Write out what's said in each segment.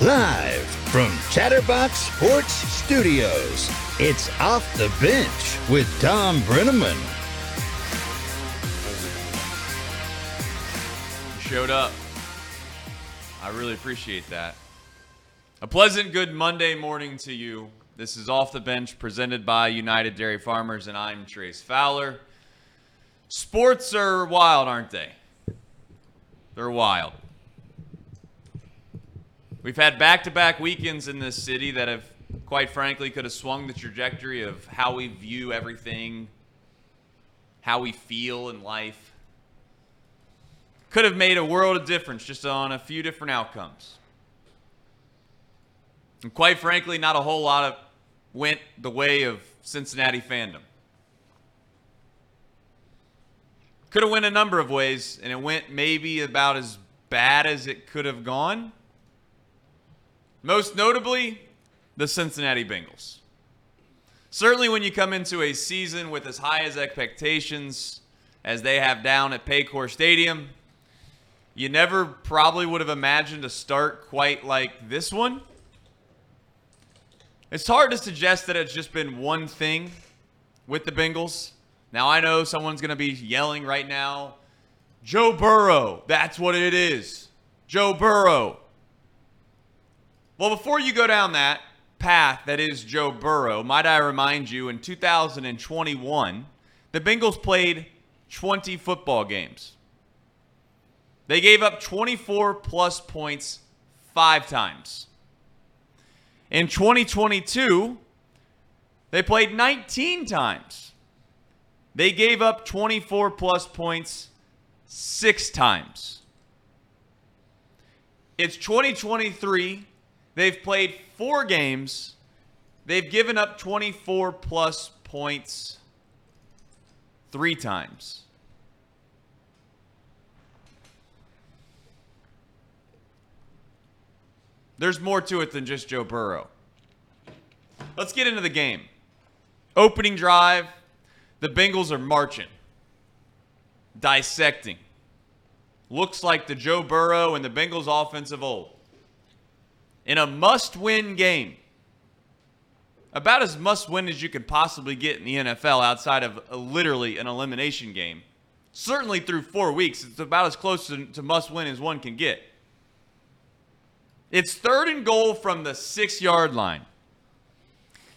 Live from Chatterbox Sports Studios, it's Off the Bench with Tom Brennaman. You showed up. I really appreciate that. A pleasant good Monday morning to you. This is Off the Bench presented by United Dairy Farmers, and I'm Trace Fowler. Sports are wild, aren't they? They're wild. We've had back to back weekends in this city that have, quite frankly, could have swung the trajectory of how we view everything, how we feel in life. Could have made a world of difference just on a few different outcomes. And quite frankly, not a whole lot of went the way of Cincinnati fandom. Could have went a number of ways, and it went maybe about as bad as it could have gone. Most notably, the Cincinnati Bengals. Certainly, when you come into a season with as high as expectations as they have down at Paycor Stadium, you never probably would have imagined a start quite like this one. It's hard to suggest that it's just been one thing with the Bengals. Now, I know someone's going to be yelling right now Joe Burrow, that's what it is. Joe Burrow. Well, before you go down that path that is Joe Burrow, might I remind you in 2021, the Bengals played 20 football games. They gave up 24 plus points five times. In 2022, they played 19 times. They gave up 24 plus points six times. It's 2023. They've played four games. They've given up 24 plus points three times. There's more to it than just Joe Burrow. Let's get into the game. Opening drive, the Bengals are marching, dissecting. Looks like the Joe Burrow and the Bengals offense of old. In a must win game, about as must win as you could possibly get in the NFL outside of a, literally an elimination game. Certainly through four weeks, it's about as close to, to must win as one can get. It's third and goal from the six yard line.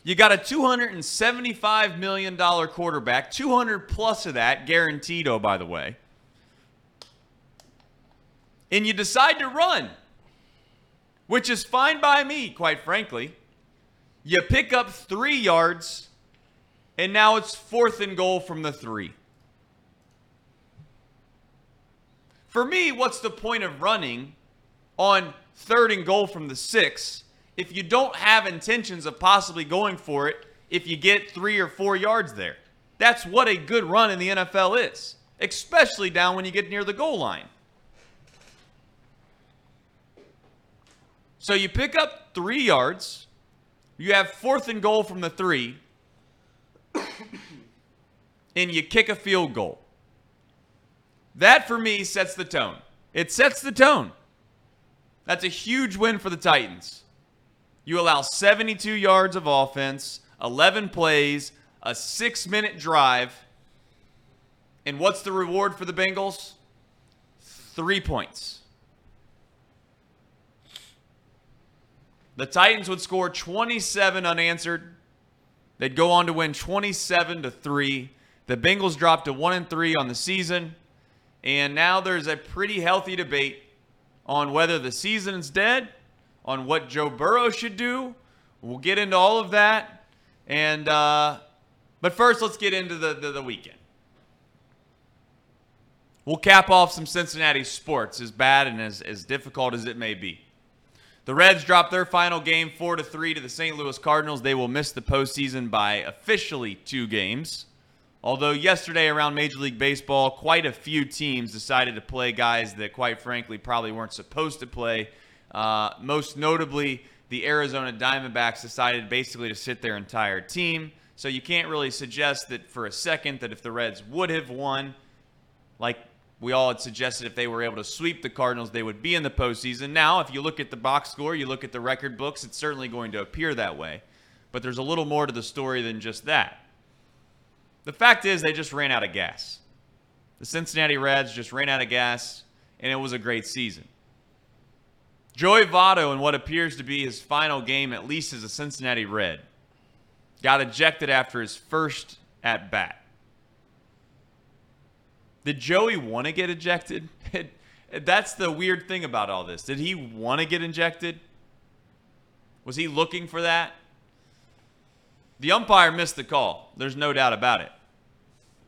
You got a $275 million quarterback, 200 plus of that, guaranteed, oh, by the way. And you decide to run, which is fine by me, quite frankly. You pick up three yards, and now it's fourth and goal from the three. For me, what's the point of running on third and goal from the six if you don't have intentions of possibly going for it if you get three or four yards there. That's what a good run in the NFL is, especially down when you get near the goal line. So you pick up three yards, you have fourth and goal from the three, and you kick a field goal. That for me sets the tone. It sets the tone. That's a huge win for the Titans. You allow 72 yards of offense, 11 plays, a six minute drive. And what's the reward for the Bengals? Three points. The Titans would score 27 unanswered. They'd go on to win 27 to 3. The Bengals dropped to 1 and 3 on the season. And now there's a pretty healthy debate on whether the season's dead, on what Joe Burrow should do. We'll get into all of that. And uh, but first, let's get into the, the, the weekend. We'll cap off some Cincinnati sports, as bad and as, as difficult as it may be. The Reds dropped their final game 4 to 3 to the St. Louis Cardinals. They will miss the postseason by officially two games. Although yesterday around Major League Baseball, quite a few teams decided to play guys that, quite frankly, probably weren't supposed to play. Uh, most notably, the Arizona Diamondbacks decided basically to sit their entire team. So you can't really suggest that for a second that if the Reds would have won, like we all had suggested if they were able to sweep the Cardinals, they would be in the postseason. Now, if you look at the box score, you look at the record books, it's certainly going to appear that way. But there's a little more to the story than just that. The fact is, they just ran out of gas. The Cincinnati Reds just ran out of gas, and it was a great season. Joey Votto, in what appears to be his final game, at least as a Cincinnati Red, got ejected after his first at bat. Did Joey want to get ejected? That's the weird thing about all this. Did he want to get injected? Was he looking for that? The umpire missed the call. There's no doubt about it.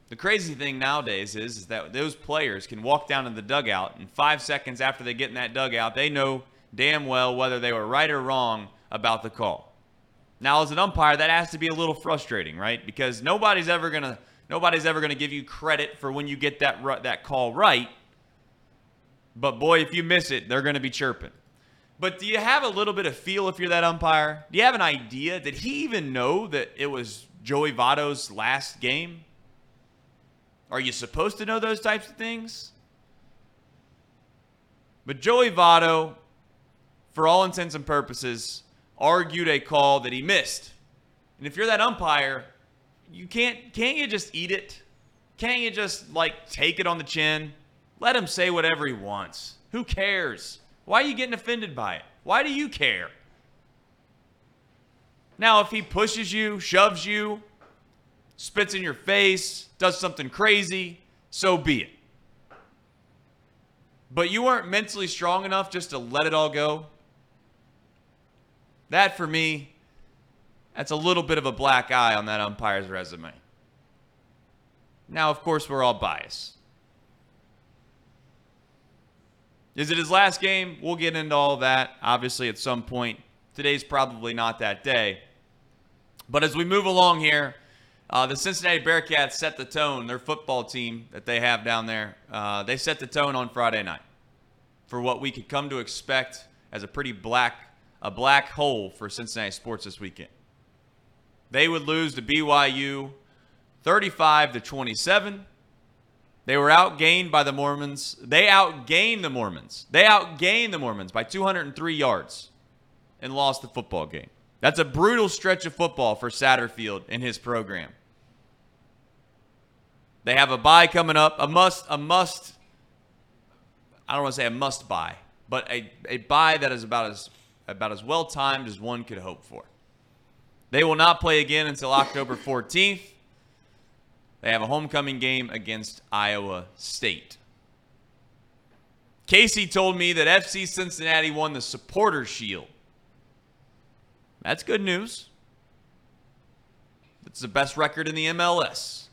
The crazy thing nowadays is, is that those players can walk down in the dugout, and five seconds after they get in that dugout, they know damn well whether they were right or wrong about the call. Now, as an umpire, that has to be a little frustrating, right? Because nobody's ever gonna nobody's ever gonna give you credit for when you get that that call right. But boy, if you miss it, they're gonna be chirping. But do you have a little bit of feel if you're that umpire? Do you have an idea? Did he even know that it was Joey Votto's last game? Are you supposed to know those types of things? But Joey Votto, for all intents and purposes, argued a call that he missed. And if you're that umpire, you can't can't you just eat it? Can't you just like take it on the chin? Let him say whatever he wants. Who cares? Why are you getting offended by it? Why do you care? Now, if he pushes you, shoves you, spits in your face, does something crazy, so be it. But you weren't mentally strong enough just to let it all go. That for me, that's a little bit of a black eye on that umpire's resume. Now, of course, we're all biased. Is it his last game? We'll get into all that, obviously, at some point. Today's probably not that day. But as we move along here, uh, the Cincinnati Bearcats set the tone. Their football team that they have down there, uh, they set the tone on Friday night for what we could come to expect as a pretty black, a black hole for Cincinnati sports this weekend. They would lose to BYU 35 to 27. They were outgained by the Mormons. They outgained the Mormons. They outgained the Mormons by 203 yards and lost the football game. That's a brutal stretch of football for Satterfield and his program. They have a buy coming up, a must, a must. I don't want to say a must buy, but a, a buy that is about as about as well timed as one could hope for. They will not play again until October 14th. They have a homecoming game against Iowa State. Casey told me that FC Cincinnati won the Supporter Shield. That's good news. It's the best record in the MLS.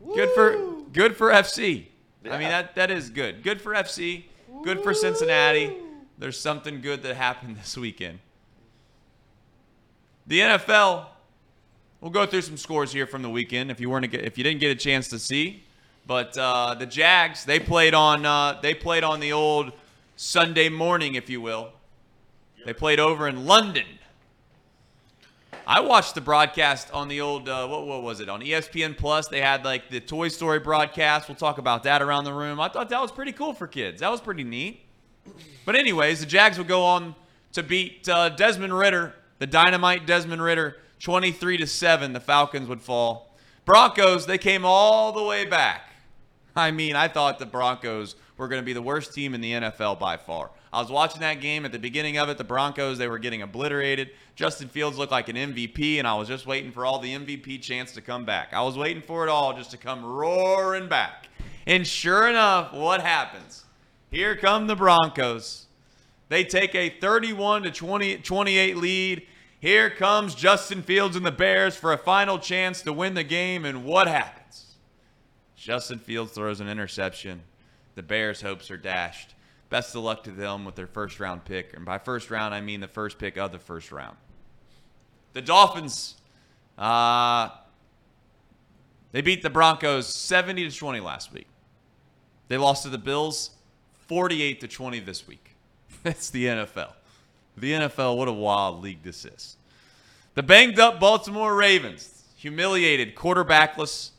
Woo. Good for good for FC. Yeah. I mean that that is good. Good for FC. Good for Cincinnati. There's something good that happened this weekend. The NFL We'll go through some scores here from the weekend if you weren't if you didn't get a chance to see. But uh, the Jags they played on uh, they played on the old Sunday morning, if you will. They played over in London. I watched the broadcast on the old uh, what what was it on ESPN Plus? They had like the Toy Story broadcast. We'll talk about that around the room. I thought that was pretty cool for kids. That was pretty neat. But anyways, the Jags would go on to beat uh, Desmond Ridder, the dynamite Desmond Ridder, 23 to 7, the Falcons would fall. Broncos, they came all the way back. I mean, I thought the Broncos were going to be the worst team in the NFL by far. I was watching that game at the beginning of it. The Broncos, they were getting obliterated. Justin Fields looked like an MVP, and I was just waiting for all the MVP chance to come back. I was waiting for it all just to come roaring back. And sure enough, what happens? Here come the Broncos. They take a 31 to 20, 28 lead here comes Justin Fields and the Bears for a final chance to win the game, and what happens? Justin Fields throws an interception. The Bears' hopes are dashed. Best of luck to them with their first round pick. And by first round, I mean the first pick of the first round. The Dolphins, uh, they beat the Broncos 70 to 20 last week. They lost to the Bills 48 to 20 this week. That's the NFL. The NFL, what a wild league this is. The banged up Baltimore Ravens humiliated quarterbackless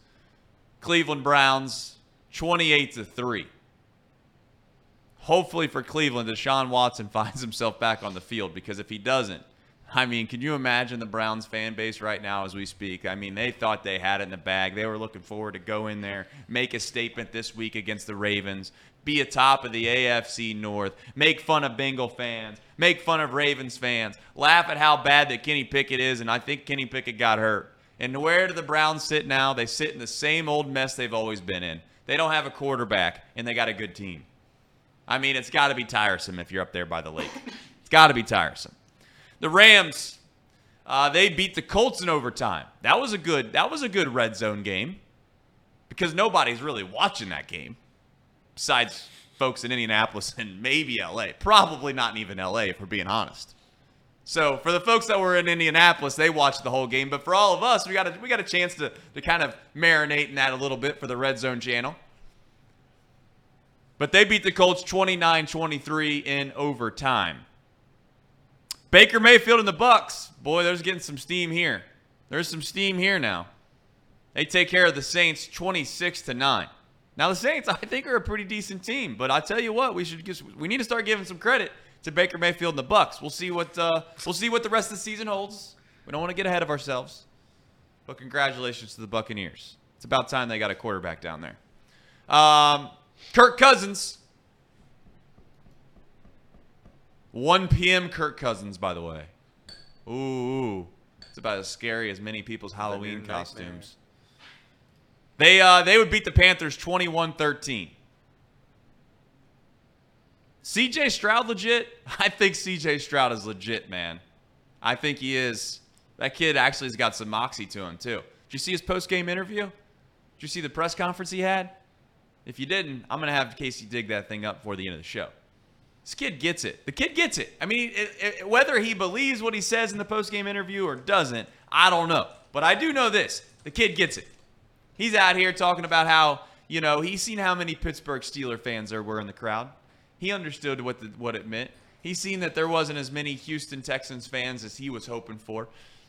Cleveland Browns 28 to 3. Hopefully for Cleveland, Deshaun Watson finds himself back on the field because if he doesn't, I mean, can you imagine the Browns fan base right now as we speak? I mean, they thought they had it in the bag. They were looking forward to go in there, make a statement this week against the Ravens, be atop of the AFC North, make fun of Bengal fans, make fun of Ravens fans, laugh at how bad that Kenny Pickett is, and I think Kenny Pickett got hurt. And where do the Browns sit now? They sit in the same old mess they've always been in. They don't have a quarterback, and they got a good team. I mean, it's got to be tiresome if you're up there by the lake. It's got to be tiresome. The Rams, uh, they beat the Colts in overtime. That was a good. That was a good red zone game, because nobody's really watching that game, besides folks in Indianapolis and maybe LA. Probably not even LA, if we're being honest. So for the folks that were in Indianapolis, they watched the whole game. But for all of us, we got a, we got a chance to, to kind of marinate in that a little bit for the Red Zone channel. But they beat the Colts 29-23 in overtime. Baker Mayfield and the Bucs. Boy, there's getting some steam here. There's some steam here now. They take care of the Saints 26 to 9. Now the Saints, I think, are a pretty decent team, but I tell you what, we should just we need to start giving some credit to Baker Mayfield and the Bucs. We'll see what uh, we'll see what the rest of the season holds. We don't want to get ahead of ourselves, but congratulations to the Buccaneers. It's about time they got a quarterback down there. Um, Kirk Cousins. 1 p.m. Kirk Cousins, by the way. Ooh, it's about as scary as many people's Halloween costumes. They uh, they would beat the Panthers 21-13. CJ Stroud legit? I think CJ Stroud is legit, man. I think he is. That kid actually has got some moxie to him, too. Did you see his post game interview? Did you see the press conference he had? If you didn't, I'm going to have Casey dig that thing up before the end of the show. This kid gets it. The kid gets it. I mean, it, it, whether he believes what he says in the post game interview or doesn't, I don't know. But I do know this the kid gets it. He's out here talking about how, you know, he's seen how many Pittsburgh Steeler fans there were in the crowd. He understood what the, what it meant. He's seen that there wasn't as many Houston Texans fans as he was hoping for.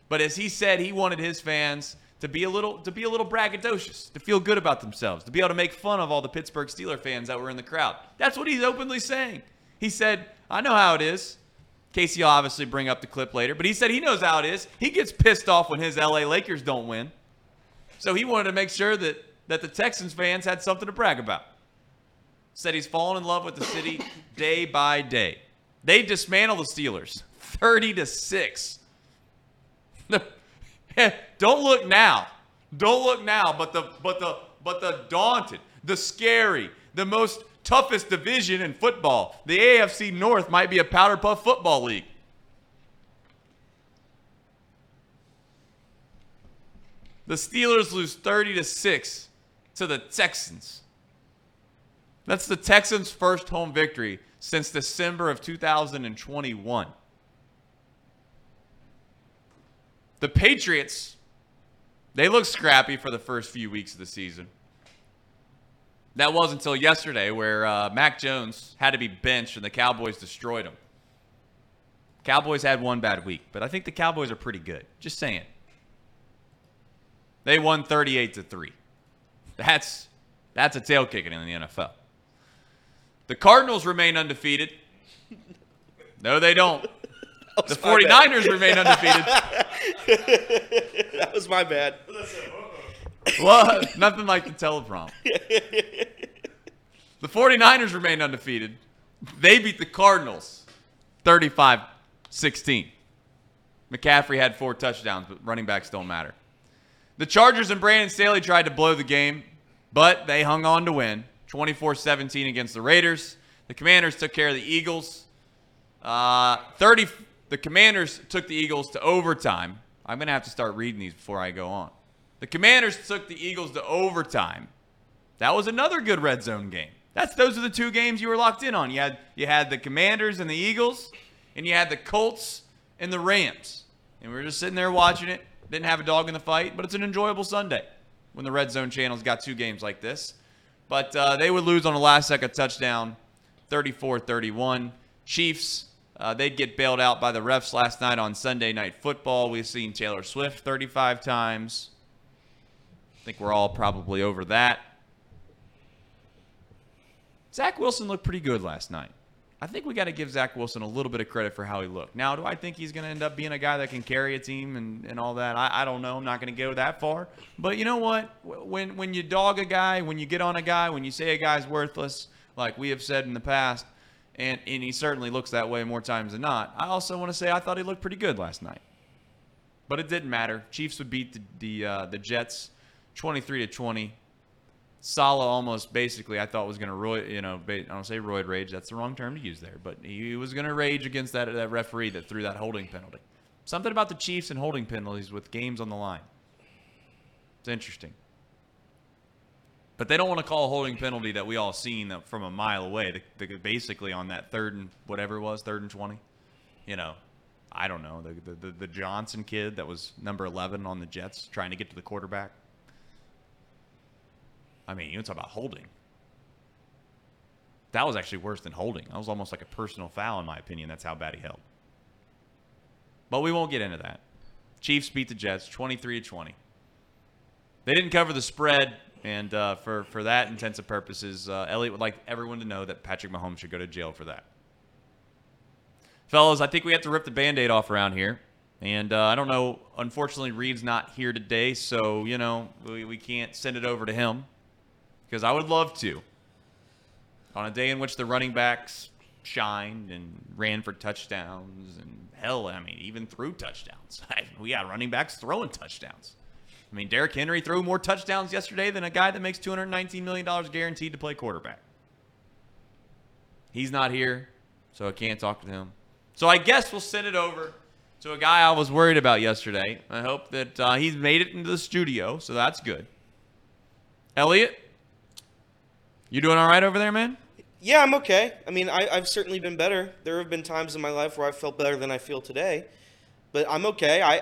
But as he said, he wanted his fans to be a little to be a little braggadocious, to feel good about themselves, to be able to make fun of all the Pittsburgh Steeler fans that were in the crowd. That's what he's openly saying. He said, "I know how it is." Casey will obviously bring up the clip later, but he said he knows how it is. He gets pissed off when his LA Lakers don't win. So he wanted to make sure that that the Texans fans had something to brag about said he's fallen in love with the city day by day. They dismantle the Steelers 30 to 6. Don't look now. Don't look now, but the but the but the daunted, the scary, the most toughest division in football. The AFC North might be a powder puff football league. The Steelers lose 30 to 6 to the Texans. That's the Texans' first home victory since December of 2021. The Patriots, they look scrappy for the first few weeks of the season. That was until yesterday, where uh, Mac Jones had to be benched and the Cowboys destroyed him. Cowboys had one bad week, but I think the Cowboys are pretty good. Just saying. They won 38 to 3. That's that's a tail kicking in the NFL. The Cardinals remain undefeated. No, they don't. The 49ers remain undefeated. that was my bad. Well, nothing like the teleprompter. The 49ers remain undefeated. They beat the Cardinals 35 16. McCaffrey had four touchdowns, but running backs don't matter. The Chargers and Brandon Staley tried to blow the game, but they hung on to win. 24 17 against the Raiders. The Commanders took care of the Eagles. Uh, 30. The Commanders took the Eagles to overtime. I'm going to have to start reading these before I go on. The Commanders took the Eagles to overtime. That was another good red zone game. That's those are the two games you were locked in on. You had you had the Commanders and the Eagles, and you had the Colts and the Rams. And we were just sitting there watching it. Didn't have a dog in the fight, but it's an enjoyable Sunday when the Red Zone channel's got two games like this. But uh, they would lose on a last second touchdown, 34 31. Chiefs, uh, they'd get bailed out by the refs last night on Sunday Night Football. We've seen Taylor Swift 35 times. I think we're all probably over that. Zach Wilson looked pretty good last night. I think we got to give Zach Wilson a little bit of credit for how he looked. Now, do I think he's going to end up being a guy that can carry a team and, and all that? I, I don't know. I'm not going to go that far. But you know what? When when you dog a guy, when you get on a guy, when you say a guy's worthless, like we have said in the past, and, and he certainly looks that way more times than not, I also want to say I thought he looked pretty good last night. But it didn't matter. Chiefs would beat the the, uh, the Jets 23 to 20. Saleh almost basically I thought was going to roid, you know, I don't say roid rage. That's the wrong term to use there, but he was going to rage against that that referee that threw that holding penalty. Something about the Chiefs and holding penalties with games on the line. It's interesting. But they don't want to call a holding penalty that we all seen from a mile away. Basically on that third and whatever it was, third and twenty. You know, I don't know the, the the Johnson kid that was number eleven on the Jets trying to get to the quarterback. I mean, you talk about holding. That was actually worse than holding. That was almost like a personal foul, in my opinion. That's how bad he held. But we won't get into that. Chiefs beat the Jets 23 to 20. They didn't cover the spread, and uh, for, for that intensive purposes, uh, Elliot would like everyone to know that Patrick Mahomes should go to jail for that. Fellas, I think we have to rip the band aid off around here. And uh, I don't know. Unfortunately, Reed's not here today, so, you know, we, we can't send it over to him because I would love to. On a day in which the running backs shined and ran for touchdowns and hell, I mean, even threw touchdowns. we got running backs throwing touchdowns. I mean, Derrick Henry threw more touchdowns yesterday than a guy that makes $219 million guaranteed to play quarterback. He's not here, so I can't talk to him. So I guess we'll send it over to a guy I was worried about yesterday. I hope that uh, he's made it into the studio, so that's good. Elliot, you doing all right over there, man? Yeah, I'm okay. I mean, I, have certainly been better. There have been times in my life where I felt better than I feel today, but I'm okay. I,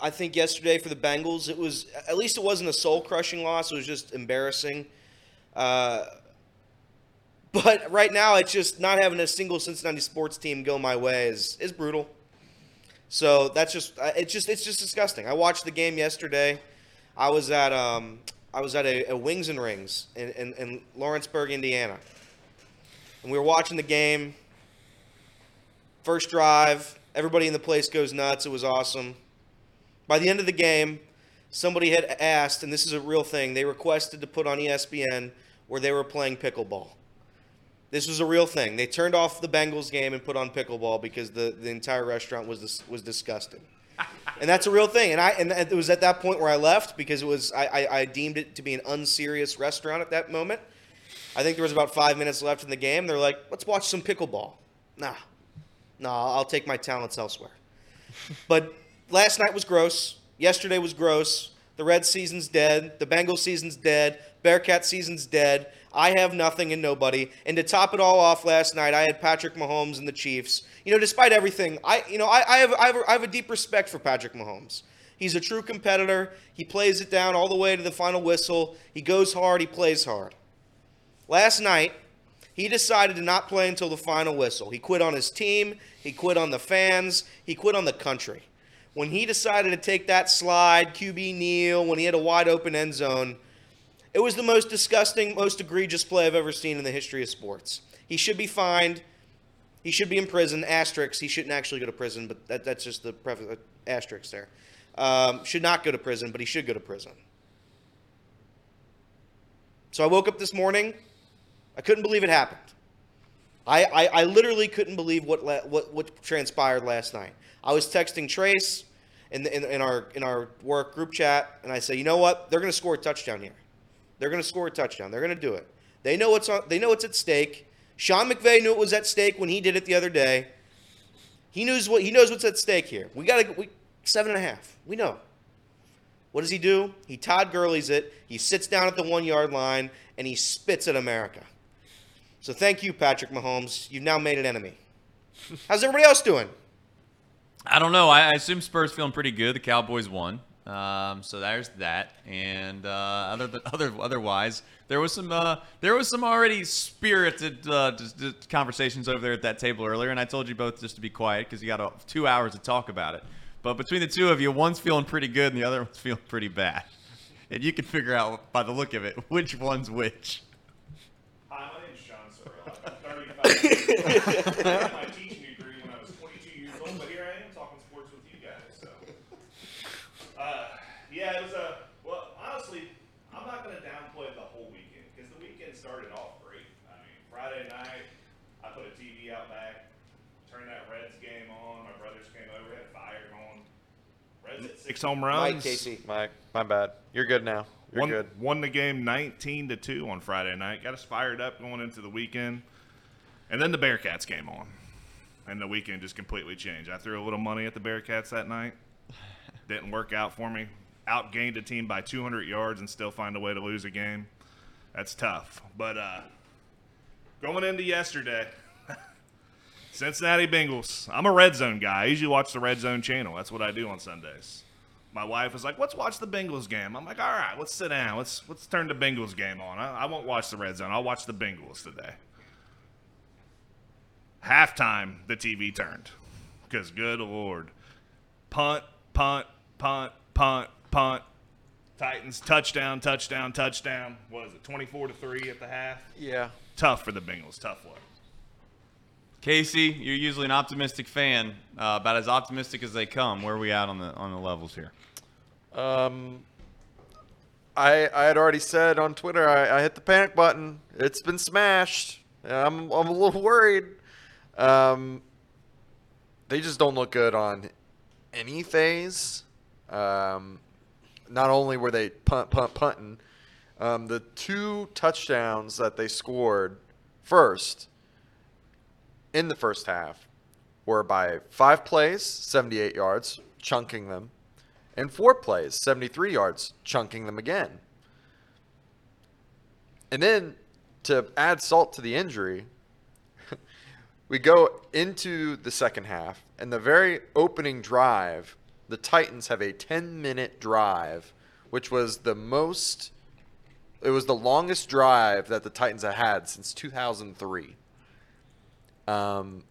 I think yesterday for the Bengals, it was at least it wasn't a soul crushing loss. It was just embarrassing. Uh, but right now, it's just not having a single Cincinnati sports team go my way is is brutal. So that's just it's just it's just disgusting. I watched the game yesterday. I was at um, I was at a, a Wings and Rings in, in, in Lawrenceburg, Indiana. And we were watching the game. First drive, everybody in the place goes nuts. It was awesome. By the end of the game, somebody had asked, and this is a real thing, they requested to put on ESPN where they were playing pickleball. This was a real thing. They turned off the Bengals game and put on pickleball because the, the entire restaurant was was disgusting and that's a real thing. And I and it was at that point where I left because it was I, I, I deemed it to be an unserious restaurant at that moment. I think there was about five minutes left in the game. They're like, let's watch some pickleball. Nah, nah, I'll take my talents elsewhere. but last night was gross. Yesterday was gross. The Red season's dead. The Bengal season's dead. Bearcat season's dead. I have nothing and nobody. And to top it all off last night, I had Patrick Mahomes and the Chiefs. You know, despite everything, I you know I, I, have, I, have, I have a deep respect for Patrick Mahomes. He's a true competitor. He plays it down all the way to the final whistle. He goes hard. He plays hard. Last night, he decided to not play until the final whistle. He quit on his team. He quit on the fans. He quit on the country. When he decided to take that slide, QB kneel, when he had a wide open end zone, it was the most disgusting, most egregious play I've ever seen in the history of sports. He should be fined. He should be in prison. Asterisk. He shouldn't actually go to prison, but that, that's just the preface, uh, asterisk there. Um, should not go to prison, but he should go to prison. So I woke up this morning. I couldn't believe it happened. I, I, I literally couldn't believe what, what, what transpired last night. I was texting Trace in, the, in, in, our, in our work group chat, and I said, you know what? They're going to score a touchdown here. They're going to score a touchdown. They're going to do it. They know what's on, they know what's at stake. Sean McVay knew it was at stake when he did it the other day. He knows what he knows what's at stake here. We got to we, seven and a half. We know. What does he do? He Todd Gurley's it. He sits down at the one yard line and he spits at America. So thank you, Patrick Mahomes. You've now made an enemy. How's everybody else doing? I don't know. I, assume Spurs feeling pretty good. The Cowboys won. Um, so there's that, and uh, other than, other otherwise, there was some uh, there was some already spirited uh, just, just conversations over there at that table earlier, and I told you both just to be quiet because you got two hours to talk about it. But between the two of you, one's feeling pretty good and the other one's feeling pretty bad, and you can figure out by the look of it which one's which. Hi, my name's Sean Sorrell. I'm 35. Six home runs. Mike Casey. Mike, my bad. You're good now. You're won, good. won the game 19 to 2 on Friday night. Got us fired up going into the weekend. And then the Bearcats came on. And the weekend just completely changed. I threw a little money at the Bearcats that night. Didn't work out for me. Outgained a team by 200 yards and still find a way to lose a game. That's tough. But uh, going into yesterday, Cincinnati Bengals. I'm a red zone guy. I usually watch the red zone channel. That's what I do on Sundays. My wife was like, "Let's watch the Bengals game." I'm like, "All right, let's sit down. Let's let's turn the Bengals game on. I, I won't watch the red zone. I'll watch the Bengals today." Halftime, the TV turned because good lord, punt, punt, punt, punt, punt. Titans touchdown, touchdown, touchdown. What is it? 24 to three at the half. Yeah. Tough for the Bengals. Tough luck. Casey, you're usually an optimistic fan, uh, about as optimistic as they come. Where are we at on the on the levels here? Um, I I had already said on Twitter I, I hit the panic button. It's been smashed. I'm I'm a little worried. Um, they just don't look good on any phase. Um, not only were they punt punt punting, um, the two touchdowns that they scored first in the first half were by five plays, 78 yards, chunking them and four plays, 73 yards, chunking them again. And then to add salt to the injury, we go into the second half, and the very opening drive, the Titans have a 10 minute drive, which was the most, it was the longest drive that the Titans have had since 2003. Um,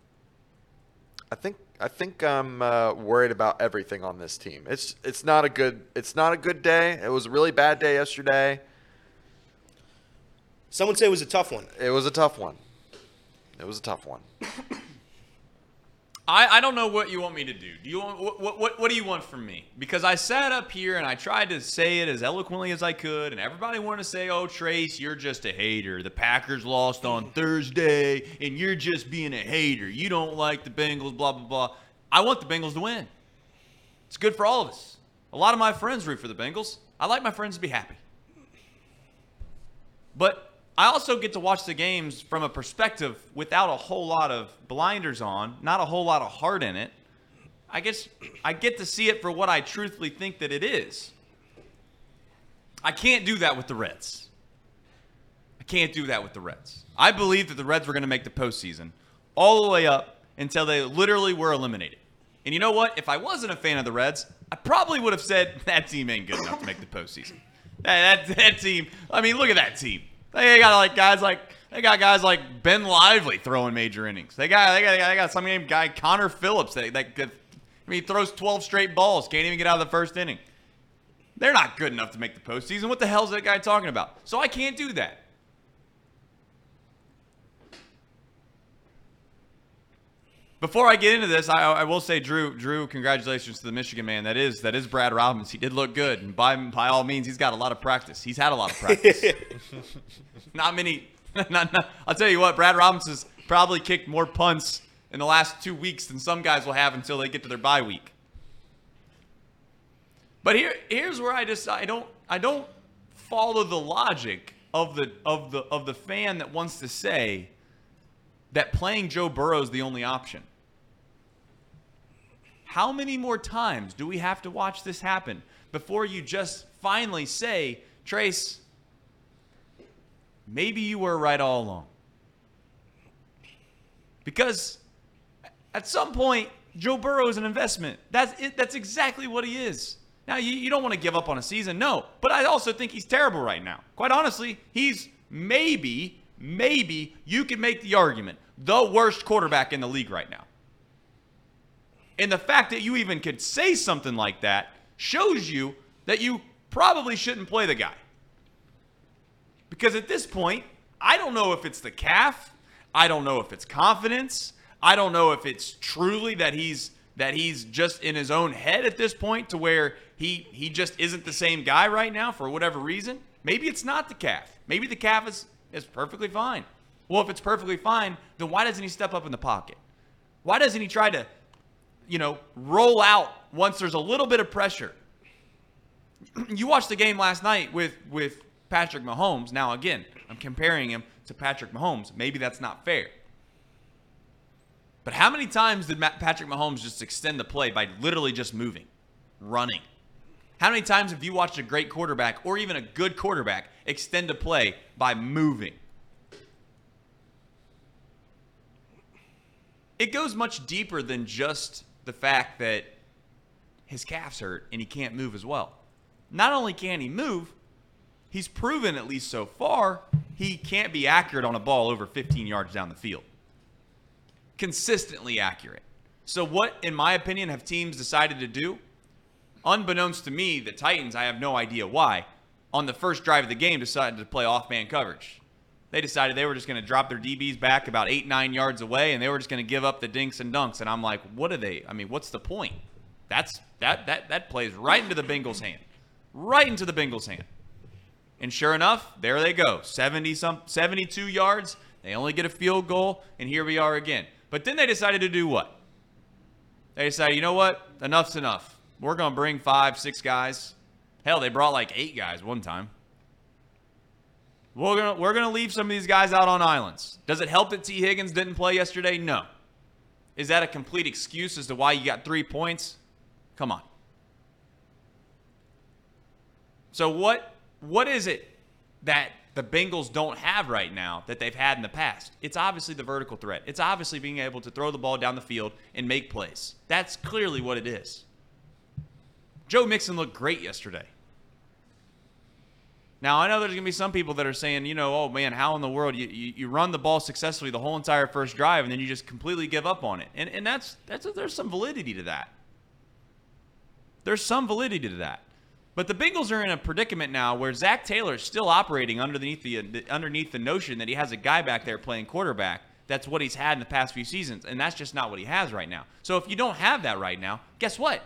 I think I think I'm uh, worried about everything on this team. It's it's not a good it's not a good day. It was a really bad day yesterday. Some would say it was a tough one. It was a tough one. It was a tough one. I, I don't know what you want me to do. Do you want what, what what do you want from me? Because I sat up here and I tried to say it as eloquently as I could, and everybody wanted to say, "Oh, Trace, you're just a hater. The Packers lost on Thursday, and you're just being a hater. You don't like the Bengals, blah blah blah." I want the Bengals to win. It's good for all of us. A lot of my friends root for the Bengals. I like my friends to be happy. But I also get to watch the games from a perspective without a whole lot of blinders on, not a whole lot of heart in it. I guess I get to see it for what I truthfully think that it is. I can't do that with the Reds. I can't do that with the Reds. I believe that the Reds were going to make the postseason all the way up until they literally were eliminated. And you know what? If I wasn't a fan of the Reds, I probably would have said that team ain't good enough to make the postseason. That, that, that team, I mean, look at that team. They got like guys like they got guys like Ben Lively throwing major innings. They got they got they got some named guy Connor Phillips that, that, that I mean he throws 12 straight balls, can't even get out of the first inning. They're not good enough to make the postseason. What the hell is that guy talking about? So I can't do that. Before I get into this, I, I will say, Drew, Drew, congratulations to the Michigan man. That is that is Brad Robbins. He did look good, and by by all means, he's got a lot of practice. He's had a lot of practice. not many. Not, not, I'll tell you what, Brad Robbins has probably kicked more punts in the last two weeks than some guys will have until they get to their bye week. But here, here's where I just I don't I don't follow the logic of the of the of the fan that wants to say that playing Joe Burrow is the only option. How many more times do we have to watch this happen before you just finally say, Trace, maybe you were right all along? Because at some point, Joe Burrow is an investment. That's it, that's exactly what he is. Now, you, you don't want to give up on a season, no. But I also think he's terrible right now. Quite honestly, he's maybe, maybe you could make the argument the worst quarterback in the league right now. And the fact that you even could say something like that shows you that you probably shouldn't play the guy. Because at this point, I don't know if it's the calf. I don't know if it's confidence. I don't know if it's truly that he's that he's just in his own head at this point to where he he just isn't the same guy right now for whatever reason. Maybe it's not the calf. Maybe the calf is is perfectly fine. Well, if it's perfectly fine, then why doesn't he step up in the pocket? Why doesn't he try to, you know, roll out once there's a little bit of pressure? you watched the game last night with with Patrick Mahomes. Now again, I'm comparing him to Patrick Mahomes. Maybe that's not fair. But how many times did Patrick Mahomes just extend the play by literally just moving, running? How many times have you watched a great quarterback or even a good quarterback extend a play by moving? It goes much deeper than just the fact that his calf's hurt and he can't move as well. Not only can he move, he's proven, at least so far, he can't be accurate on a ball over 15 yards down the field. Consistently accurate. So, what, in my opinion, have teams decided to do? Unbeknownst to me, the Titans, I have no idea why, on the first drive of the game decided to play off man coverage. They decided they were just going to drop their DBs back about eight, nine yards away, and they were just going to give up the dinks and dunks. And I'm like, what are they? I mean, what's the point? That's that that that plays right into the Bengals' hand, right into the Bengals' hand. And sure enough, there they go. 70 some 72 yards. They only get a field goal, and here we are again. But then they decided to do what? They decided, you know what? Enough's enough. We're going to bring five, six guys. Hell, they brought like eight guys one time. We're gonna we're gonna leave some of these guys out on islands. Does it help that Tee Higgins didn't play yesterday? No. Is that a complete excuse as to why you got three points? Come on. So what what is it that the Bengals don't have right now that they've had in the past? It's obviously the vertical threat. It's obviously being able to throw the ball down the field and make plays. That's clearly what it is. Joe Mixon looked great yesterday. Now I know there's gonna be some people that are saying, you know, oh man, how in the world you, you, you run the ball successfully the whole entire first drive and then you just completely give up on it, and and that's that's there's some validity to that. There's some validity to that, but the Bengals are in a predicament now where Zac Taylor is still operating underneath the underneath the notion that he has a guy back there playing quarterback. That's what he's had in the past few seasons, and that's just not what he has right now. So if you don't have that right now, guess what?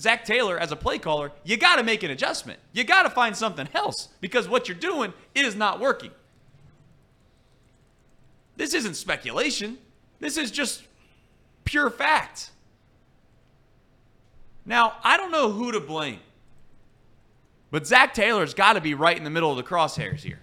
Zac Taylor as a play caller, you got to make an adjustment. You got to find something else because what you're doing is not working. This isn't speculation. This is just pure fact. Now, I don't know who to blame, but Zac Taylor's got to be right in the middle of the crosshairs here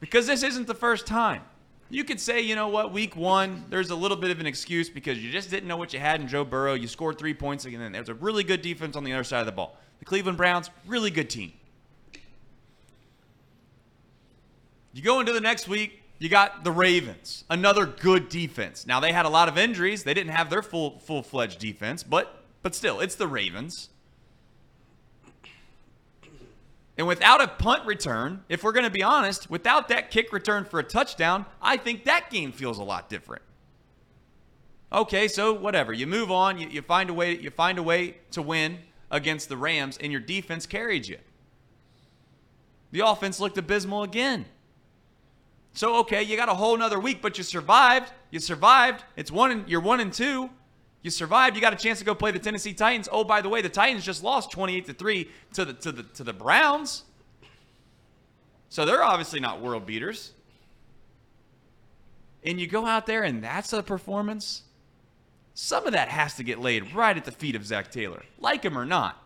because this isn't the first time. You could say, you know what, week one, there's a little bit of an excuse because you just didn't know what you had in Joe Burrow. You scored three points, and then there's a really good defense on the other side of the ball. The Cleveland Browns, really good team. You go into the next week, you got the Ravens, another good defense. Now they had a lot of injuries; they didn't have their full full fledged defense, but but still, it's the Ravens. And without a punt return, if we're going to be honest, without that kick return for a touchdown, I think that game feels a lot different. Okay, so whatever. You move on, you, you find a way you find a way to win against the Rams and your defense carried you. The offense looked abysmal again. So okay, you got a whole nother week, but you survived. You survived. It's one and you're one and two. You survived. You got a chance to go play the Tennessee Titans. Oh, by the way, the Titans just lost 28 to 3 to the to the to the Browns. So they're obviously not world beaters. And you go out there and that's a performance. Some of that has to get laid right at the feet of Zac Taylor, like him or not.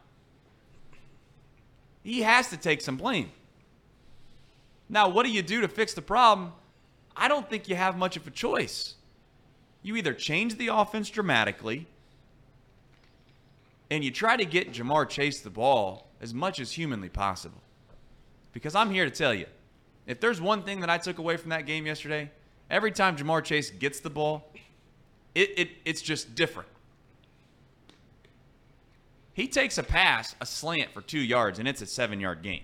He has to take some blame. Now, what do you do to fix the problem? I don't think you have much of a choice you either change the offense dramatically and you try to get Ja'Marr Chase the ball as much as humanly possible. Because I'm here to tell you, if there's one thing that I took away from that game yesterday, every time Ja'Marr Chase gets the ball, it, it it's just different. He takes a pass, a slant for two yards, and it's a seven yard gain.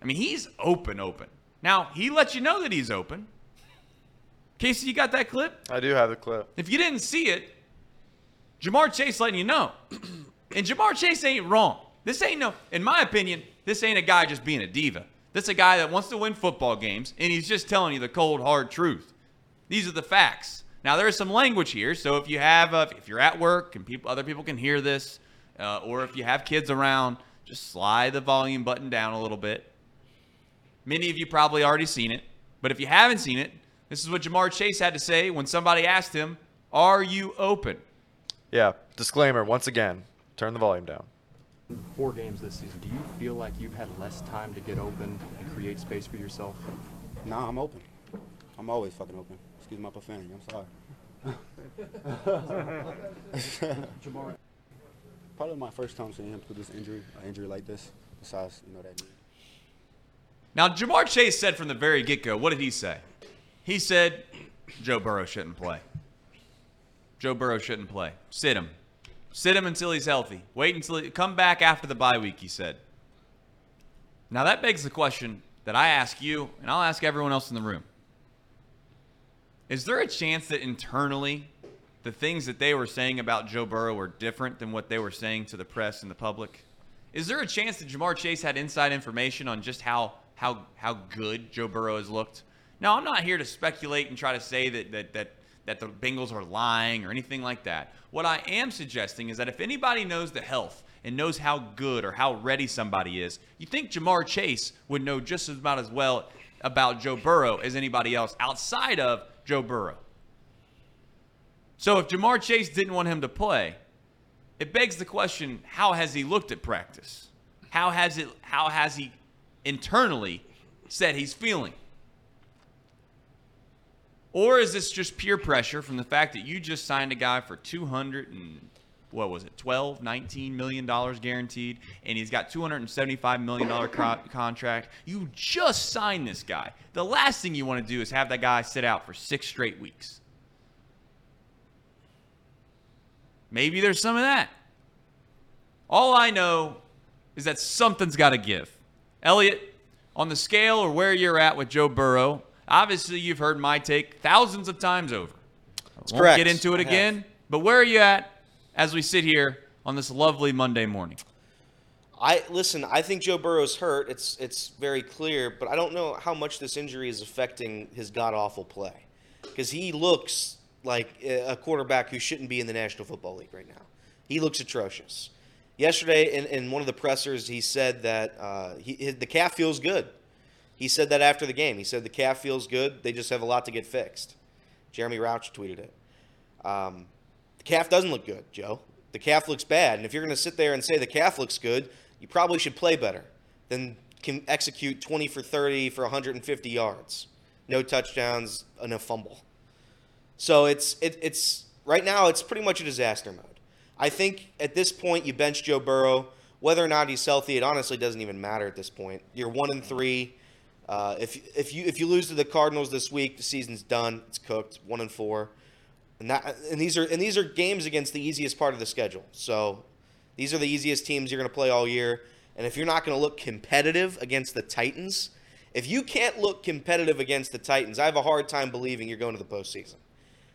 I mean, he's open, open. Now, he lets you know that he's open. Casey, you got that clip? I do have the clip. If you didn't see it, Ja'Marr Chase letting you know. and Ja'Marr Chase ain't wrong. This ain't no, in my opinion, this ain't a guy just being a diva. This is a guy that wants to win football games, and he's just telling you the cold, hard truth. These are the facts. Now there is some language here, so if you have, uh, if you're at work and people, other people can hear this, uh, or if you have kids around, just slide the volume button down a little bit. Many of you probably already seen it, but if you haven't seen it, this is what Ja'Marr Chase had to say when somebody asked him, "Are you open?" Yeah. Disclaimer once again. Turn the volume down. four games this season, do you feel like you've had less time to get open and create space for yourself? Nah, I'm open. I'm always fucking open. Excuse my profanity. I'm sorry. Ja'Marr. Probably my first time seeing him through this injury, an injury like this. Besides, you know that. Now, Ja'Marr Chase said from the very get go, what did he say? He said Joe Burrow shouldn't play. Joe Burrow shouldn't play. Sit him. Sit him until he's healthy. Wait until he come back after the bye week, he said. Now, that begs the question that I ask you, and I'll ask everyone else in the room. Is there a chance that internally the things that they were saying about Joe Burrow were different than what they were saying to the press and the public? Is there a chance that Ja'Marr Chase had inside information on just how how how good Joe Burrow has looked? Now, I'm not here to speculate and try to say that that that that the Bengals are lying or anything like that. What I am suggesting is that if anybody knows the health and knows how good or how ready somebody is, you think Ja'Marr Chase would know just about as well about Joe Burrow as anybody else outside of Joe Burrow. So if Ja'Marr Chase didn't want him to play, it begs the question, how has he looked at practice? How has it how has he internally said he's feeling? Or is this just pure pressure from the fact that you just signed a guy for 200 and what was it, 12, 19 million dollars guaranteed, and he's got 275 million dollar co- contract. You just signed this guy. The last thing you want to do is have that guy sit out for six straight weeks. Maybe there's some of that. All I know is that something's got to give. Elliot, on the scale or where you're at with Joe Burrow, obviously you've heard my take thousands of times over. Won't correct. get into it I have. again, but where are you at as we sit here on this lovely Monday morning? I listen. I think Joe Burrow's hurt. It's it's very clear, but I don't know how much this injury is affecting his god awful play, because he looks like a quarterback who shouldn't be in the National Football League right now. He looks atrocious. Yesterday, in, in one of the pressers, he said that uh, he, the calf feels good. He said that after the game. He said the calf feels good. They just have a lot to get fixed. Jeremy Rauh tweeted it. Um, the calf doesn't look good, Joe. The calf looks bad. And if you're going to sit there and say the calf looks good, you probably should play better than can execute 20 for 30 for 150 yards, no touchdowns, and a fumble. So it's it, it's right now it's pretty much a disaster mode. I think at this point you bench Joe Burrow. Whether or not he's healthy, it honestly doesn't even matter at this point. You're one and three. Uh, if if you if you lose to the Cardinals this week, the season's done. It's cooked. One and four, and that and these are and these are games against the easiest part of the schedule. So these are the easiest teams you're going to play all year. And if you're not going to look competitive against the Titans, if you can't look competitive against the Titans, I have a hard time believing you're going to the postseason.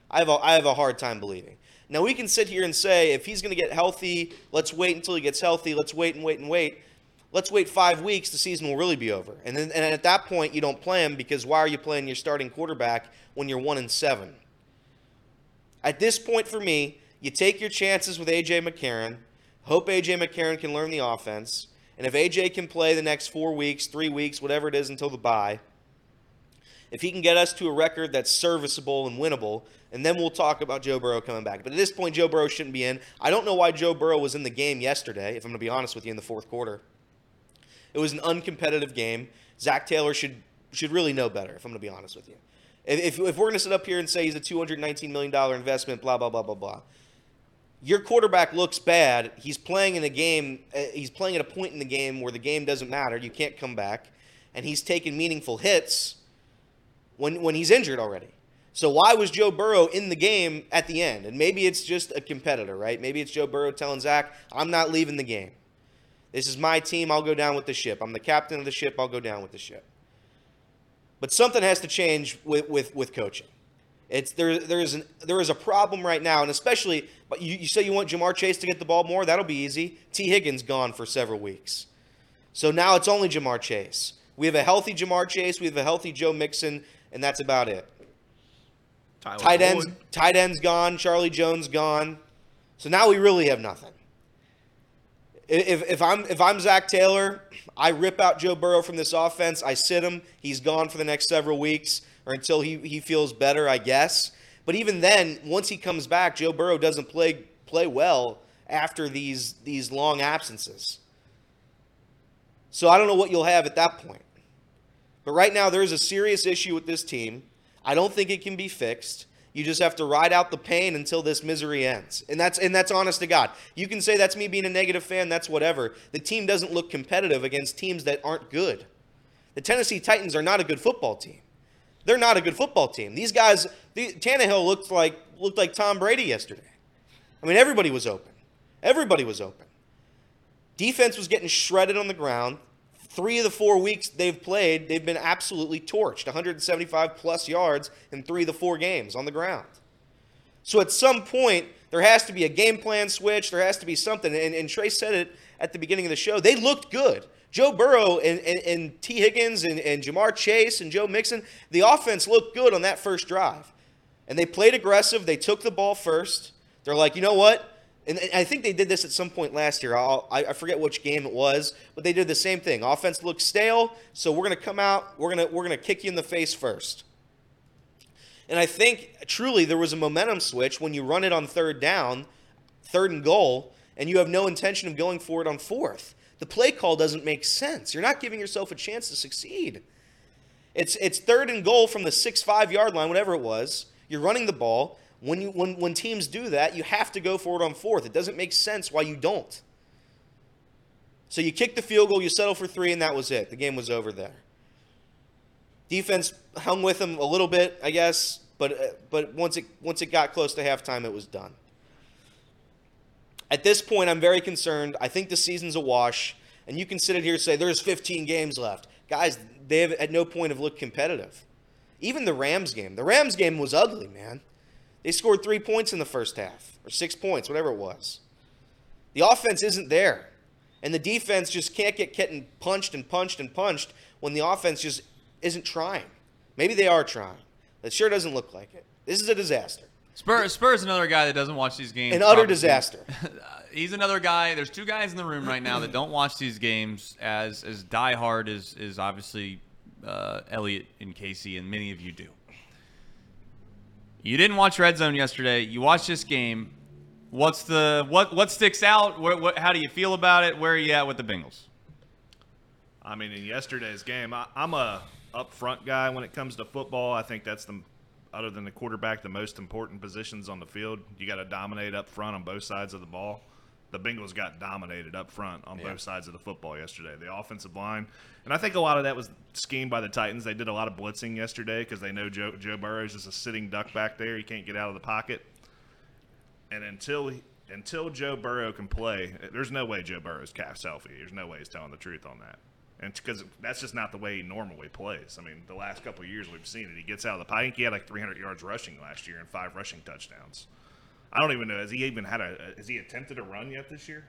I have a, I have a hard time believing. Now we can sit here and say if he's going to get healthy, let's wait until he gets healthy. Let's wait and wait and wait. Let's wait five weeks. The season will really be over. And then and at that point you don't play him because why are you playing your starting quarterback when you're one and seven? At this point for me, you take your chances with AJ McCarron. Hope AJ McCarron can learn the offense. And if AJ can play the next four weeks, three weeks, whatever it is until the bye, if he can get us to a record that's serviceable and winnable, and then we'll talk about Joe Burrow coming back. But at this point, Joe Burrow shouldn't be in. I don't know why Joe Burrow was in the game yesterday, if I'm going to be honest with you, in the fourth quarter. It was an uncompetitive game. Zac Taylor should should really know better, if I'm going to be honest with you. If, if, we're going to sit up here and say he's a $219 million investment, blah, blah, blah, blah, blah, your quarterback looks bad. He's playing in a game, uh, he's playing at a point in the game where the game doesn't matter. You can't come back. And he's taking meaningful hits when, when he's injured already. So why was Joe Burrow in the game at the end? And maybe it's just a competitor, right? Maybe it's Joe Burrow telling Zac, I'm not leaving the game. This is my team. I'll go down with the ship. I'm the captain of the ship. I'll go down with the ship. But something has to change with, with, with coaching. It's there. There is an there is a problem right now, and especially. But you, you say you want Ja'Marr Chase to get the ball more. That'll be easy. Tee Higgins gone for several weeks, so now it's only Ja'Marr Chase. We have a healthy Ja'Marr Chase. We have a healthy Joe Mixon, and that's about it. Tyler Tight ends, Boyd. tight ends gone. Charlie Jones gone. So now we really have nothing. If, if I'm if I'm Zac Taylor, I rip out Joe Burrow from this offense. I sit him. He's gone for the next several weeks or until he, he feels better, I guess. But even then, once he comes back, Joe Burrow doesn't play play well after these these long absences. So I don't know what you'll have at that point. But right now, there's a serious issue with this team. I don't think it can be fixed. You just have to ride out the pain until this misery ends. And that's and that's honest to God. You can say that's me being a negative fan, that's whatever. The team doesn't look competitive against teams that aren't good. The Tennessee Titans are not a good football team. They're not a good football team. These guys, the, Tannehill looked like looked like Tom Brady yesterday. I mean, everybody was open. Everybody was open. Defense was getting shredded on the ground. Three of the four weeks they've played, they've been absolutely torched 175 plus yards in three of the four games on the ground. So at some point, there has to be a game plan switch. There has to be something. And, and Trey said it at the beginning of the show. They looked good. Joe Burrow and, and, and Tee Higgins and, and Ja'Marr Chase and Joe Mixon, the offense looked good on that first drive. And they played aggressive. They took the ball first. They're like, you know what? And I think they did this at some point last year. I I forget which game it was, but they did the same thing. Offense looks stale, so we're going to come out. We're going to we're going to kick you in the face first. And I think truly there was a momentum switch when you run it on third down, third and goal, and you have no intention of going for it on fourth. The play call doesn't make sense. You're not giving yourself a chance to succeed. It's it's third and goal from the six five yard line, whatever it was. You're running the ball. When you when when teams do that, you have to go for it on fourth. It doesn't make sense why you don't. So you kick the field goal, you settle for three, and that was it. The game was over there. Defense hung with them a little bit, I guess, but uh, but once it once it got close to halftime, it was done. At this point, I'm very concerned. I think the season's a wash, and you can sit here and say there's 15 games left, guys. They have at no point have looked competitive. Even the Rams game, the Rams game was ugly, man. They scored three points in the first half, or six points, whatever it was. The offense isn't there. And the defense just can't get getting punched and punched and punched when the offense just isn't trying. Maybe they are trying. It sure doesn't look like it. This is a disaster. Spur Spur's another guy that doesn't watch these games. An utter obviously. disaster. He's another guy. There's two guys in the room right now that don't watch these games as as diehard as is obviously uh, Elliot and Casey, and many of you do. You didn't watch Red Zone yesterday. You watched this game. What's the what what sticks out? What, what how do you feel about it? Where are you at with the Bengals? I mean, in yesterday's game, I, I'm a upfront guy when it comes to football. I think that's the, other than the quarterback, the most important positions on the field. You got to dominate up front on both sides of the ball. The Bengals got dominated up front on both sides of the football yesterday. The offensive line, and I think a lot of that was schemed by the Titans. They did a lot of blitzing yesterday because they know Joe, Joe Burrow is just a sitting duck back there. He can't get out of the pocket. And until he, until Joe Burrow can play, there's no way Joe Burrow's calf healthy. There's no way he's telling the truth on that. And because that's just not the way he normally plays. I mean, the last couple of years we've seen it. He gets out of the pocket. I think he had like 300 yards rushing last year and five rushing touchdowns. I don't even know. Has he even had a? Has he attempted a run yet this year?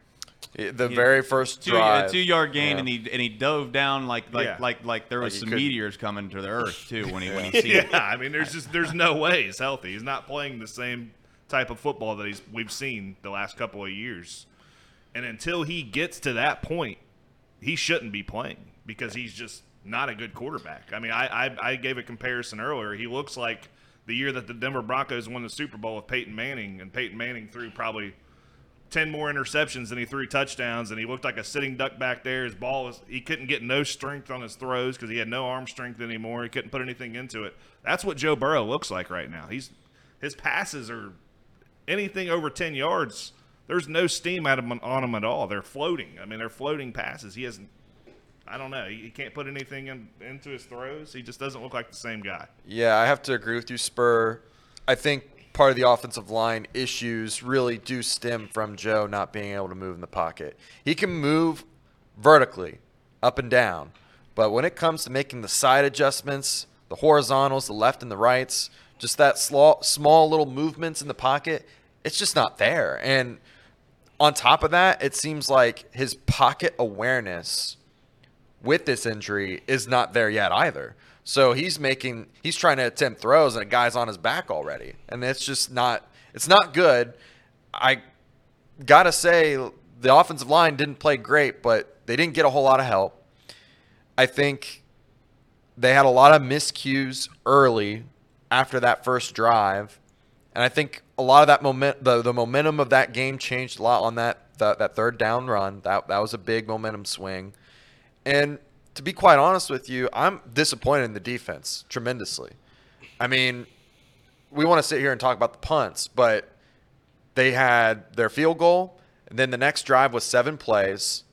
The very first Two, drive. a two yard gain, Yeah. and he and he dove down like like Yeah. like like there was he some couldn't- meteors coming to the earth too when he when he seen Yeah, it. I mean, there's just there's no way he's healthy. He's not playing the same type of football that he's we've seen the last couple of years. And until he gets to that point, he shouldn't be playing because he's just not a good quarterback. I mean, I I, I gave a comparison earlier. He looks like the year that the Denver Broncos won the Super Bowl with Peyton Manning, and Peyton Manning threw probably 10 more interceptions than he threw touchdowns and he looked like a sitting duck back there. His ball was he couldn't get no strength on his throws because he had no arm strength anymore. He couldn't put anything into it. That's what joe burrow looks like right now. He's his passes are anything over 10 yards there's no steam out of on him at all. They're floating. I mean they're floating passes. He hasn't i don't know he, can't put anything in, into his throws he just doesn't look like the same guy Yeah, I have to agree with you, Spur. I think part of the offensive line issues really do stem from Joe not being able to move in the pocket. He can move vertically, up and down, but when it comes to making the side adjustments, the horizontals, the left and the rights, just that small little movements in the pocket, it's just not there. And on top of that, it seems like his pocket awareness with this injury is not there yet either. So he's making he's trying to attempt throws and a guy's on his back already. And it's just not it's not good. I got to say the offensive line didn't play great, but they didn't get a whole lot of help. I think they had a lot of miscues early after that first drive. And I think a lot of that moment the, the momentum of that game changed a lot on that that, that third down run. That that was a big momentum swing. And to be quite honest with you, I'm disappointed in the defense tremendously. I mean, we want to sit here and talk about the punts, but they had their field goal, and then the next drive was seven plays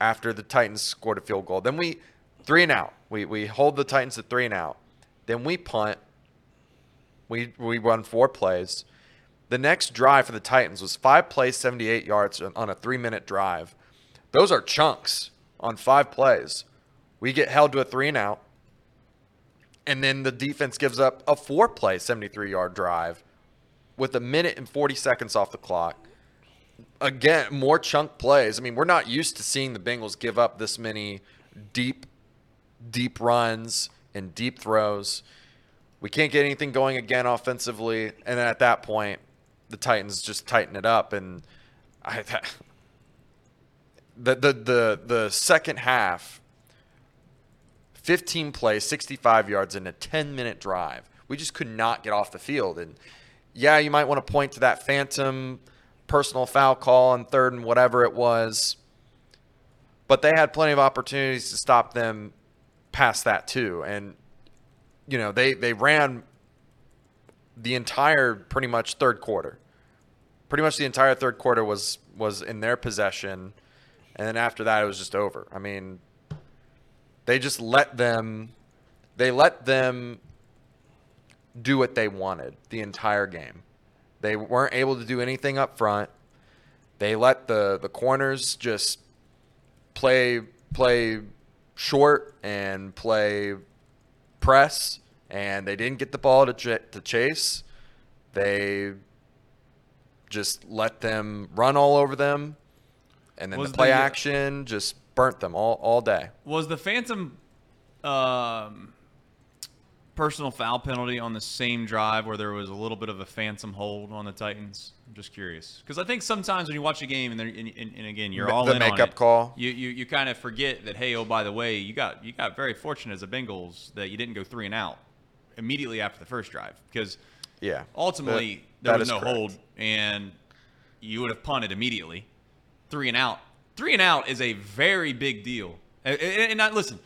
after the Titans scored a field goal. Then we three and out. We we hold the Titans to three and out. Then we punt. We we run four plays. The next drive for the Titans was five plays, 78 yards on a three minute drive. Those are chunks on five plays. We get held to a three and out. And then the defense gives up a four play, 73 yard drive with a minute and 40 seconds off the clock. Again, more chunk plays. I mean, we're not used to seeing the Bengals give up this many deep, deep runs and deep throws. We can't get anything going again offensively. And then at that point, the Titans just tighten it up. And I, the, the, the, the second half, 15 plays, 65 yards in a 10 minute drive. We just could not get off the field. And yeah, you might want to point to that phantom personal foul call on third and whatever it was. But they had plenty of opportunities to stop them past that too. And, you know, they, they ran the entire pretty much third quarter. Pretty much the entire third quarter was was in their possession. And then after that it was just over. I mean, they just let them they let them do what they wanted the entire game. They weren't able to do anything up front. They let the the corners just play play short and play press and they didn't get the ball to ch- to chase. They just let them run all over them and then Was the play the- action just burnt them all all day. Was the phantom um, personal foul penalty on the same drive where there was a little bit of a phantom hold on the Titans? I'm just curious because I think sometimes when you watch a game and, and, and, and again you're all the in on makeup it, call. You you, you kind of forget that hey oh by the way you got you got very fortunate as a Bengals that you didn't go three and out immediately after the first drive because Yeah. ultimately That- there that was no correct. hold and you would have punted immediately three and out. Three and out is a very big deal. And, and, and listen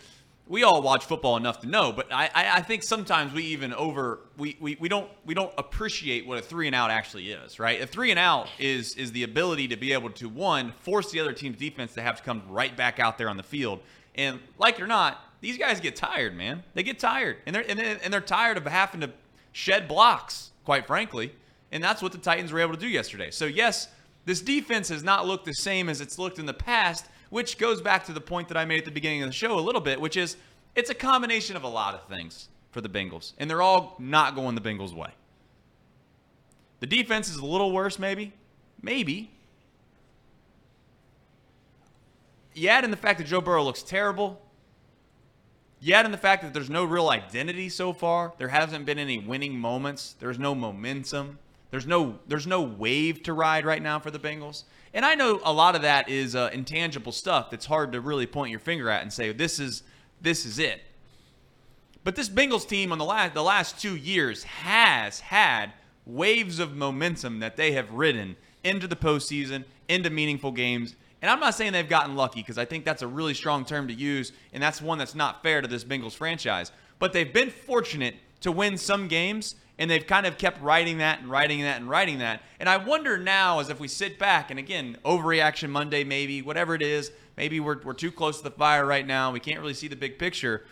we all watch football enough to know but I, I, I think sometimes we even over we, we, we don't we don't appreciate what a three and out actually is right? A three and out is is the ability to be able to one force the other team's defense to have to come right back out there on the field. And like it or not these guys get tired man. They get tired. And they're and they're, and they're tired of having to shed blocks quite frankly. And that's what the Titans were able to do yesterday. So, yes, this defense has not looked the same as it's looked in the past, which goes back to the point that I made at the beginning of the show a little bit, which is it's a combination of a lot of things for the Bengals, and they're all not going the Bengals' way. The defense is a little worse, maybe. Maybe. You add in the fact that Joe Burrow looks terrible. You add in the fact that there's no real identity so far. There hasn't been any winning moments. There's no momentum. There's no there's no wave to ride right now for the Bengals. And I know a lot of that is uh, intangible stuff that's hard to really point your finger at and say this is this is it. But this Bengals team on the last the last two years has had waves of momentum that they have ridden into the postseason, into meaningful games. And I'm not saying they've gotten lucky because I think that's a really strong term to use, and that's one that's not fair to this Bengals franchise. But they've been fortunate to win some games, and they've kind of kept writing that and writing that and writing that. And I wonder now, as if we sit back, and again, overreaction Monday, maybe, whatever it is, maybe we're, we're too close to the fire right now. We can't really see the big picture.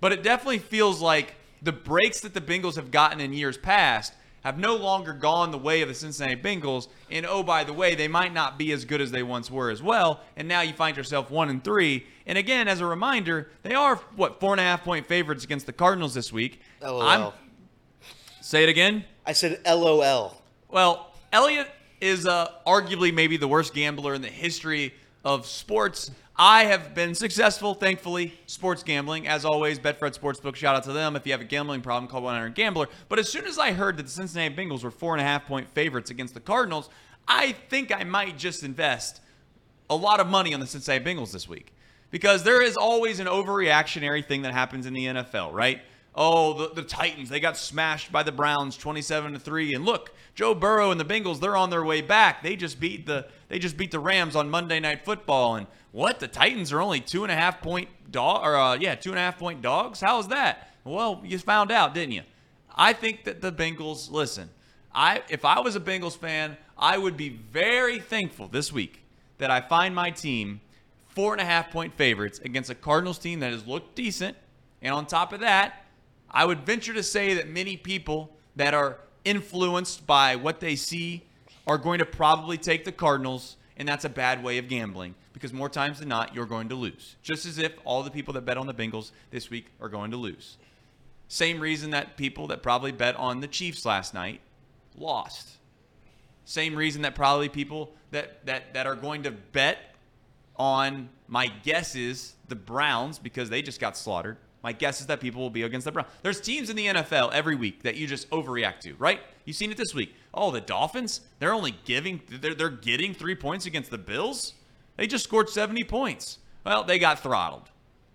But it definitely feels like the breaks that the Bengals have gotten in years past have no longer gone the way of the Cincinnati Bengals. And oh, by the way, they might not be as good as they once were as well. And now you find yourself one and three. And again, as a reminder, they are what four and a half point favorites against the Cardinals this week. LOL. Say it again. I said LOL. Well, Elliot is uh, arguably maybe the worst gambler in the history of sports. I have been successful, thankfully, sports gambling. As always, Betfred Sportsbook, shout out to them. If you have a gambling problem, call 1 800 Gambler. But as soon as I heard that the Cincinnati Bengals were four and a half point favorites against the Cardinals, I think I might just invest a lot of money on the Cincinnati Bengals this week. Because there is always an overreactionary thing that happens in the NFL, right? Oh, the, the Titans, they got smashed by the Browns 27 to 3. And look, Joe Burrow and the Bengals, they're on their way back. They just beat the they just beat the Rams on Monday night football. And what? The Titans are only two and a half point dog or uh, yeah, two and a half point dogs? How is that? Well, you found out, didn't you? I think that the Bengals, listen, I if I was a Bengals fan, I would be very thankful this week that I find my team four and a half point favorites against a Cardinals team that has looked decent. And on top of that, I would venture to say that many people that are influenced by what they see are going to probably take the Cardinals, and that's a bad way of gambling because more times than not, you're going to lose. Just as if all the people that bet on the Bengals this week are going to lose. Same reason that people that probably bet on the Chiefs last night lost. Same reason that probably people that, that, that are going to bet on my guess is the Browns because they just got slaughtered my guess is that people will be against the Browns. There's teams in the NFL every week that you just overreact to, right? You've seen it this week. Oh, the Dolphins, they're only giving, they're, they're getting three points against the Bills. They just scored 70 points. Well, they got throttled.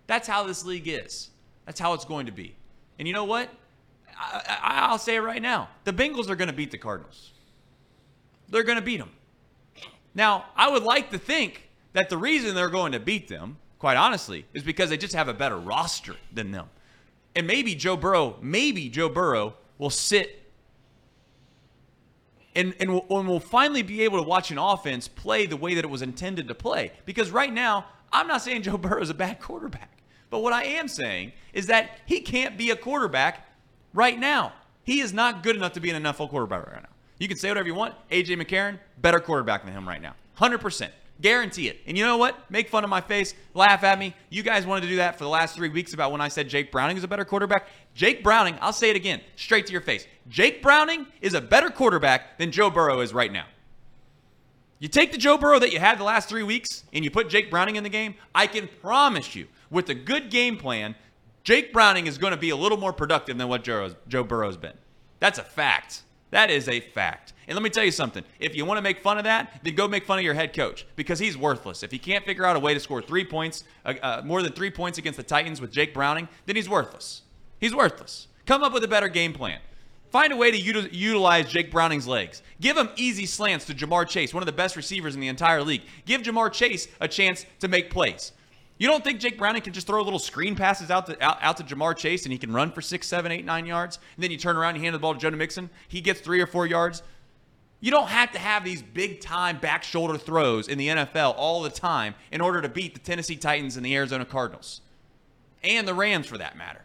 That's how this league is. That's how it's going to be. And you know what? I, will say it right now. The Bengals are going to beat the Cardinals. They're going to beat them. Now, I would like to think that the reason they're going to beat them quite honestly, is because they just have a better roster than them. And maybe Joe Burrow, maybe Joe Burrow will sit and, and, we'll, and we'll finally be able to watch an offense play the way that it was intended to play. Because right now, I'm not saying Joe Burrow is a bad quarterback. But what I am saying is that he can't be a quarterback right now. He is not good enough to be an NFL quarterback right now. You can say whatever you want. AJ McCarron, better quarterback than him right now. 100%. Guarantee it. And you know what? Make fun of my face, laugh at me. You guys wanted to do that for the last three weeks about when I said Jake Browning is a better quarterback. Jake Browning, I'll say it again, straight to your face. Jake Browning is a better quarterback than Joe Burrow is right now. You take the Joe Burrow that you had the last three weeks and you put Jake Browning in the game, I can promise you, with a good game plan, Jake Browning is going to be a little more productive than what Joe, Burrow's been. That's a fact. That is a fact. And let me tell you something. If you want to make fun of that, then go make fun of your head coach because he's worthless. If he can't figure out a way to score three points, uh, uh, more than three points against the Titans with Jake Browning, then he's worthless. He's worthless. Come up with a better game plan. Find a way to util- utilize Jake Browning's legs. Give him easy slants to Ja'Marr Chase, one of the best receivers in the entire league. Give Ja'Marr Chase a chance to make plays. You don't think Jake Browning can just throw little screen passes out to out, out, to Ja'Marr Chase and he can run for six, seven, eight, nine yards? And then you turn around and hand the ball to Jonah Mixon. He gets three or four yards. You don't have to have these big time back shoulder throws in the NFL all the time in order to beat the Tennessee Titans and the Arizona Cardinals. And the Rams for that matter.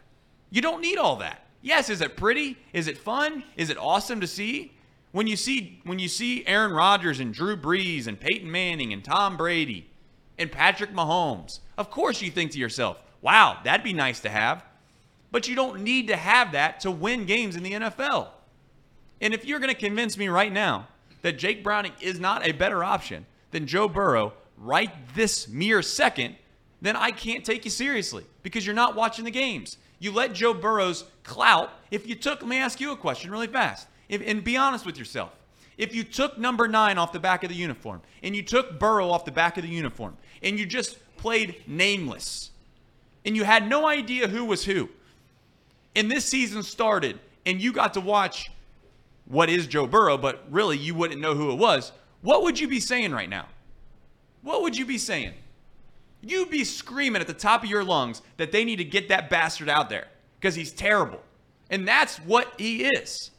You don't need all that. Yes, is it pretty? Is it fun? Is it awesome to see? When you see when you see Aaron Rodgers and Drew Brees and Peyton Manning and Tom Brady and Patrick Mahomes. Of course, you think to yourself, wow, that'd be nice to have. But you don't need to have that to win games in the NFL. And if you're going to convince me right now that Jake Browning is not a better option than Joe Burrow right this mere second, then I can't take you seriously because you're not watching the games. You let Joe Burrow's clout, if you took, let me ask you a question really fast, if, and be honest with yourself. If you took number nine off the back of the uniform and you took Burrow off the back of the uniform and you just played nameless and you had no idea who was who, and this season started and you got to watch what is Joe Burrow, but really you wouldn't know who it was, what would you be saying right now? What would you be saying? You'd be screaming at the top of your lungs that they need to get that bastard out there because he's terrible. And that's what he is.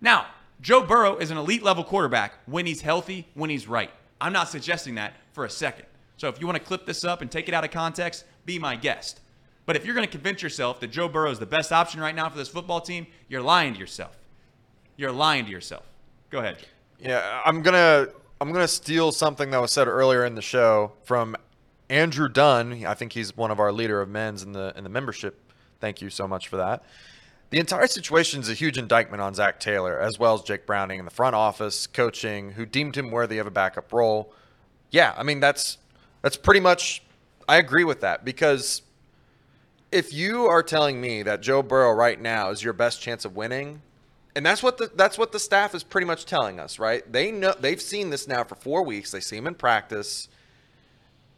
Now, Joe Burrow is an elite level quarterback when he's healthy, when he's right. I'm not suggesting that for a second. So if you want to clip this up and take it out of context, be my guest. But if you're going to convince yourself that Joe Burrow is the best option right now for this football team, you're lying to yourself. You're lying to yourself. Go ahead. Yeah, I'm gonna I'm gonna steal something that was said earlier in the show from Andrew Dunn. I think he's one of our leader of men's in the in the membership. Thank you so much for that. The entire situation is a huge indictment on Zac Taylor, as well as Jake Browning in the front office, coaching, who deemed him worthy of a backup role. Yeah, I mean, that's That's pretty much. I agree with that because if you are telling me that Joe Burrow right now is your best chance of winning, and that's what the that's what the staff is pretty much telling us, right? They know they've seen this now for four weeks. They see him in practice,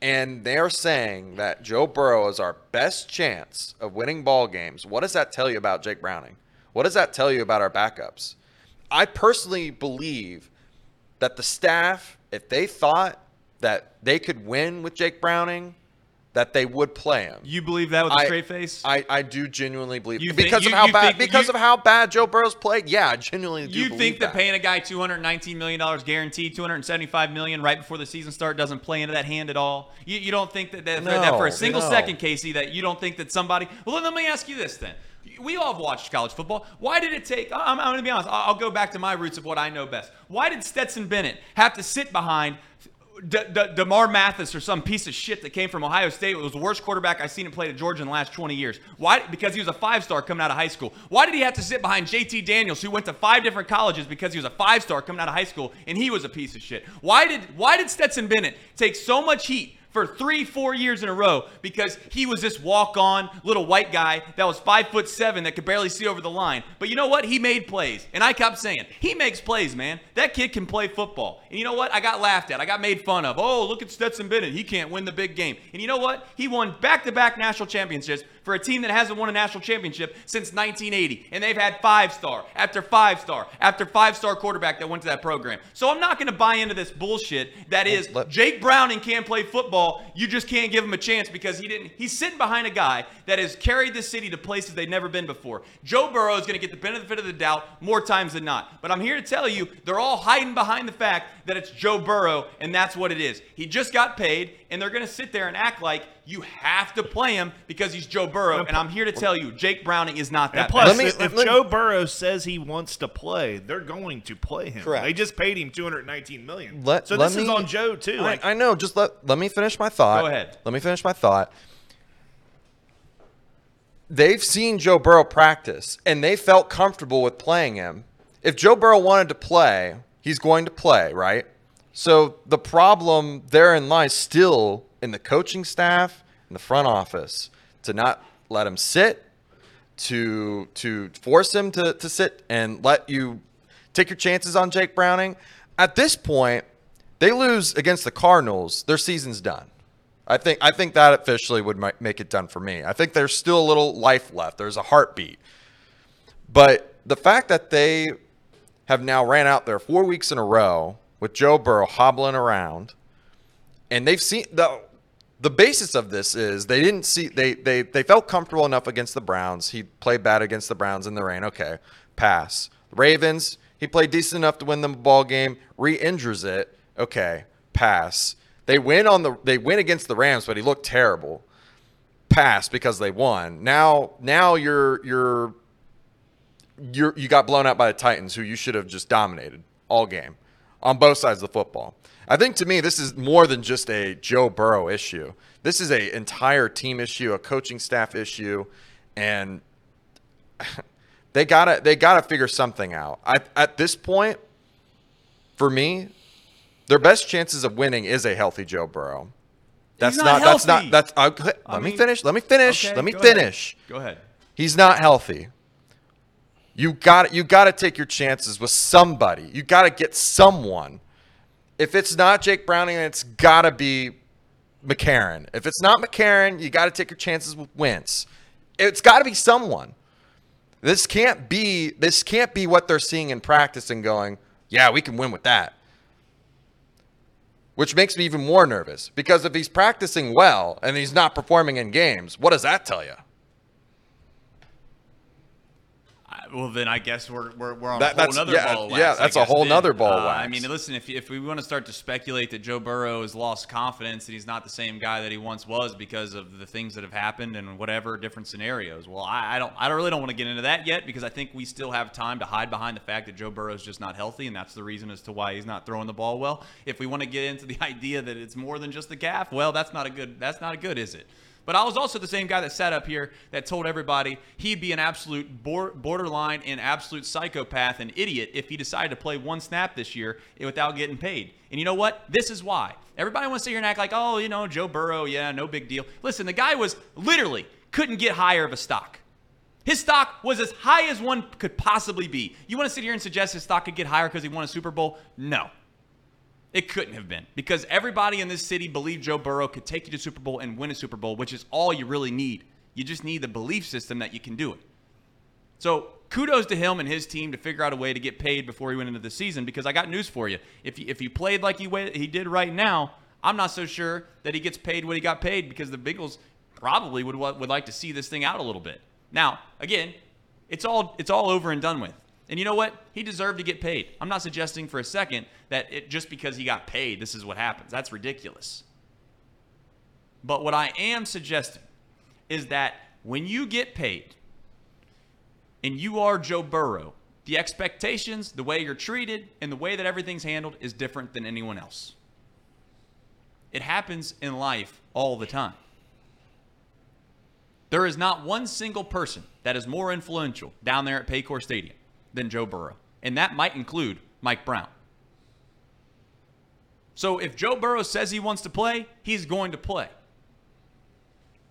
and they're saying that Joe Burrow is our best chance of winning ball games. What does that tell you about Jake Browning? What does that tell you about our backups? I personally believe that the staff, if they thought that they could win with Jake Browning, that they would play him. You believe that with a I- straight face? I, I do genuinely believe You think- because you- of how you bad because of how bad Joe Burrow's played. Yeah, I genuinely do you think that that paying a guy 219 million dollars guaranteed, 275 million right before the season start doesn't play into that hand at all? You, you don't think that that, that for a single no. second, Casey, that you don't think that somebody? Well, let me ask you this then. We all have watched college football. Why did it take? I'm, I'm going to be honest. I'll, I'll go back to my roots of what I know best. Why did Stetson Bennett have to sit behind D- D- Demar Mathis or some piece of shit that came from Ohio State. Was the worst quarterback I've seen him play at Georgia in the last 20 years. Why? Because he was a five star coming out of high school. Why did he have to sit behind JT Daniels, who went to five different colleges because he was a five star coming out of high school and he was a piece of shit? Why did Why did Stetson Bennett take so much heat? For three, four years in a row, because he was this walk-on little white guy that was five foot seven that could barely see over the line. But you know what? He made plays, and I kept saying he makes plays, man. That kid can play football. And you know what? I got laughed at. I got made fun of. Oh, look at Stetson Bennett. He can't win the big game. And you know what? He won back-to-back national championships for a team that hasn't won a national championship since 1980. And they've had five-star after five-star after five-star quarterback that went to that program. So I'm not going to buy into this bullshit that is Jake Browning can't play football. You just can't give him a chance because he didn't. He's sitting behind a guy that has carried the city to places they've never been before. Joe Burrow is going to get the benefit of the doubt more times than not. But I'm here to tell you, they're all hiding behind the fact that it's Joe Burrow, and that's what it is. He just got paid, and they're going to sit there and act like you have to play him because he's Joe Burrow. And I'm here to tell you, Jake Browning is not And that plus, bad. Me- if, if me- Joe Burrow says he wants to play, they're going to play him. Correct. They just paid him 219 million. Let- so let this is me- on Joe too. I, Like I know. Just let let me finish my thought. Go ahead. Let me finish my thought. They've seen Joe Burrow practice, and they felt comfortable with playing him. If Joe Burrow wanted to play, he's going to play, right? So the problem therein lies still in the coaching staff and the front office to not let him sit, to to force him to, to sit and let you take your chances on Jake Browning. At this point, they lose against the Cardinals, their season's done. I think I think that officially would make it done for me. I think there's still a little life left. There's a heartbeat. But the fact that they have now ran out there four weeks in a row with Joe Burrow hobbling around, and they've seen the the basis of this is they didn't see they they they felt comfortable enough against the Browns. He played bad against the Browns in the rain. Okay, pass. Ravens, he played decent enough to win the ball game. Re-injures it. Okay, pass. They win on the they win against the Rams, but he looked terrible. Pass because they won. Now now you're you're you're you got blown out by the Titans, who you should have just dominated all game on both sides of the football. I think to me, this is more than just a Joe Burrow issue. This is a entire team issue, a coaching staff issue, and they gotta they gotta figure something out. I, at this point, for me, their best chances of winning is a healthy Joe Burrow. That's not That's healthy. not. That's. I'll- let I me mean- finish. Let me finish. Okay, let me go ahead. finish. Go ahead. He's not healthy. You got you got to take your chances with somebody. You got to get someone. If it's not Jake Browning, it's got to be McCarron. If it's not McCarron, you got to take your chances with Wentz. It's got to be someone. This can't be this can't be what they're seeing in practice and going, "Yeah, we can win with that." Which makes me even more nervous because if he's practicing well and he's not performing in games, what does that tell you? I- Well, then I guess we're we're, we're on That- a whole that's- nother yeah, ball of wax. yeah, that's a whole then. nother ball Uh, I mean, listen, if if we want to start to speculate that Joe Burrow has lost confidence and he's not the same guy that he once was because of the things that have happened and whatever different scenarios, well, I, I don't, I don't really don't want to get into that yet because I think we still have time to hide behind the fact that Joe Burrow is just not healthy and that's the reason as to why he's not throwing the ball well. If we want to get into the idea that it's more than just the calf, well, that's not a good, that's not a good, is it? But I was also the same guy that sat up here that told everybody he'd be an absolute borderline and absolute psychopath and idiot if he decided to play one snap this year without getting paid. And you know what? This is why. Everybody wants to sit here and act like, oh, you know, Joe Burrow, yeah, no big deal. Listen, the guy was literally couldn't get higher of a stock. His stock was as high as one could possibly be. You want to sit here and suggest his stock could get higher because he won a Super Bowl? No. It couldn't have been because everybody in this city believed Joe Burrow could take you to Super Bowl and win a Super Bowl, which is all you really need. You just need the belief system that you can do it. So kudos to him and his team to figure out a way to get paid before he went into the season. Because I got news for you: if he, if he played like he he did right now, I'm not so sure that he gets paid what he got paid because the Bengals probably would would like to see this thing out a little bit. Now, again, it's all it's all over and done with. And you know what? He deserved to get paid. I'm not suggesting for a second that it, just because he got paid, this is what happens. That's ridiculous. But what I am suggesting is that when you get paid and you are Joe Burrow, the expectations, the way you're treated, and the way that everything's handled is different than anyone else. It happens in life all the time. There is not one single person that is more influential down there at Paycor Stadium than Joe Burrow, and that might include Mike Brown. So if Joe Burrow says he wants to play, he's going to play.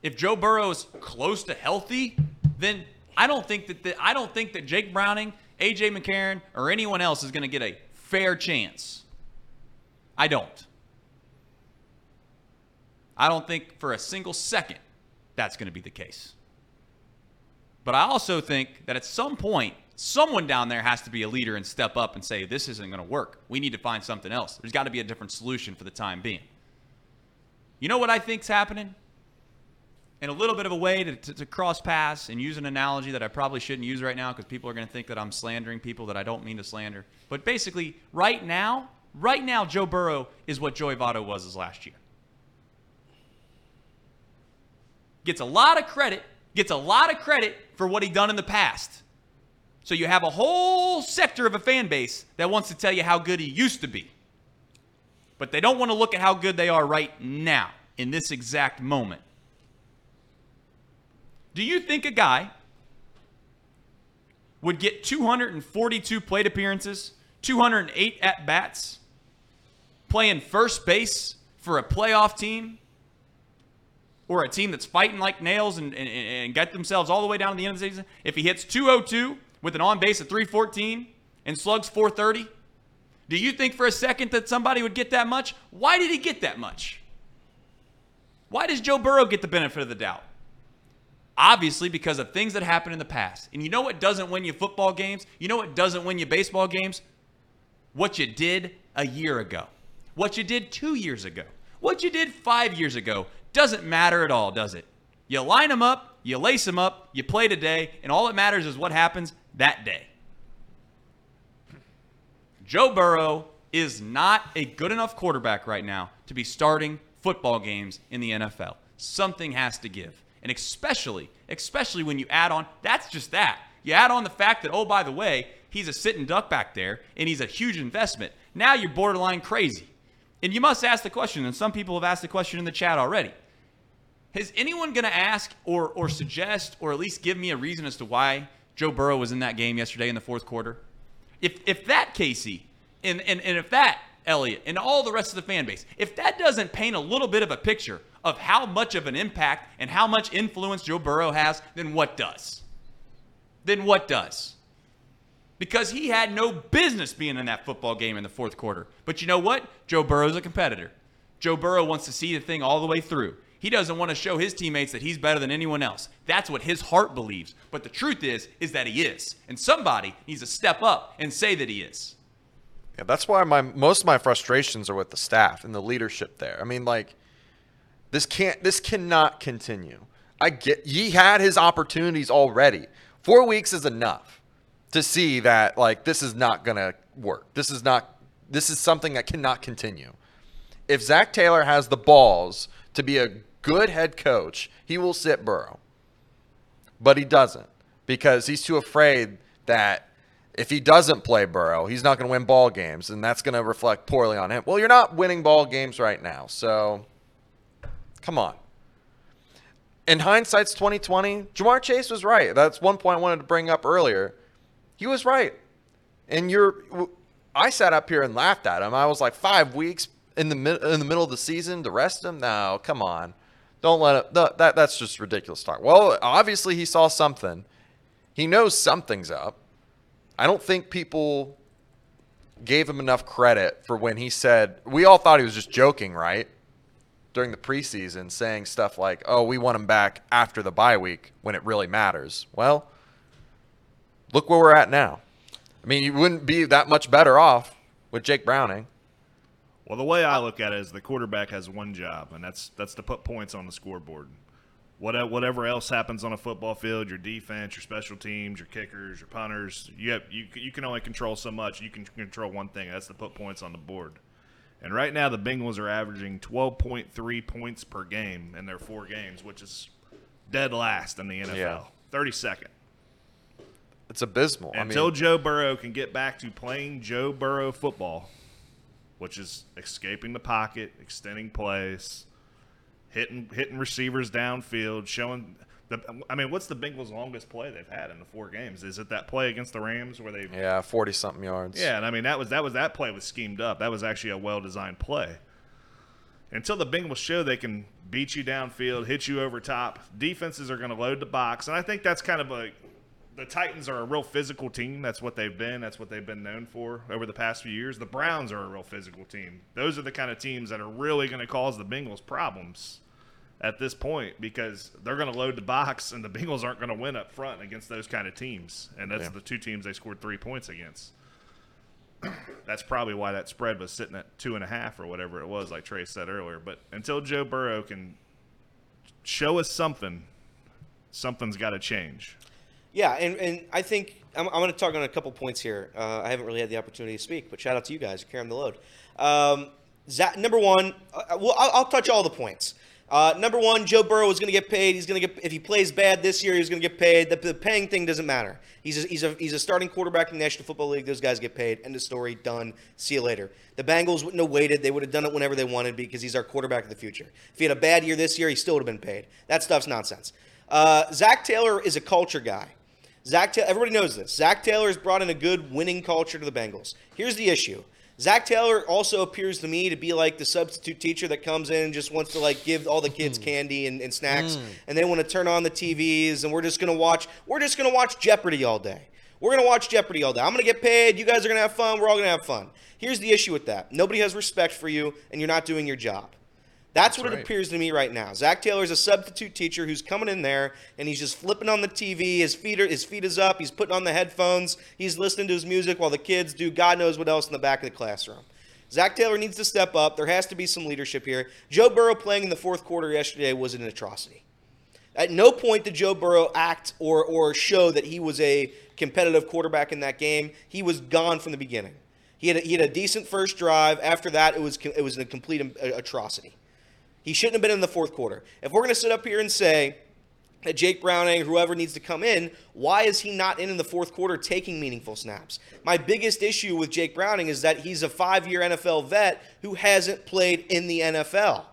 If Joe Burrow is close to healthy, then I don't think that the, I don't think that Jake Browning, AJ McCarron, or anyone else is going to get a fair chance. I don't. I don't think for a single second that's going to be the case. But I also think that at some point, someone down there has to be a leader and step up and say, this isn't going to work. We need to find something else. There's got to be a different solution for the time being. You know what I think's happening? In a little bit of a way to, to, to cross paths and use an analogy that I probably shouldn't use right now because people are going to think that I'm slandering people that I don't mean to slander. But basically, right now, right now, Joe Burrow is what Joey Votto was his last year. Gets a lot of credit, gets a lot of credit for what he done in the past. So you have a whole sector of a fan base that wants to tell you how good he used to be. But they don't want to look at how good they are right now, in this exact moment. Do you think a guy would get 242 plate appearances, 208 at bats, playing first base for a playoff team, or a team that's fighting like nails and, and, and get themselves all the way down to the end of the season? If he hits 202 with an on base of 314 and slugs 430? Do you think for a second that somebody would get that much? Why did he get that much? Why does Joe Burrow get the benefit of the doubt? Obviously, because of things that happened in the past. And you know what doesn't win you football games? You know what doesn't win you baseball games? What you did a year ago. What you did two years ago. What you did five years ago doesn't matter at all, does it? You line them up, you lace them up, you play today, and all that matters is what happens that day. Joe Burrow is not a good enough quarterback right now to be starting football games in the NFL. Something has to give. And especially, especially when you add on, that's just that. You add on the fact that, oh, by the way, he's a sitting duck back there and he's a huge investment. Now you're borderline crazy. And you must ask the question, and some people have asked the question in the chat already. Is anyone going to ask or, or suggest or at least give me a reason as to why Joe Burrow was in that game yesterday in the fourth quarter? If, if that, Casey, and, and, and if that, Elliot, and all the rest of the fan base, if that doesn't paint a little bit of a picture of how much of an impact and how much influence Joe Burrow has, then what does? Then what does? Because he had no business being in that football game in the fourth quarter. But you know what? Joe Burrow's a competitor. Joe Burrow wants to see the thing all the way through. He doesn't want to show his teammates that he's better than anyone else. That's what his heart believes. But the truth is, is that he is. And somebody needs to step up and say that he is. Yeah, that's why my most of my frustrations are with the staff and the leadership there. I mean, like this can't this cannot continue. I get he had his opportunities already. Four weeks is enough to see that like this is not gonna work. This is not this is something that cannot continue. If Zac Taylor has the balls to be a good head coach, he will sit Burrow. But he doesn't because he's too afraid that if he doesn't play Burrow, he's not going to win ball games, and that's going to reflect poorly on him. Well, you're not winning ball games right now, so come on. in hindsight's 2020, Ja'Marr Chase was right. That's one point I wanted to bring up earlier. He was right. And you're I sat up here and laughed at him. I was like, 5 weeks in the in the middle of the season to rest him? No, come on. Don't let it that, that that's just ridiculous talk. Well, obviously he saw something. He knows something's up. I don't think people gave him enough credit for when he said we all thought he was just joking, right? During the preseason, saying stuff like, "Oh, we want him back after the bye week when it really matters." Well, look where we're at now. I mean, you wouldn't be that much better off with Jake Browning. Well, the way I uh, look at it is the quarterback has one job, and that's that's to put points on the scoreboard. What- Whatever else happens on a football field, your defense, your special teams, your kickers, your punters, you have, you you can only control so much. You can control one thing. That's to put points on the board. And right now, the Bengals are averaging 12.3 points per game in their four games, which is dead last in the NFL. Yeah. 32nd. It's abysmal. Until I mean, Joe Burrow can get back to playing Joe Burrow football, which is escaping the pocket, extending plays, hitting hitting receivers downfield, showing the. I mean, what's the Bengals' longest play they've had in the four games? Is it that play against the Rams where they? yeah, 40 something yards. Yeah, and I mean that was that was that play was schemed up. That was actually a well designed play. Until the Bengals show they can beat you downfield, hit you over top, defenses are going to load the box, and I think that's kind of a the Titans are a real physical team. That's what they've been. That's what they've been known for over the past few years. The Browns are a real physical team. Those are the kind of teams that are really going to cause the Bengals problems at this point because they're going to load the box, and the Bengals aren't going to win up front against those kind of teams. And that's Yeah. the two teams they scored three points against. That's probably why that spread was sitting at two and a half or whatever it was, like Trey said earlier. But until Joe Burrow can show us something, something's got to change. Yeah, and, and I think I'm, I'm going to talk on a couple points here. Uh, I haven't really had the opportunity to speak, but shout out to you guys. Carrying the load. Um, Zac, number one, uh, well, I'll, I'll touch all the points. Uh, number one, Joe Burrow is going to get paid. He's going to get if he plays bad this year, he's going to get paid. The, the paying thing doesn't matter. He's a, he's a he's a starting quarterback in the National Football League. Those guys get paid. End of story. Done. See you later. The Bengals wouldn't have waited. They would have done it whenever they wanted because he's our quarterback of the future. If he had a bad year this year, he still would have been paid. That stuff's nonsense. Uh, Zac Taylor is a culture guy. Zac, everybody knows this. Zac Taylor has brought in a good winning culture to the Bengals. Here's the issue. Zac Taylor also appears to me to be like the substitute teacher that comes in and just wants to like give all the kids mm. candy and, and snacks, mm. and they want to turn on the TVs, and we're just gonna watch. We're just gonna watch Jeopardy all day. We're gonna watch Jeopardy all day. I'm gonna get paid. You guys are gonna have fun. We're all gonna have fun. Here's the issue with that. Nobody has respect for you, and you're not doing your job. That's, what it appears to me right now. Zac Taylor is a substitute teacher who's coming in there and he's just flipping on the TV. His feet are, his feet is up. He's putting on the headphones. He's listening to his music while the kids do God knows what else in the back of the classroom. Zac Taylor needs to step up. There has to be some leadership here. Joe Burrow playing in the fourth quarter yesterday was an atrocity. At no point did Joe Burrow act or or show that he was a competitive quarterback in that game. He was gone from the beginning. He had a, he had a decent first drive. After that, it was it was a complete um, atrocity. He shouldn't have been in the fourth quarter. If we're going to sit up here and say that Jake Browning, whoever needs to come in, why is he not in in the fourth quarter taking meaningful snaps? My biggest issue with Jake Browning is that he's a five-year NFL vet who hasn't played in the NFL.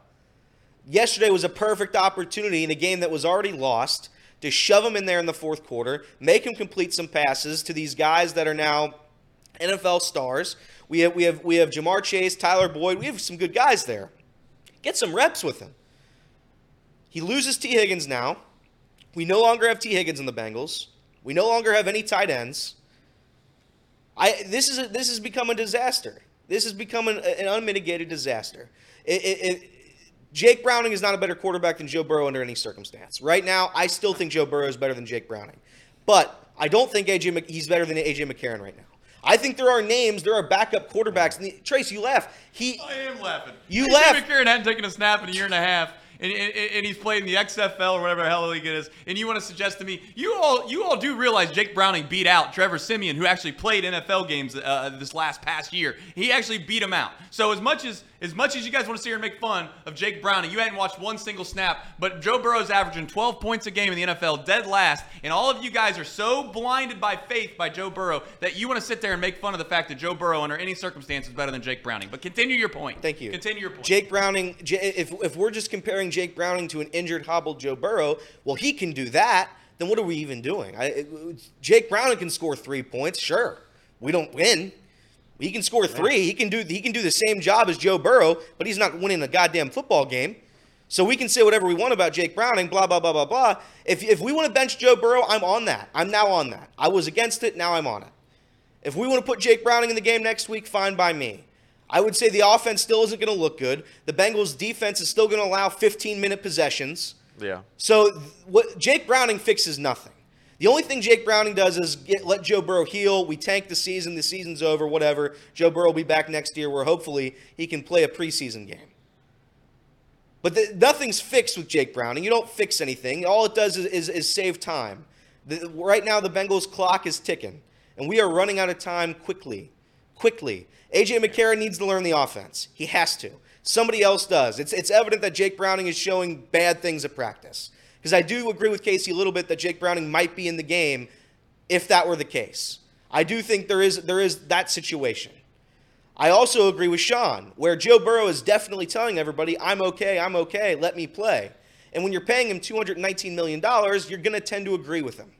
Yesterday was a perfect opportunity in a game that was already lost to shove him in there in the fourth quarter, make him complete some passes to these guys that are now NFL stars. We have we have we have Ja'Marr Chase, Tyler Boyd. We have some good guys there. Get some reps with him. He loses Tee Higgins now. We no longer have Tee Higgins in the Bengals. We no longer have any tight ends. I this is a, this has become a disaster. This has become an, an unmitigated disaster. It, it, it, Jake Browning is not a better quarterback than Joe Burrow under any circumstance. Right now, I still think Joe Burrow is better than Jake Browning, but I don't think AJ he's better than AJ McCarron right now. I think there are names, there are backup quarterbacks. And the, Trace, you laugh. He I am laughing. You laugh. McCarron hadn't taken a snap in a year and a half, and, and, and he's played in the XFL or whatever the hell the league it is. And you want to suggest to me, you all you all do realize Jake Browning beat out Trevor Siemian, who actually played NFL games uh, this last past year. He actually beat him out. So as much as as much as you guys want to sit here and make fun of Jake Browning, you hadn't watched one single snap. But Joe Burrow's averaging 12 points a game in the NFL, dead last. And all of you guys are so blinded by faith by Joe Burrow that you want to sit there and make fun of the fact that Joe Burrow, under any circumstances, is better than Jake Browning. But continue your point. Thank you. Continue your point. Jake Browning. If if we're just comparing comparing Jake Browning to an injured, hobbled Joe Burrow, well, he can do that. Then what are we even doing? I, it- Jake Browning can score three points, sure. We don't win. He can score three. He can do he can do the same job as Joe Burrow, but he's not winning a goddamn football game. So we can say whatever we want about Jake Browning, blah blah blah blah blah. If if we want to bench Joe Burrow, I'm on that. I'm now on that. I was against it, now I'm on it. If we want to put Jake Browning in the game next week, fine by me. I would say the offense still isn't going to look good. The Bengals defense is still going to allow 15 minute possessions. Yeah. So what Jake Browning fixes nothing. The only thing Jake Browning does is get, let Joe Burrow heal. We tank the season. The season's over. Whatever. Joe Burrow will be back next year, where hopefully he can play a preseason game. But the, nothing's fixed with Jake Browning. You don't fix anything. All it does is, is, is save time. The, right now, the Bengals' clock is ticking, and we are running out of time quickly. Quickly. AJ McCarron needs to learn the offense. He has to. Somebody else does. It's, it's evident that Jake Browning is showing bad things at practice. Because I do agree with Casey a little bit that Jake Browning might be in the game if that were the case. I do think there is there is that situation. I also agree with Sean, where Joe Burrow is definitely telling everybody, I'm okay, I'm okay, let me play. And when you're paying him $219 million, you're going to tend to agree with him.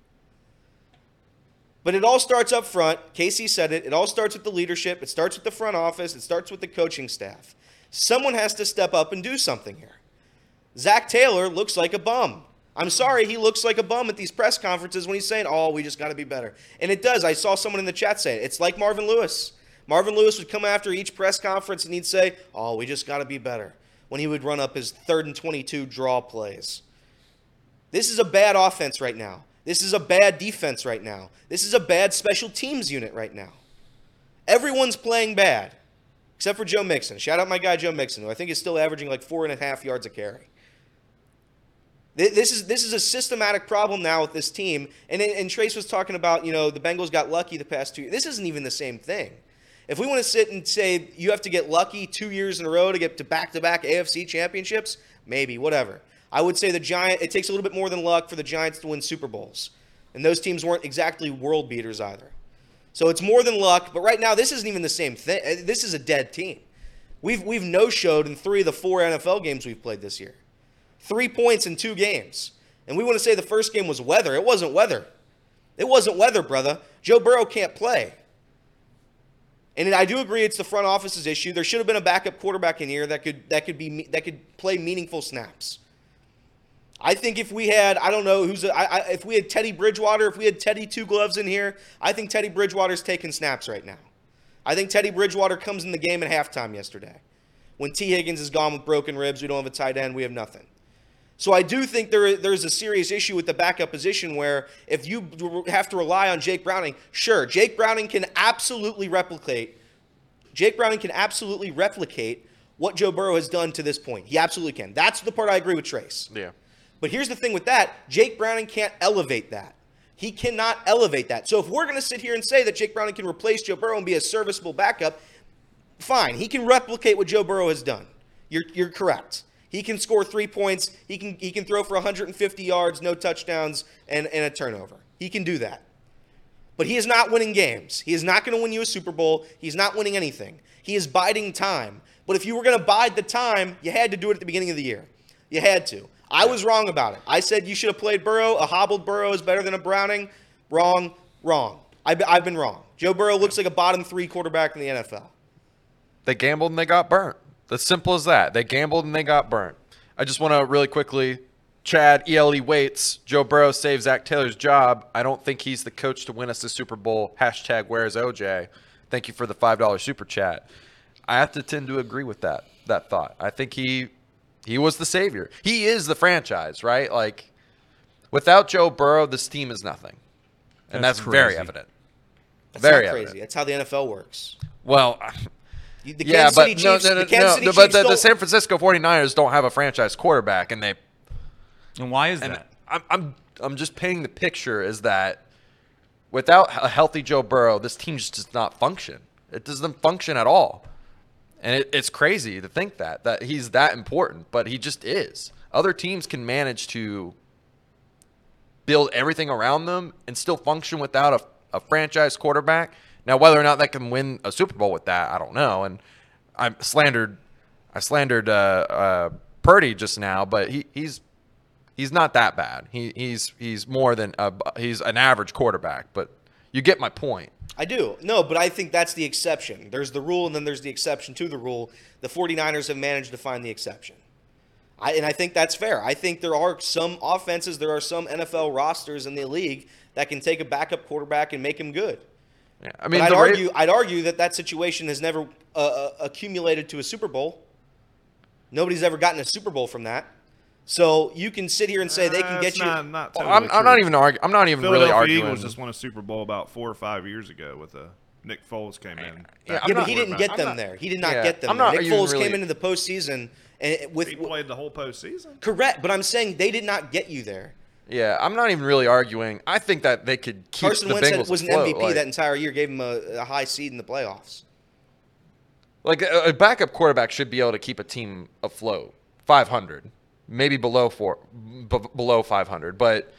But it all starts up front. Casey said it. It all starts with the leadership, it starts with the front office, it starts with the coaching staff. Someone has to step up and do something here. Zac Taylor looks like a bum. I'm sorry, he looks like a bum at these press conferences when he's saying, "Oh, we just got to be better." And it does. I saw someone in the chat say it. It's like Marvin Lewis. Marvin Lewis would come after each press conference and he'd say, "Oh, we just got to be better." When he would run up his third and 22 draw plays. This is a bad offense right now. This is a bad defense right now. This is a bad special teams unit right now. Everyone's playing bad, except for Joe Mixon. Shout out my guy Joe Mixon, who I think is still averaging like four and a half yards a carry. Th- This is this is a systematic problem now with this team. And and Trace was talking about you know the Bengals got lucky the past two. years. This isn't even the same thing. If we want to sit and say you have to get lucky two years in a row to get to back-to-back AFC championships, maybe whatever. I would say the Giant. It takes a little bit more than luck for the Giants to win Super Bowls, and those teams weren't exactly world beaters either. So it's more than luck. But right now, this isn't even the same thing. This is a dead team. We've we've no showed in three of the four NFL games we've played this year. Three points in two games. And we want to say the first game was weather. It wasn't weather. It wasn't weather, brother. Joe Burrow can't play. And I do agree it's the front office's issue. There should have been a backup quarterback in here that could that could be that could play meaningful snaps. I think if we had, I don't know who's, a, I, I, if we had Teddy Bridgewater, if we had Teddy Two Gloves in here, I think Teddy Bridgewater's taking snaps right now. I think Teddy Bridgewater comes in the game at halftime yesterday. When Tee Higgins is gone with broken ribs, we don't have a tight end, we have nothing. So I do think there there's a serious issue with the backup position where if you have to rely on Jake Browning, sure, Jake Browning can absolutely replicate. Jake Browning can absolutely replicate what Joe Burrow has done to this point. He absolutely can. That's the part I agree with Trace. Yeah. But here's the thing with that Jake Browning can't elevate that. He cannot elevate that. So if we're going to sit here and say that Jake Browning can replace Joe Burrow and be a serviceable backup, fine. He can replicate what Joe Burrow has done. You're, you're correct. He can score three points. He can, he can throw for 150 yards, no touchdowns, and, and a turnover. He can do that. But he is not winning games. He is not going to win you a Super Bowl. He's not winning anything. He is biding time. But if you were going to bide the time, you had to do it at the beginning of the year. You had to. I was wrong about it. I said you should have played Burrow. A hobbled Burrow is better than a Browning. Wrong, wrong. I've, I've been wrong. Joe Burrow looks like a bottom three quarterback in the NFL. They gambled and they got burnt. That's simple as that. They gambled and they got burnt. I just want to really quickly Chad, ELE waits. Joe Burrow saves Zac Taylor's job. I don't think he's the coach to win us the Super Bowl. Hashtag where's OJ? Thank you for the $5 super chat. I have to tend to agree with that that thought. I think he he was the savior. He is the franchise, right? Like without Joe Burrow, this team is nothing. And That's that's, very evident. That's Very crazy. evident. That's how the NFL works. Well, You- The yeah, Kansas but City Chiefs, no, no, the Kansas no, City no, but the, the San Francisco 49ers don't have a franchise quarterback, and they And why is and that? I'm, I'm I'm just painting the picture is that without a healthy Joe Burrow, this team just does not function. It doesn't function at all, and it, it's crazy to think that that he's that important, but he just is. Other teams can manage to build everything around them and still function without a, a franchise quarterback. Now, whether or not they can win a Super Bowl with that, I don't know. And I slandered, I slandered uh, uh, Purdy just now, but he, he's he's not that bad. He, he's he's more than a, he's an average quarterback, but you get my point. I do. No, but I think that's the exception. There's the rule, and then there's the exception to the rule. The 49ers have managed to find the exception. I, and I think that's fair. I think there are some offenses, there are some NFL rosters in the league that can take a backup quarterback and make him good. Yeah, I mean, I'd Ra- argue, I'd argue that that situation has never uh, uh, accumulated to a Super Bowl. Nobody's ever gotten a Super Bowl from that. So you can sit here and say they can Uh, get it's you. Not, not Well, I'm, I'm not even arguing. I'm not even really arguing. Eagles just won a Super Bowl about four or five years ago with a Nick Foles came in. Yeah, yeah, but not- he didn't get them not- there. He did not yeah, get them. I'm there. not Nick Foles really- came into the postseason and with He played the whole postseason. correct, but I'm saying they did not get you there. Yeah, I'm not even really arguing. I think that they could keep Carson the Wentz Bengals was an afloat, MVP like- that entire year, gave him a, a high seed in the playoffs. Like a, a backup quarterback should be able to keep a team afloat. 500, maybe below four, b- below 500. But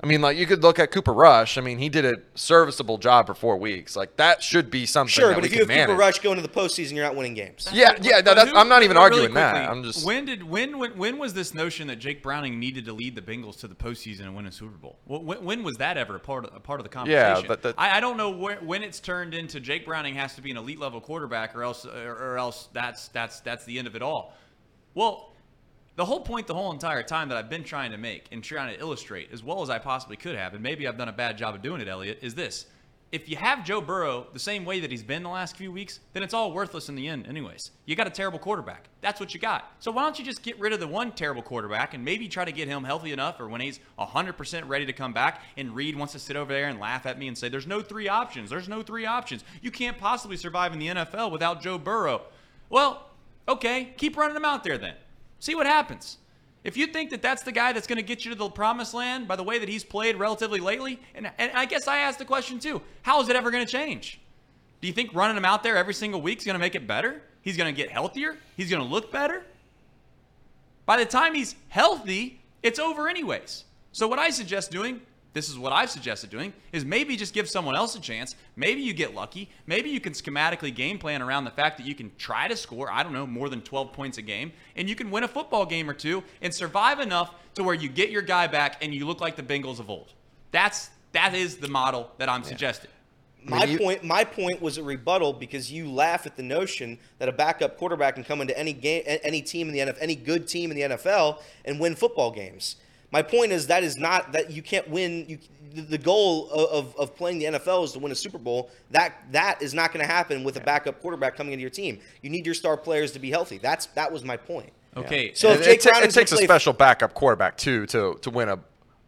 I mean, like you could look at Cooper Rush. I mean, he did a serviceable job for four weeks. Like that should be something. Sure, that but we if you can have Cooper. Rush going to the postseason, you're not winning games. Yeah, But- yeah. but no, that's, who- I'm not even but really arguing that. I'm just. when did when, when when was this notion that Jake Browning needed to lead the Bengals to the postseason and win a Super Bowl? When, when was that ever a part of a part of the conversation? that- that- I, I don't know where, when it's turned into Jake Browning has to be an elite level quarterback or else or, or else that's that's that's the end of it all. Well, the whole point the whole entire time that I've been trying to make and trying to illustrate as well as I possibly could have, and maybe I've done a bad job of doing it, Elliot, is this. If you have Joe Burrow the same way that he's been the last few weeks, then it's all worthless in the end, anyways. You got a terrible quarterback. That's what you got. So why don't you just get rid of the one terrible quarterback and maybe try to get him healthy enough or when he's 100% ready to come back and Reed wants to sit over there and laugh at me and say, there's no three options. There's no three options. You can't possibly survive in the NFL without Joe Burrow. Well, okay, keep running him out there then. See what happens. If you think that that's the guy that's going to get you to the promised land by the way that he's played relatively lately, and, and I guess I asked the question too how is it ever going to change? Do you think running him out there every single week is going to make it better? He's going to get healthier? He's going to look better? By the time he's healthy, it's over anyways. So what I suggest doing, this is what I've suggested doing, is maybe just give someone else a chance. Maybe you get lucky. Maybe you can schematically game plan around the fact that you can try to score, I don't know, more than 12 points a game, and you can win a football game or two and survive enough to where you get your guy back and you look like the Bengals of old. That's that is the model that I'm suggesting. My you- point, my point was a rebuttal because you laugh at the notion that a backup quarterback can come into any game, any team in the NFL, any good team in the NFL, and win football games. My point is that is not that you can't win. You, the- the goal of, of, of playing the NFL is to win a Super Bowl. That that is not going to happen with a backup quarterback coming into your team. You need your star players to be healthy. That's that was my point. Okay. So if it, Jake it, ta- it takes a gonna play- special backup quarterback too to to win a,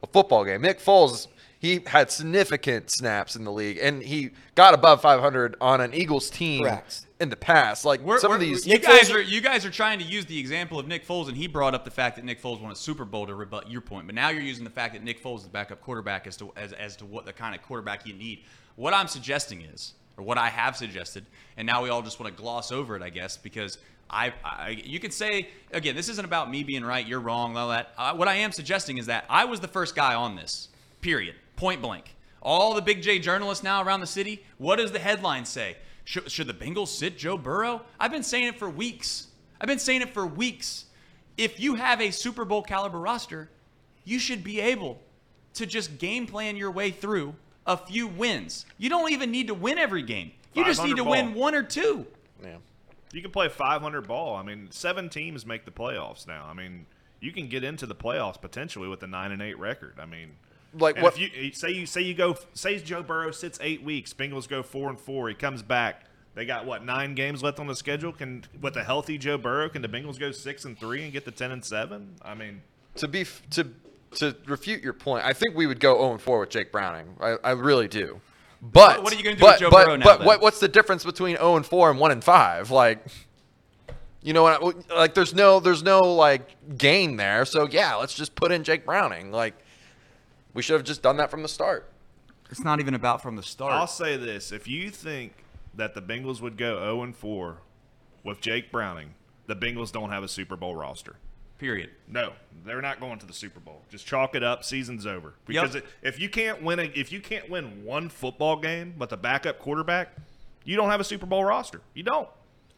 a football game. Nick Foles, he had significant snaps in the league, and he got above 500 on an Eagles team Correct. In the past. Like We're- some of we're- these, you Nick guys Foles- are you guys are trying to use the example of Nick Foles, and he brought up the fact that Nick Foles won a Super Bowl to rebut your point. But now you're using the fact that Nick Foles is the backup quarterback as to as, as to what the kind of quarterback you need. What I'm suggesting is, or what I have suggested, and now we all just want to gloss over it, I guess, because I, I you could say again, this isn't about me being right, you're wrong, all that. Uh, what I am suggesting is that I was the first guy on this. Period. Point blank. All the big J journalists now around the city, what does the headline say? Should, should the Bengals sit Joe Burrow? I've been saying it for weeks. I've been saying it for weeks. If you have a Super Bowl caliber roster, you should be able to just game plan your way through a few wins. You don't even need to win every game. You just need to 500 win one or two. yeah. You can play 500 ball. I mean, seven teams make the playoffs now. I mean, you can get into the playoffs potentially with a nine and eight record. I mean, Like and what? If you eh, say you say you go say Joe Burrow sits eight weeks, Bengals go four and four. He comes back. They got what nine games left on the schedule. Can with a healthy Joe Burrow, can the Bengals go six and three and get the ten and seven? I mean, to be to to refute your point, I think we would go 0 and 4 with Jake Browning. I, I really do. But What are you gonna do but, with Joe but, Burrow now, But then? what, what's the difference between 0 and 4 and 1 and 5? Like, you know what? Like, there's no there's no like gain there. So yeah, let's just put in Jake Browning. Like, we should have just done that from the start. It's not even about from the start. I'll say this: if you think that the Bengals would go zero and four with Jake Browning, the Bengals don't have a Super Bowl roster. Period. No, they're not going to the Super Bowl. Just chalk it up. Season's over. Because Yep. it, if you can't win a, if you can't win one football game with a backup quarterback, you don't have a Super Bowl roster. You don't.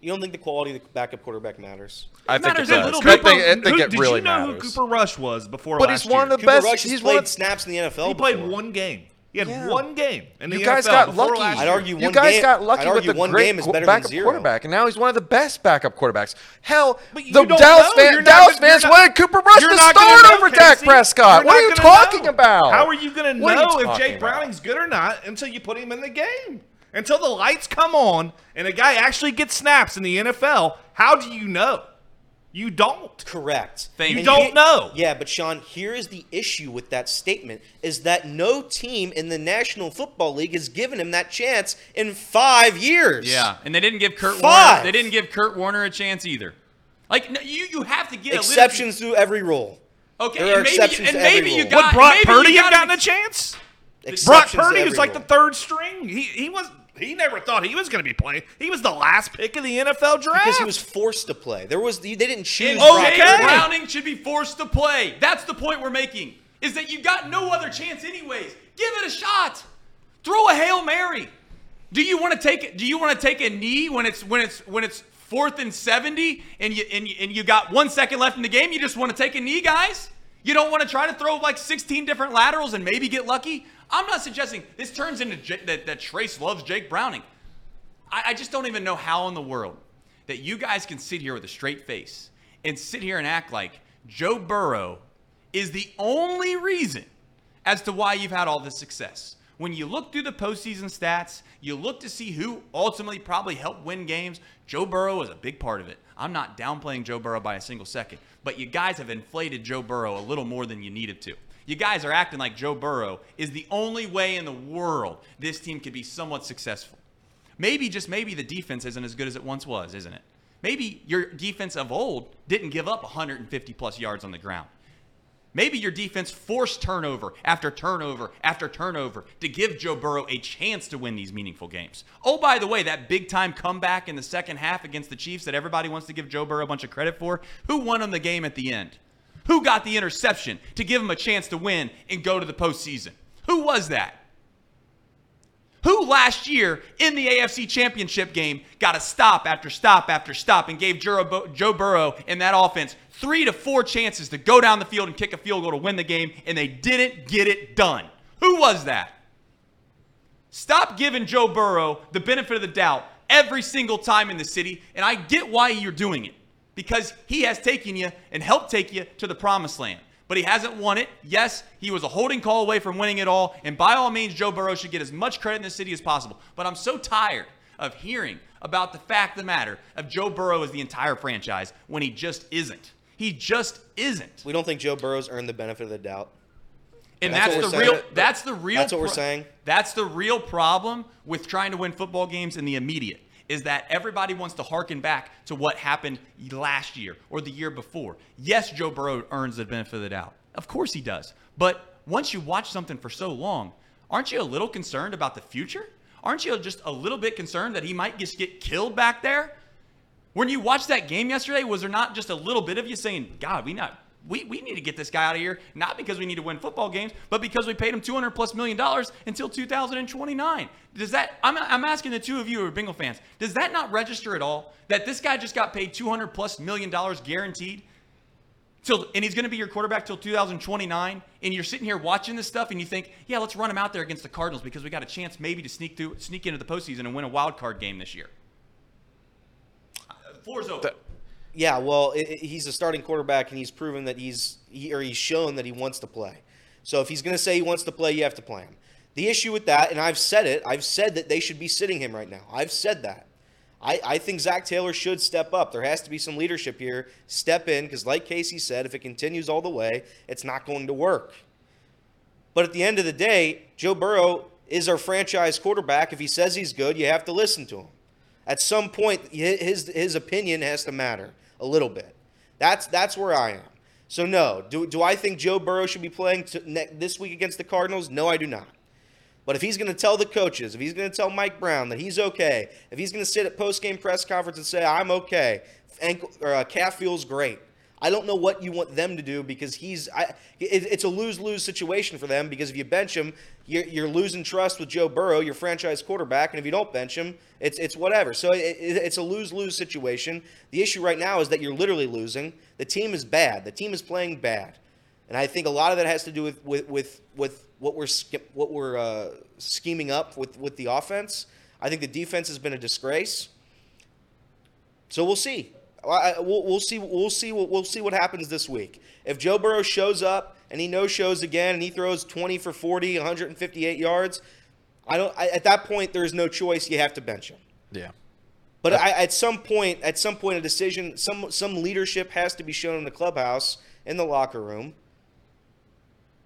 You don't think the quality of the backup quarterback matters? I think it matters a does. little I bit. think, I think Who- it did you know matters. who Cooper Rush was before But last he's one year? of the Cooper best. Rush has he's one played of- snaps in the NFL. He played before. one game. He had Yeah. one game in the You guys NFL got lucky. I'd year. argue You one guys game- got lucky I'd with argue the one great game is qu- better than backup zero. quarterback, and now he's one of the best backup quarterbacks. Hell, But you the don't Dallas, know. fan, You're not Dallas gonna- fans you're not- wanted Cooper Rush You're to not gonna start know, over Dak Casey. Prescott. You're What are you gonna talking know. about? How are you going to What are you know if talking Jake about? Browning's good or not until you put him in the game? Until the lights come on and a guy actually gets snaps in the NFL, how do you know? You don't. Correct. Thank You you. don't here- know. Yeah, but Sean, here is the issue with that statement: is that no team in the National Football League has given him that chance in five years. Yeah, and they didn't give Kurt Five. Warner. They didn't give Kurt Warner a chance either. Like no, you, you have to get exceptions to every rule. Okay, there are and maybe, exceptions and to every maybe you rule. got Would Brock maybe Purdy you have gotta gotten a chance? Brock Purdy was like the third string. He he was he never thought he was going to be playing. He was the last pick of the NFL draft because he was forced to play. There was they didn't choose. And Oh, Brock okay. Browning should be forced to play. That's the point we're making. Is that you got no other chance anyways. Give it a shot. Throw a hail mary. Do you want to take it? Do you want to take a knee when it's when it's when it's fourth and seventy and you and you, and you got one second left in the game? You just want to take a knee, guys. You don't want to try to throw like 16 different laterals and maybe get lucky. I'm not suggesting this turns into J- that, that Trace loves Jake Browning. I, I just don't even know how in the world that you guys can sit here with a straight face and sit here and act like Joe Burrow is the only reason as to why you've had all this success. When you look through the postseason stats, you look to see who ultimately probably helped win games. Joe Burrow is a big part of it. I'm not downplaying Joe Burrow by a single second, but you guys have inflated Joe Burrow a little more than you needed to. You guys are acting like Joe Burrow is the only way in the world this team could be somewhat successful. Maybe, just maybe, the defense isn't as good as it once was, isn't it? Maybe your defense of old didn't give up 150 plus yards on the ground. Maybe your defense forced turnover after turnover after turnover to give Joe Burrow a chance to win these meaningful games. Oh, by the way, that big time comeback in the second half against the Chiefs that everybody wants to give Joe Burrow a bunch of credit for, who won him the game at the end? Who got the interception to give him a chance to win and go to the postseason? Who was that? Who last year in the AFC Championship game got a stop after stop after stop and gave Joe Joe Burrow and that offense three to four chances to go down the field and kick a field goal to win the game, and they didn't get it done? Who was that? Stop giving Joe Burrow the benefit of the doubt every single time in the city, and I get why you're doing it because he has taken you and helped take you to the promised land. But he hasn't won it. Yes, he was a holding call away from winning it all, and by all means, Joe Burrow should get as much credit in the city as possible. But I'm so tired of hearing about the fact of the matter of Joe Burrow as the entire franchise when he just isn't. He just isn't. We don't think Joe Burrow's earned the benefit of the doubt. And That's that's, the real saying. that's the real That's what we're saying. That's the real problem with trying to win football games in the immediate is that everybody wants to harken back to what happened last year or the year before. Yes, Joe Burrow earns the benefit of the doubt. Of course he does. But once you watch something for so long, aren't you a little concerned about the future? Aren't you just a little bit concerned that he might just get killed back there? When you watched that game yesterday, was there not just a little bit of you saying, God, we not we, we need to get this guy out of here, not because we need to win football games, but because we paid him 200 plus million dollars until 2029. Does that, I'm, I'm asking the two of you who are Bengal fans, does that not register at all? That this guy just got paid 200 plus million dollars guaranteed? Till, and he's going to be your quarterback till 2029, and you're sitting here watching this stuff, and you think, yeah, let's run him out there against the Cardinals because we got a chance maybe to sneak through, sneak into the postseason and win a wild card game this year. Uh, Floor's open. Yeah, well, i i- he's a starting quarterback, and he's proven that he's he, or he's shown that he wants to play. So if he's going to say he wants to play, you have to play him. The issue with that, and I've said it, I've said that they should be sitting him right now. I've said that. I, I think Zac Taylor should step up. There has to be some leadership here. Step in, because like Casey said, if it continues all the way, it's not going to work. But at the end of the day, Joe Burrow is our franchise quarterback. If he says he's good, you have to listen to him. At some point, his his opinion has to matter a little bit. That's that's where I am. So no, do, do I think Joe Burrow should be playing to, ne- this week against the Cardinals? No, I do not. But if he's going to tell the coaches, if he's going to tell Mike Brown that he's okay, if he's going to sit at post game press conference and say I'm okay, ankle or uh, calf feels great, I don't know what you want them to do because he's. I, it, it's a lose lose situation for them because if you bench him, you're, you're losing trust with Joe Burrow, your franchise quarterback, and if you don't bench him, it's it's whatever. So it, it, it's a lose lose situation. The issue right now is that you're literally losing. The team is bad. The team is playing bad, and I think a lot of that has to do with with with, with what we're what we're uh, scheming up with with the offense. I think the defense has been a disgrace. So we'll see. I, we'll, we'll see. We'll see. We'll, we'll see what happens this week. If Joe Burrow shows up and he no shows again and he throws 20 for 40, 158 yards, I don't. I, at that point, there is no choice. You have to bench him. Yeah. But I, at some point, at some point, a decision, some some leadership has to be shown in the clubhouse, in the locker room.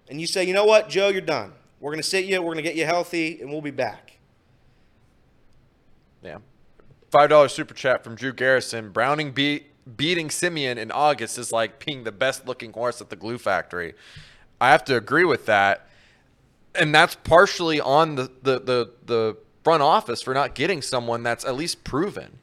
And you say, you know what, Joe, you're done. We're going to sit you. We're going to get you healthy, and we'll be back. Yeah. Five dollar super chat from Drew Garrison. Browning beat beating Siemian in August is like being the best looking horse at the glue factory. I have to agree with that. And that's partially on the, the, the, the front office for not getting someone that's at least proven.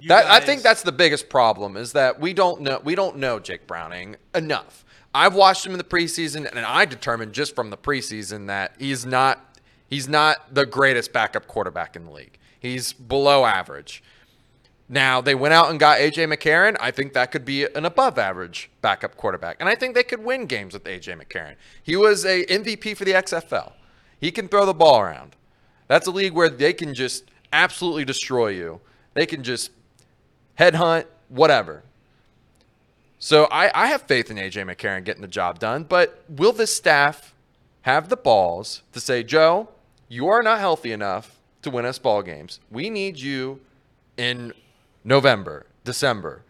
You that I think that's the biggest problem is that we don't know we don't know Jake Browning enough. I've watched him in the preseason and I determined just from the preseason that he's not he's not the greatest backup quarterback in the league. He's below average. Now they went out and got AJ McCarron. I think that could be an above average backup quarterback. And I think they could win games with AJ McCarron. He was a MVP for the XFL. He can throw the ball around. That's a league where they can just absolutely destroy you. They can just headhunt, whatever. So I, I have faith in AJ McCarron getting the job done, but will this staff have the balls to say, Joe, you are not healthy enough to win us ball games. We need you in November, December.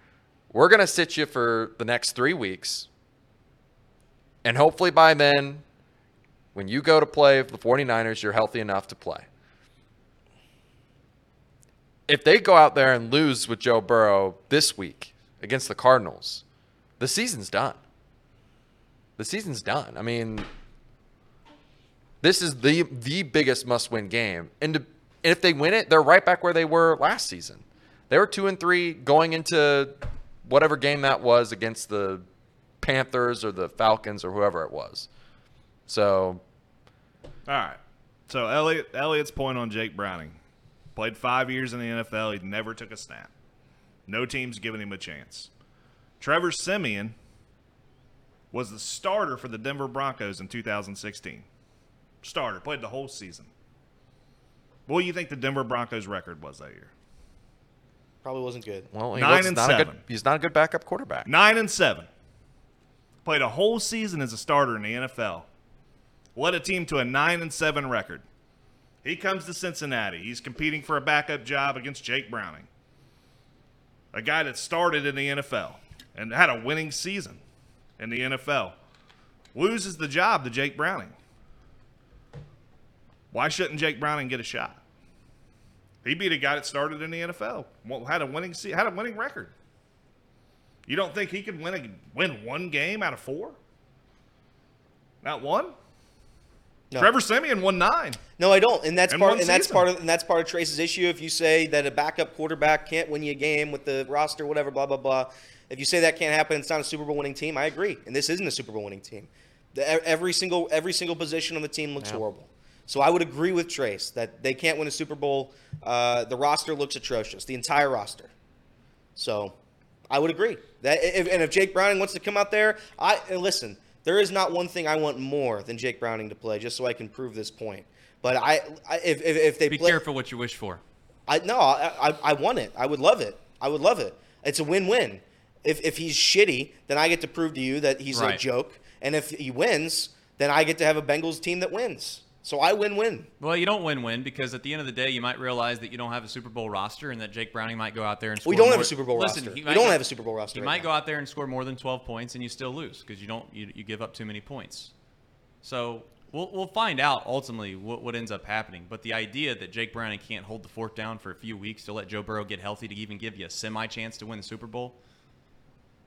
We're going to sit you for the next three weeks. And hopefully by then, when you go to play the 49ers, you're healthy enough to play. If they go out there and lose with Joe Burrow this week against the Cardinals, the season's done. The season's done. I mean, this is the the biggest must-win game, and, to, and if they win it, they're right back where they were last season. They were two and three going into whatever game that was against the Panthers or the Falcons or whoever it was. So, All right. So Elliot Elliot's point on Jake Browning. Played five years in the NFL. He never took a snap. No team's giving him a chance. Trevor Siemian was the starter for the Denver Broncos in 2016. Starter. Played the whole season. What do you think the Denver Broncos record was that year? Probably wasn't good. well, he Nine looks and not a good, seven. he's not a good backup quarterback. Nine and seven. Played a whole season as a starter in the NFL. Led a team to a nine and seven record. He comes to Cincinnati. He's competing for a backup job against Jake Browning, a guy that started in the NFL and had a winning season in the NFL. Loses the job to Jake Browning. Why shouldn't Jake Browning get a shot? He beat a guy that started in the NFL, had a winning had a winning record. You don't think he could win a, win one game out of four? Not one. No. Trevor Siemian won nine. No, I don't, and that's In part one and that's part of and that's part of Trace's issue. If you say that a backup quarterback can't win you a game with the roster, whatever, blah blah blah. If you say that can't happen, it's not a Super Bowl winning team. I agree, and this isn't a Super Bowl winning team. The, e- every single every single position on the team looks horrible. So I would agree with Trace that they can't win a Super Bowl. Uh, the roster looks atrocious, the entire roster. So I would agree that if, and if Jake Browning wants to come out there, I listen. There is not one thing I want more than Jake Browning to play, just so I can prove this point. But I, I if, if, if they Be play, careful what you wish for. I no, I, I I want it. I would love it. I would love it. It's a win-win. If if he's shitty, then I get to prove to you that he's a joke, and if he wins, then I get to have a Bengals team that wins. So I win-win. Well, you don't win-win because at the end of the day, you might realize that you don't have a Super Bowl roster, and that Jake Browning might go out there and score. We don't have a Super Bowl Listen, roster. We don't go- have a Super Bowl roster He right might now. go out there and score more than 12 points, and you still lose because you don't you, you give up too many points. So we'll we'll find out ultimately what, what ends up happening. But the idea that Jake Browning can't hold the fort down for a few weeks to let Joe Burrow get healthy to even give you a semi chance to win the Super Bowl.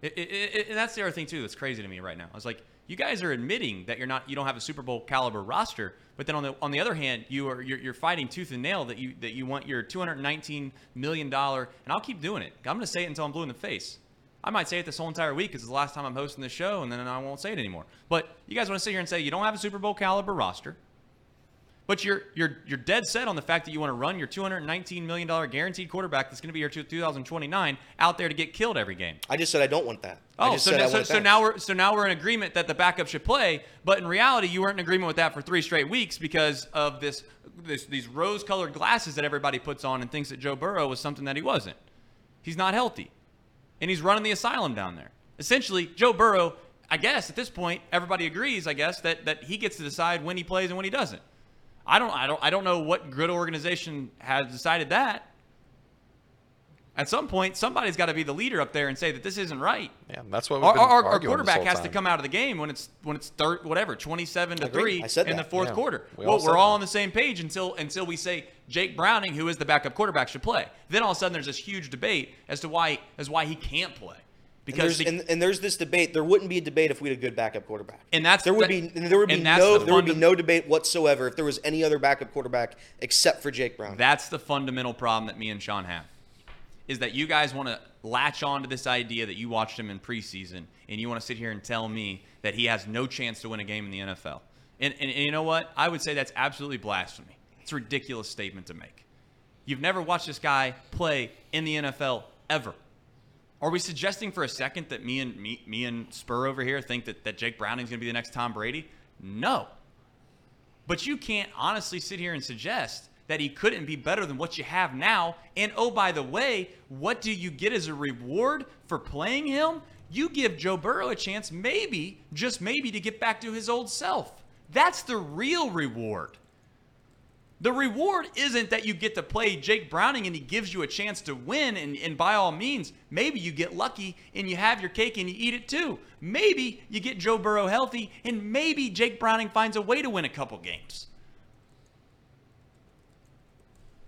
It, it, it, and that's the other thing too that's crazy to me right now. I was like, you guys are admitting that you're not, you don't have a Super Bowl caliber roster, but then on the on the other hand, you are you're, you're fighting tooth and nail that you that you want your 219 million dollar, and I'll keep doing it. I'm going to say it until I'm blue in the face. I might say it this whole entire week because it's the last time I'm hosting the show, and then I won't say it anymore. But you guys want to sit here and say you don't have a Super Bowl caliber roster, but you're you're you're dead set on the fact that you want to run your 219 million dollar guaranteed quarterback that's going to be here to 2029 out there to get killed every game. I just said I don't want that. I Oh, just so, said I now, so, so now we're so now we're in agreement that the backup should play, but in reality, you weren't in agreement with that for three straight weeks because of this, this these rose-colored glasses that everybody puts on and thinks that Joe Burrow was something that he wasn't. He's not healthy, and he's running the asylum down there. Essentially, Joe Burrow. I guess at this point, everybody agrees. I guess that that he gets to decide when he plays and when he doesn't. I don't. I don't. I don't know what good organization has decided that. At some point, somebody's got to be the leader up there and say that this isn't right. Yeah, that's what we've Our, our, our quarterback has to come out of the game when it's when it's third whatever twenty seven to three in the fourth Yeah. quarter. We well, all we're all that. on the same page until until we say Jake Browning, who is the backup quarterback, should play. Then all of a sudden there's this huge debate as to why as why he can't play And because there's, the- and, and there's this debate. There wouldn't be a debate if we had a good backup quarterback. And that's- there would that- be there would be no the there would be no debate whatsoever if there was any other backup quarterback except for Jake Brown. That's the fundamental problem that me and Sean have. Is that you guys want to latch on to this idea that you watched him in preseason and you want to sit here and tell me that he has no chance to win a game in the NFL. And, and, and you know what? I would say that's absolutely blasphemy. It's a ridiculous statement to make. You've never watched this guy play in the NFL ever. Are we suggesting for a second that me and me, me and Spur over here think that, that Jake Browning's going to be the next Tom Brady? No. But you can't honestly sit here and suggest that he couldn't be better than what you have now. And oh, by the way, what do you get as a reward for playing him? You give Joe Burrow a chance, maybe, just maybe, to get back to his old self. That's the real reward. The reward isn't that you get to play Jake Browning and he gives you a chance to win, and, and by all means, maybe you get lucky and you have your cake and you eat it too. Maybe you get Joe Burrow healthy, and maybe Jake Browning finds a way to win a couple games.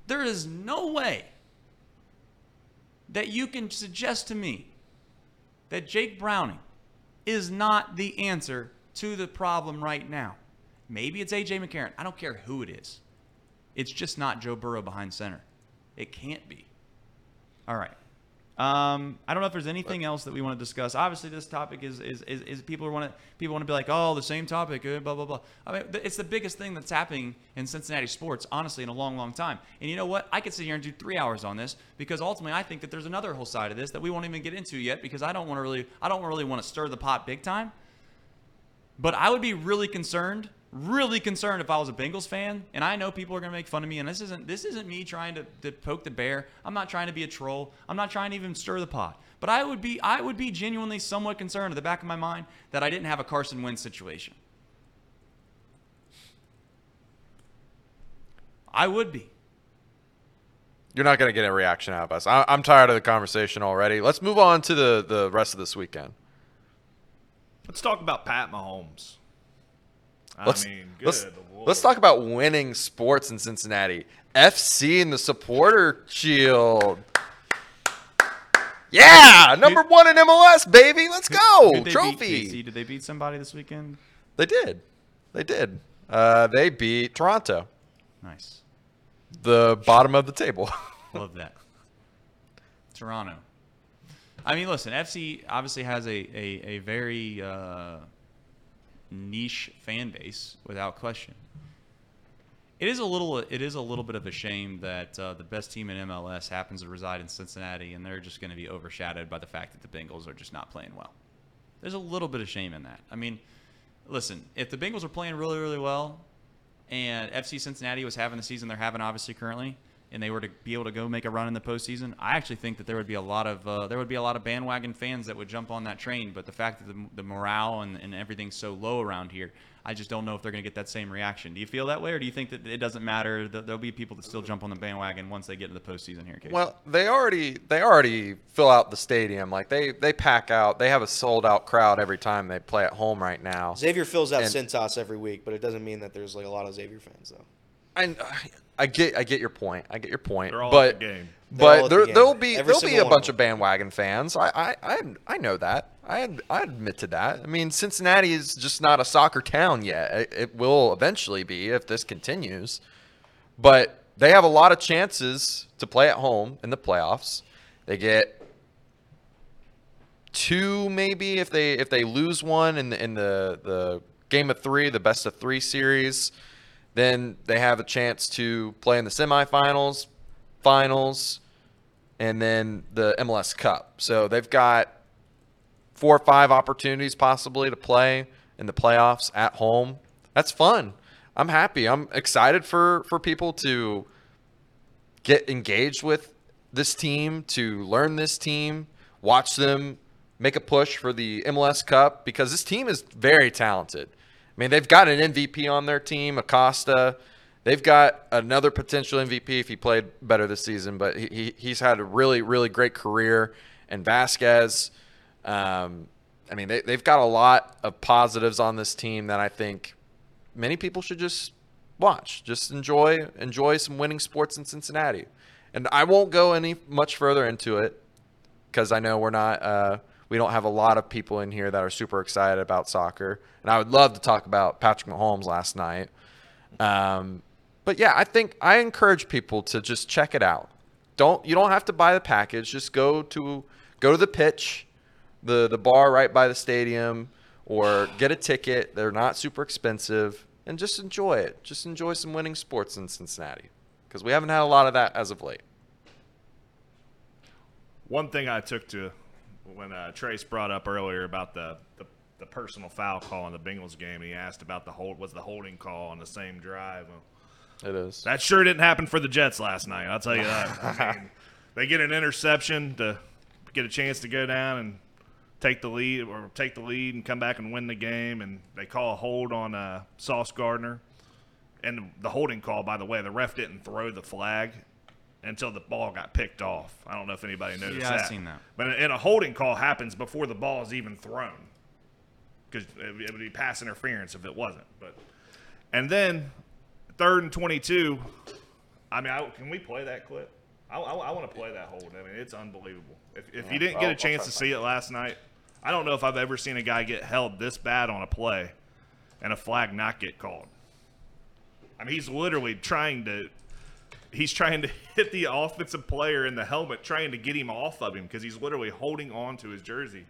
There is no way that you can suggest to me that Jake Browning is not the answer to the problem right now. Maybe it's AJ McCarron. I don't care who it is. It's just not Joe Burrow behind center. It can't be. All right. Um, I don't know if there's anything else that we want to discuss. Obviously, this topic is is, is, is people want to people want to be like, oh, the same topic, uh, blah blah blah. I mean, it's the biggest thing that's happening in Cincinnati sports, honestly, in a long, long time. And you know what? I could sit here and do three hours on this because ultimately, I think that there's another whole side of this that we won't even get into yet because I don't want to really, I don't really want to stir the pot big time. But I would be really concerned, really concerned if I was a Bengals fan, and I know people are gonna make fun of me, and this isn't this isn't me trying to, to poke the bear. I'm not trying to be a troll. I'm not trying to even stir the pot. But I would be I would be genuinely somewhat concerned at the back of my mind that I didn't have a Carson Wentz situation. I would be. You're not going to get a reaction out of us. I, I'm tired of the conversation already. Let's move on to the, the rest of this weekend. Let's talk about Pat Mahomes. I Let's, mean, good. let's, let's talk about winning sports in Cincinnati. FC and the supporter shield. Yeah, number one in MLS, baby. Let's go. Did Trophy. Beat, did they beat somebody this weekend? They did. They did. Uh, they beat Toronto, Nice. the bottom of the table. Love that. Toronto. I mean, listen, FC obviously has a, a, a very uh, niche fan base, without question. It is a little it is a little bit of a shame that uh, the best team in MLS happens to reside in Cincinnati, and they're just going to be overshadowed by the fact that the Bengals are just not playing well. There's a little bit of shame in that. I mean, listen, if the Bengals were playing really really well, and FC Cincinnati was having the season they're having obviously currently, and they were to be able to go make a run in the postseason, I actually think that there would be a lot of uh, there would be a lot of bandwagon fans that would jump on that train. But the fact that the, the morale and, and everything's so low around here, I just don't know if they're going to get that same reaction. Do you feel that way, or do you think that it doesn't matter? That there'll be people that still jump on the bandwagon once they get to the postseason here? Casey? Well, they already they already fill out the stadium. Like they they pack out. They have a sold out crowd every time they play at home right now. Xavier fills out And- Cintas every week, but it doesn't mean that there's like a lot of Xavier fans though. I I get I get your point. I get your point. They're all but the game. They're all but there the there'll be Every there'll be a bunch of of bandwagon fans. I I I, I know that. I I admit to that. I mean, Cincinnati is just not a soccer town yet. It, it will eventually be if this continues. But they have a lot of chances to play at home in the playoffs. They get two maybe if they if they lose one in the in the the game of three, the best of three series, then they have a chance to play in the semifinals, finals, and then the MLS Cup. So they've got four or five opportunities possibly to play in the playoffs at home. That's fun. I'm happy. I'm excited for for people to get engaged with this team, to learn this team, watch them make a push for the MLS Cup because this team is very talented. I mean, they've got an MVP on their team, Acosta. They've got another potential MVP if he played better this season, but he, he he's had a really, really great career. And Vazquez, um, I mean, they, they've got a lot of positives on this team that I think many people should just watch, just enjoy, enjoy some winning sports in Cincinnati. And I won't go any much further into it because I know we're not, uh, we don't have a lot of people in here that are super excited about soccer. And I would love to talk about Patrick Mahomes last night. Um, but yeah, I think I encourage people to just check it out. Don't you don't have to buy the package. Just go to go to the pitch, the the bar right by the stadium, or get a ticket. They're not super expensive, and just enjoy it. Just enjoy some winning sports in Cincinnati, because we haven't had a lot of that as of late. One thing I took to when uh, Trace brought up earlier about the, the the personal foul call in the Bengals game, he asked about the hold was the holding call on the same drive. Well, It is. that sure didn't happen for the Jets last night. I'll tell you that. I mean, they get an interception to get a chance to go down and take the lead or take the lead and come back and win the game, and they call a hold on uh, Sauce Gardner. And the holding call, by the way, the ref didn't throw the flag until the ball got picked off. I don't know if anybody noticed Yeah, I've that. seen that. But and a holding call happens before the ball is even thrown, because it would be pass interference if it wasn't. But and then third and twenty-two. I mean, I, can we play that clip? I, I, want to play that hold. I mean, it's unbelievable. If, if you didn't get I'll- a I'll chance to to see it last night, I don't know if I've ever seen a guy get held this bad on a play and a flag not get called. I mean, he's literally trying to. He's trying to hit the offensive player in the helmet, trying to get him off of him because he's literally holding on to his jersey.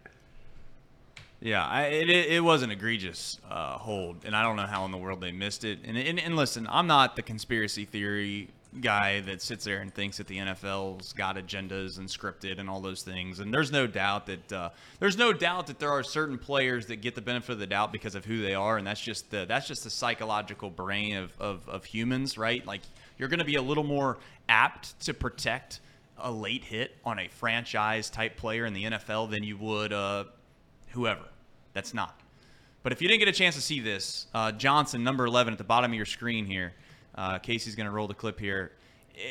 Yeah, I, it, it was an egregious uh, hold, and I don't know how in the world they missed it. And, and and listen, I'm not the conspiracy theory guy that sits there and thinks that the NFL's got agendas and scripted and all those things. And there's no doubt that uh, there's no doubt that there are certain players that get the benefit of the doubt because of who they are, and that's just the that's just the psychological brain of of, of humans, right? Like you're going to be a little more apt to protect a late hit on a franchise type player in the NFL than you would uh, whoever. That's not. But if you didn't get a chance to see this, uh, Johnson, number 11 at the bottom of your screen here, uh, Casey's going to roll the clip here.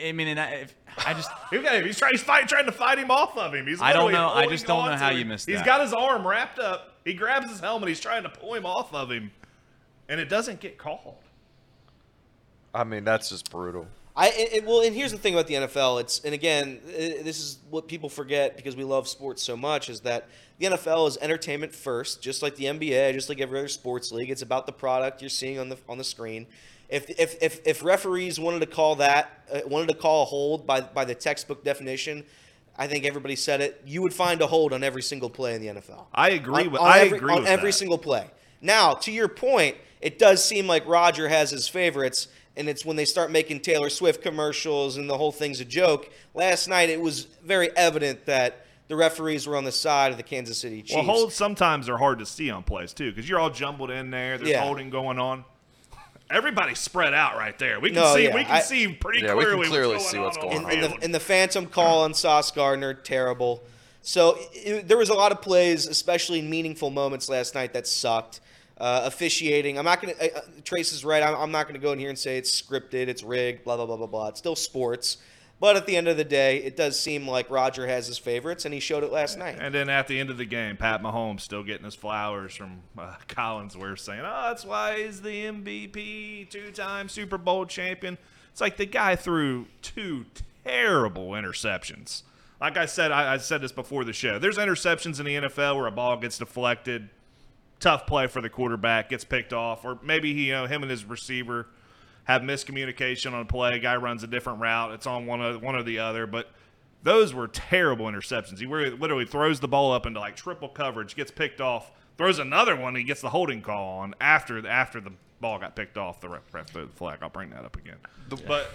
I mean, and I, if, I just. He's, he's trying, he's fight, trying to fight him off of him. He's I don't know- I just don't know how him. you missed He's that. got his arm wrapped up. He grabs his helmet. He's trying to pull him off of him, and it doesn't get called. I mean, that's just brutal. I it, it- well, and here's the thing about the NFL. It's and again, i this is what people forget because we love sports so much is that the NFL is entertainment first, just like the NBA, just like every other sports league. It's about the product you're seeing on the on the screen. If if if, if referees wanted to call that uh, wanted to call a hold by by the textbook definition, I think everybody said it. You would find a hold on every single play in the NFL. I agree On- with. on I every, agree on with every that. single play. Now, to your point, it does seem like Roger has his favorites, and it's when they start making Taylor Swift commercials and the whole thing's a joke. Last night, it was very evident that the referees were on the side of the Kansas City Chiefs. Well, holds sometimes are hard to see on plays too, because you're all jumbled in there. There's Yeah. holding going on. Everybody's spread out right there. We can No, see. yeah, We can I- see pretty Yeah, we can clearly, clearly what's see what's going on and, the and, the, and the phantom call on Sauce Gardner, terrible. So it, there was a lot of plays, especially meaningful moments last night that sucked. Uh, officiating, I'm not going to. Uh, Trace is right. I'm, I'm not going to go in here and say it's scripted, it's rigged, blah blah blah blah blah. It's still sports, but at the end of the day, it does seem like Roger has his favorites, and he showed it last night. And then at the end of the game, Pat Mahomes still getting his flowers from uh, Collinsworth saying, "Oh, that's why he's the MVP, two-time Super Bowl champion." It's like the guy threw two terrible interceptions. Like I said, I, I said this before the show. There's interceptions in the NFL where a ball gets deflected, tough play for the quarterback, gets picked off, or maybe he, you know him and his receiver have miscommunication on a play. Guy runs a different route. It's on one of one or the other, but Those were terrible interceptions. He literally throws the ball up into like triple coverage, gets picked off, throws another one, he gets the holding call on after after the ball got picked off. The ref, ref threw the flag. I'll bring that up again. but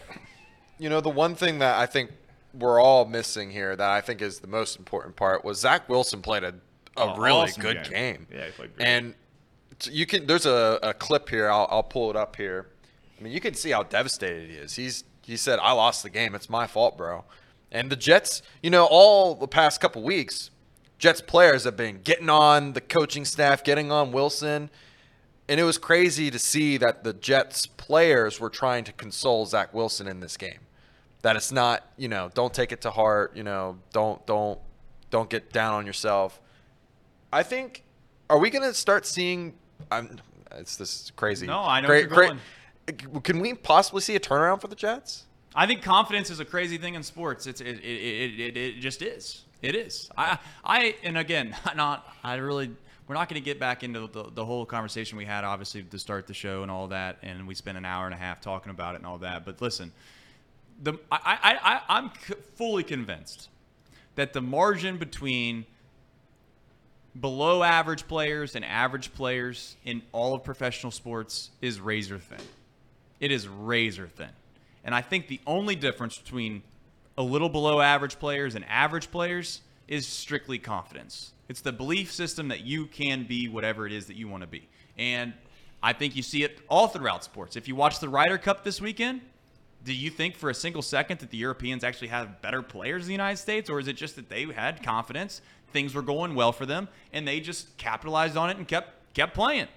You know, the one thing that I think we're all missing here that I think is the most important part was Zach Wilson played a, a really awesome good game. game. Yeah, he played great. And you can there's a, a clip here. I'll, I'll pull it up here. I mean, you can see how devastated he is. He's he said, "I lost the game. It's my fault, bro." And the Jets, you know, all the past couple weeks, Jets players have been getting on the coaching staff, getting on Wilson. And it was crazy to see that the Jets players were trying to console Zach Wilson in this game. That it's not, you know, don't take it to heart, you know, don't don't don't get down on yourself. I think are we going to start seeing I'm it's this crazy. No, I know you're cra- Can we possibly see a turnaround for the Jets? I think confidence is a crazy thing in sports. It's it it, it, it, it just is. It is. I I and again, not I really we're not going to get back into the, the whole conversation we had obviously to start the show and all that and we spent an hour and a half talking about it and all that. But listen, the I I, I I'm c- fully convinced that the margin between below average players and average players in all of professional sports is razor thin. It is razor thin. And I think the only difference between a little below average players and average players is strictly confidence. It's the belief system that you can be whatever it is that you want to be. And I think you see it all throughout sports. If you watch the Ryder Cup this weekend, do you think for a single second that the Europeans actually have better players in the United States? Or is it just that they had confidence, things were going well for them, and they just capitalized on it and kept kept playing?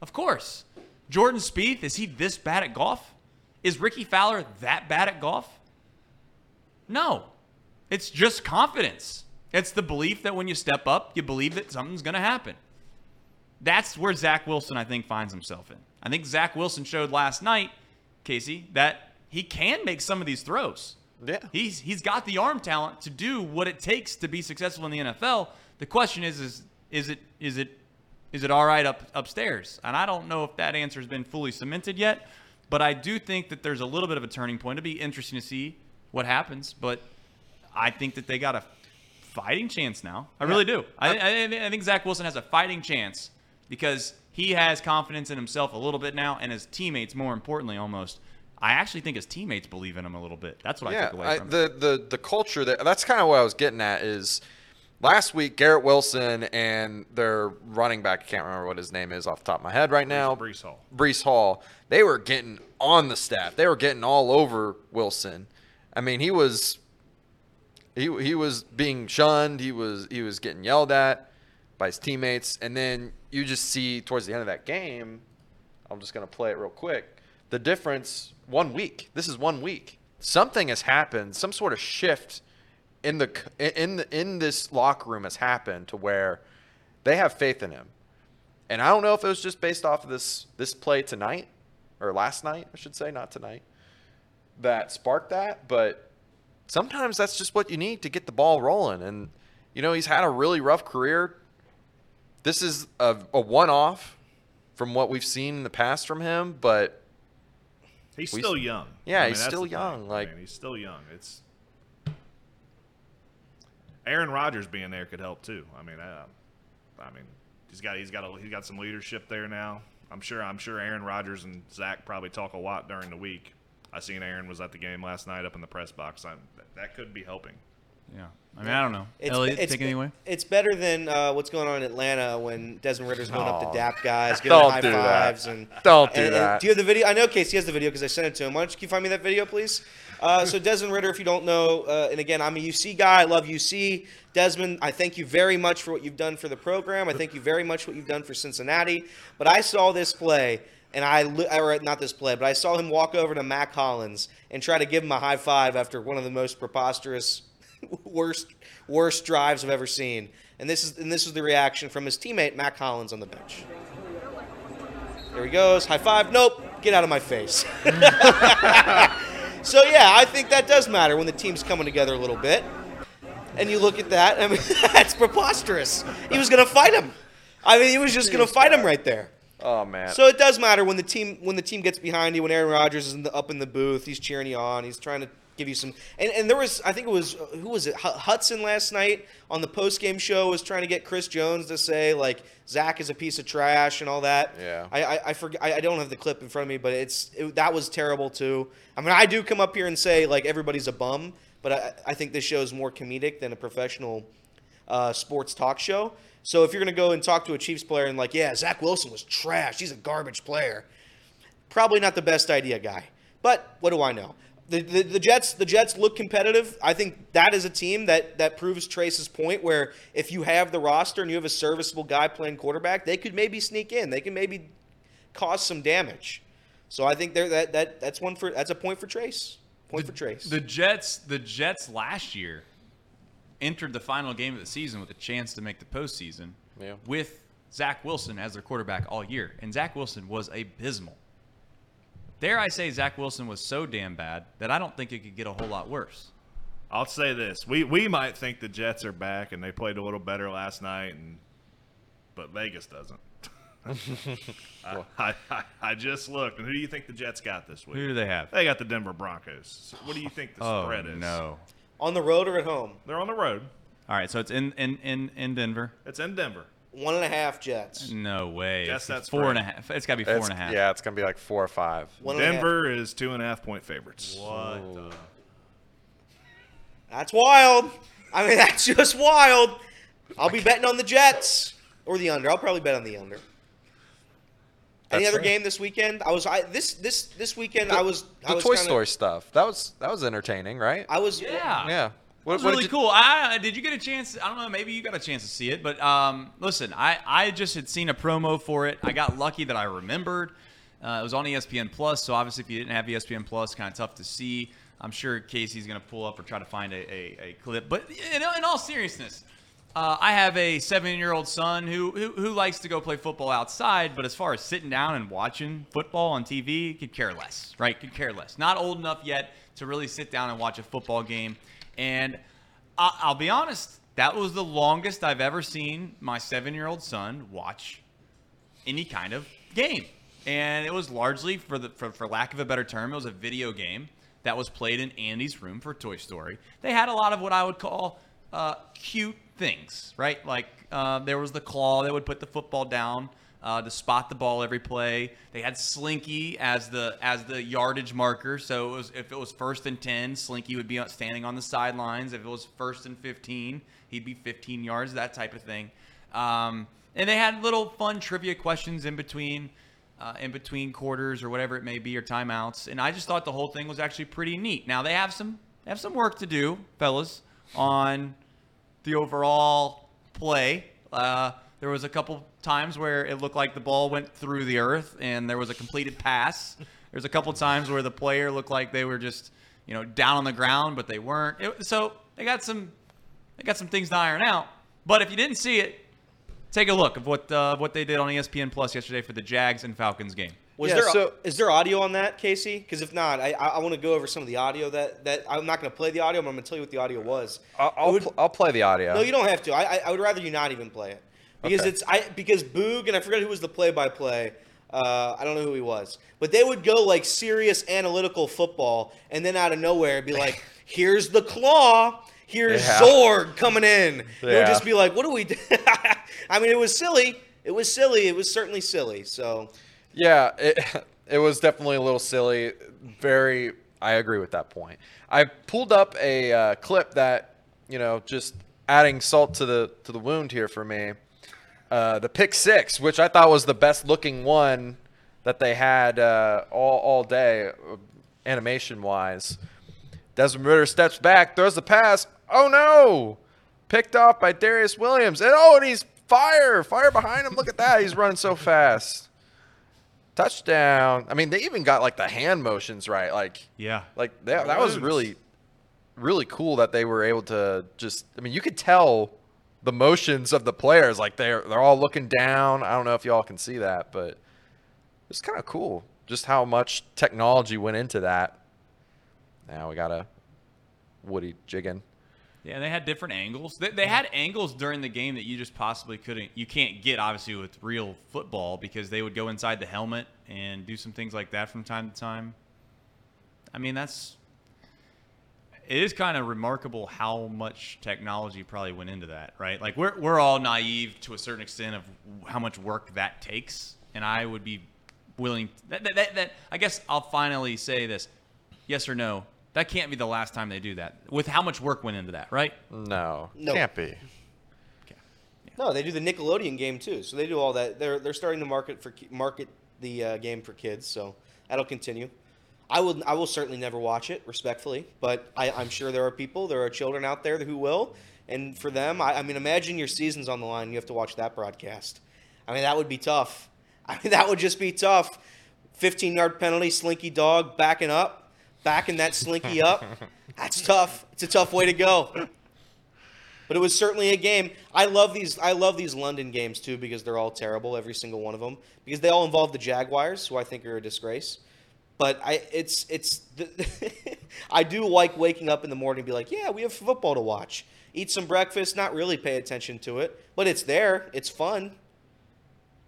Of course. Jordan Spieth, is he this bad at golf? Is Rickie Fowler that bad at golf? No. It's just confidence. It's the belief that when you step up, you believe that something's going to happen. That's where Zach Wilson, I think, finds himself in. I think Zach Wilson showed last night, Casey, that he can make some of these throws. Yeah. He's he's got the arm talent to do what it takes to be successful in the NFL. The question is is is it is it is it all right up upstairs? And I don't know if that answer has been fully cemented yet, but I do think that there's a little bit of a turning point. It'd be interesting to see what happens, but I think that they got a fighting chance now. I really do. I, I, I think Zach Wilson has a fighting chance because he has confidence in himself a little bit now, and his teammates, more importantly, almost. I actually think his teammates believe in him a little bit. That's what I yeah, took away I, from the the the culture that that's kind of what I was getting at is last week Garrett Wilson and their running back, I can't remember what his name is off the top of my head right now. Breece Hall. Breece Hall, they were getting on the staff. They were getting all over Wilson. I mean, he was he he was being shunned. He was he was getting yelled at by his teammates. And then you just see towards the end of that game, I'm just gonna play it real quick. The difference one week. This is one week. Something has happened. Some sort of shift in the in the, in this locker room has happened to where they have faith in him. And I don't know if it was just based off of this this play tonight or last night, I should say, not tonight, that sparked that. But sometimes that's just what you need to get the ball rolling. And you know, he's had a really rough career. This is a, a one-off from what we've seen in the past from him, but He's We- still young. Yeah, I he's still the thing. young, like- I mean, he's still young. It's Aaron Rodgers being there could help too. I mean, uh, I mean, he's got he's got a, he's got some leadership there now. I'm sure I'm sure Aaron Rodgers and Zach probably talk a lot during the week. I seen Aaron was at the game last night up in the press box. I, that, that could be helping. yeah. I mean, I don't know. It's, Elliot, it's, take it anyway. it's better than uh, what's going on in Atlanta when Desmond Ridder's going up Oh. to dap guys, giving Don't high do that. fives, and Don't do and- and that. do you have the video? I know Casey has the video because I sent it to him. Why don't you, you find me that video, please? Uh, so Desmond Ritter, if you don't know, uh, and again, I'm a UC guy. I love UC. Desmond, I thank you very much for what you've done for the program. I thank you very much for what you've done for Cincinnati. But I saw this play, and I or not this play, but I saw him walk over to Mack Hollins and try to give him a high five after one of the most preposterous, worst worst drives I've ever seen. And this is and this is the reaction from his teammate Mack Hollins on the bench. There he goes, high five. Nope, get out of my face. so yeah, I think that does matter when the team's coming together a little bit. And you look at that, I mean, that's preposterous. He was gonna fight him. I mean, he was just gonna fight him right there. oh man. So it does matter when the team when the team gets behind you. When Aaron Rodgers is in the, up in the booth, he's cheering you on. He's trying to give you some. And, and there was, I think it was, who was it? Hu- Hudson last night on the post game show was trying to get Chris Jones to say like Zach is a piece of trash and all that. Yeah. I I, I forget. I, I don't have the clip in front of me, but it's it, that was terrible too. I mean, I do come up here and say like everybody's a bum, but I, I think this show is more comedic than a professional uh, sports talk show. So if you're gonna go and talk to a Chiefs player and like, yeah, Zach Wilson was trash. He's a garbage player probably not the best idea guy. But what do I know? The, the, the Jets the Jets look competitive. I think that is a team that that proves Trace's point where if you have the roster and you have a serviceable guy playing quarterback, they could maybe sneak in. They can maybe cause some damage. So I think there that, that that's one for that's a point for Trace. Point for Trace. The Jets, the Jets last year entered the final game of the season with a chance to make the postseason Yeah. with Zach Wilson as their quarterback all year, and Zach Wilson was abysmal. Dare I say, Zach Wilson was so damn bad that I don't think it could get a whole lot worse. I'll say this: we we might think the Jets are back and they played a little better last night, and but Vegas doesn't. I, I, I, I just looked, and who do you think the Jets got this week? Who do they have? They got the Denver Broncos. So what do you think the Oh spread is? no! On the road or at home? They're on the road. All right, so it's in in in, in Denver. It's in Denver. One and a half Jets. No way. Guess it's that's four and a right. half. It's got to be four It's- and a half. Yeah, it's gonna be like four or five. One and a half. Denver is two and a half point favorites. What? That's wild. I mean, that's just wild. I'll be betting on the Jets or the under. I'll probably bet on the under. Any That's other fair. game this weekend? I was I this this this weekend I was I The was Toy kinda- Story stuff. That was that was entertaining, right? I was Yeah. yeah. What, was what really you- cool. I did you get a chance? I don't know. Maybe you got a chance to see it, but um, listen, I I just had seen a promo for it. I got lucky that I remembered. Uh, it was on ESPN Plus, so obviously if you didn't have ESPN Plus, kind of tough to see. I'm sure Casey's gonna pull up or try to find a, a, a clip. But in, in all seriousness, uh, I have a seven-year-old son who, who who likes to go play football outside, but as far as sitting down and watching football on TV, could care less, right? Could care less. Not old enough yet to really sit down and watch a football game. And I- I'll be honest, that was the longest I've ever seen my seven-year-old son watch any kind of game. And it was largely, for the for, for lack of a better term, it was a video game that was played in Andy's room for Toy Story. They had a lot of what I would call uh, cute things, right? Like uh, there was the claw that would put the football down uh, to spot the ball every play. They had Slinky as the as the yardage marker. So it was, if it was first and ten, Slinky would be standing on the sidelines. If it was first and fifteen, he'd be 15 yards. That type of thing. Um, and they had little fun trivia questions in between. Uh, in between quarters or whatever it may be or timeouts and i just thought the whole thing was actually pretty neat now they have some they have some work to do fellas on the overall play. Uh, there was a couple times where it looked like the ball went through the earth and there was a completed pass. There's a couple times where the player looked like they were just, you know, down on the ground, but they weren't. It, so they got some, they got some things to iron out. But if you didn't see it, take a look of what uh, what they did on ESPN Plus yesterday for the Jags and Falcons game. Was Yeah, there so- is there audio on that, Casey? Because if not, I I, I want to go over some of the audio that that I'm not going to play the audio, but I'm going to tell you what the audio was. I'll, I'll, would- pl- I'll play the audio. No, you don't have to. I, I I would rather you not even play it because Okay. it's I because Boog and I forget who was the play-by-play. Uh, I don't know who he was, but they would go like serious analytical football, and then out of nowhere be like, "Here's the claw." Here's Yeah. Zurg coming in. It would just be like, "What do we do?" I mean, it was silly. It was silly. It was certainly silly. So Yeah, it, it was definitely a little silly. Very, I agree with that point. I pulled up a uh, clip that, you know, just adding salt to the to the wound here for me. Uh, the pick six, which I thought was the best looking one that they had uh, all all day, uh, animation wise. Desmond Ridder steps back, throws the pass. Oh no! Picked off by Darious Williams. And oh, and he's fire! Fire behind him. Look at that. He's running so fast. Touchdown. I mean, they even got like the hand motions right. Like, Yeah. like that, that was really, really cool that they were able to just. I mean, you could tell the motions of the players. Like they're they're all looking down. I don't know if y'all can see that, but it's kind of cool just how much technology went into that. Now we got a Woody jigging. Yeah, they had different angles. They, they had angles during the game that you just possibly couldn't. You can't get obviously with real football because they would go inside the helmet and do some things like that from time to time. I mean, that's it is kind of remarkable how much technology probably went into that, right? Like we're we're all naive to a certain extent of how much work that takes, and I would be willing. That, that, that, that I guess I'll finally say this: yes or no. That can't be the last time they do that. With how much work went into that, right? No, No. can't be. okay No, they do the Nickelodeon game too. So they do all that. They're they're starting to market for market the uh, game for kids. So that'll continue. I will I will certainly never watch it respectfully, but I, I'm sure there are people, there are children out there who will, and for them, I, I mean, imagine your season's on the line. You have to watch that broadcast. I mean, that would be tough. I mean, that would just be tough. 15 yard penalty, Slinky Dog backing up, backing that Slinky up. That's tough. It's a tough way to go. But it was certainly a game. I love these. I love these London games too because they're all terrible, every single one of them. Because they all involve the Jaguars, who I think are a disgrace. But I, it's, it's. I do like waking up in the morning and be like, yeah, we have football to watch. Eat some breakfast, not really pay attention to it, but it's there. It's fun.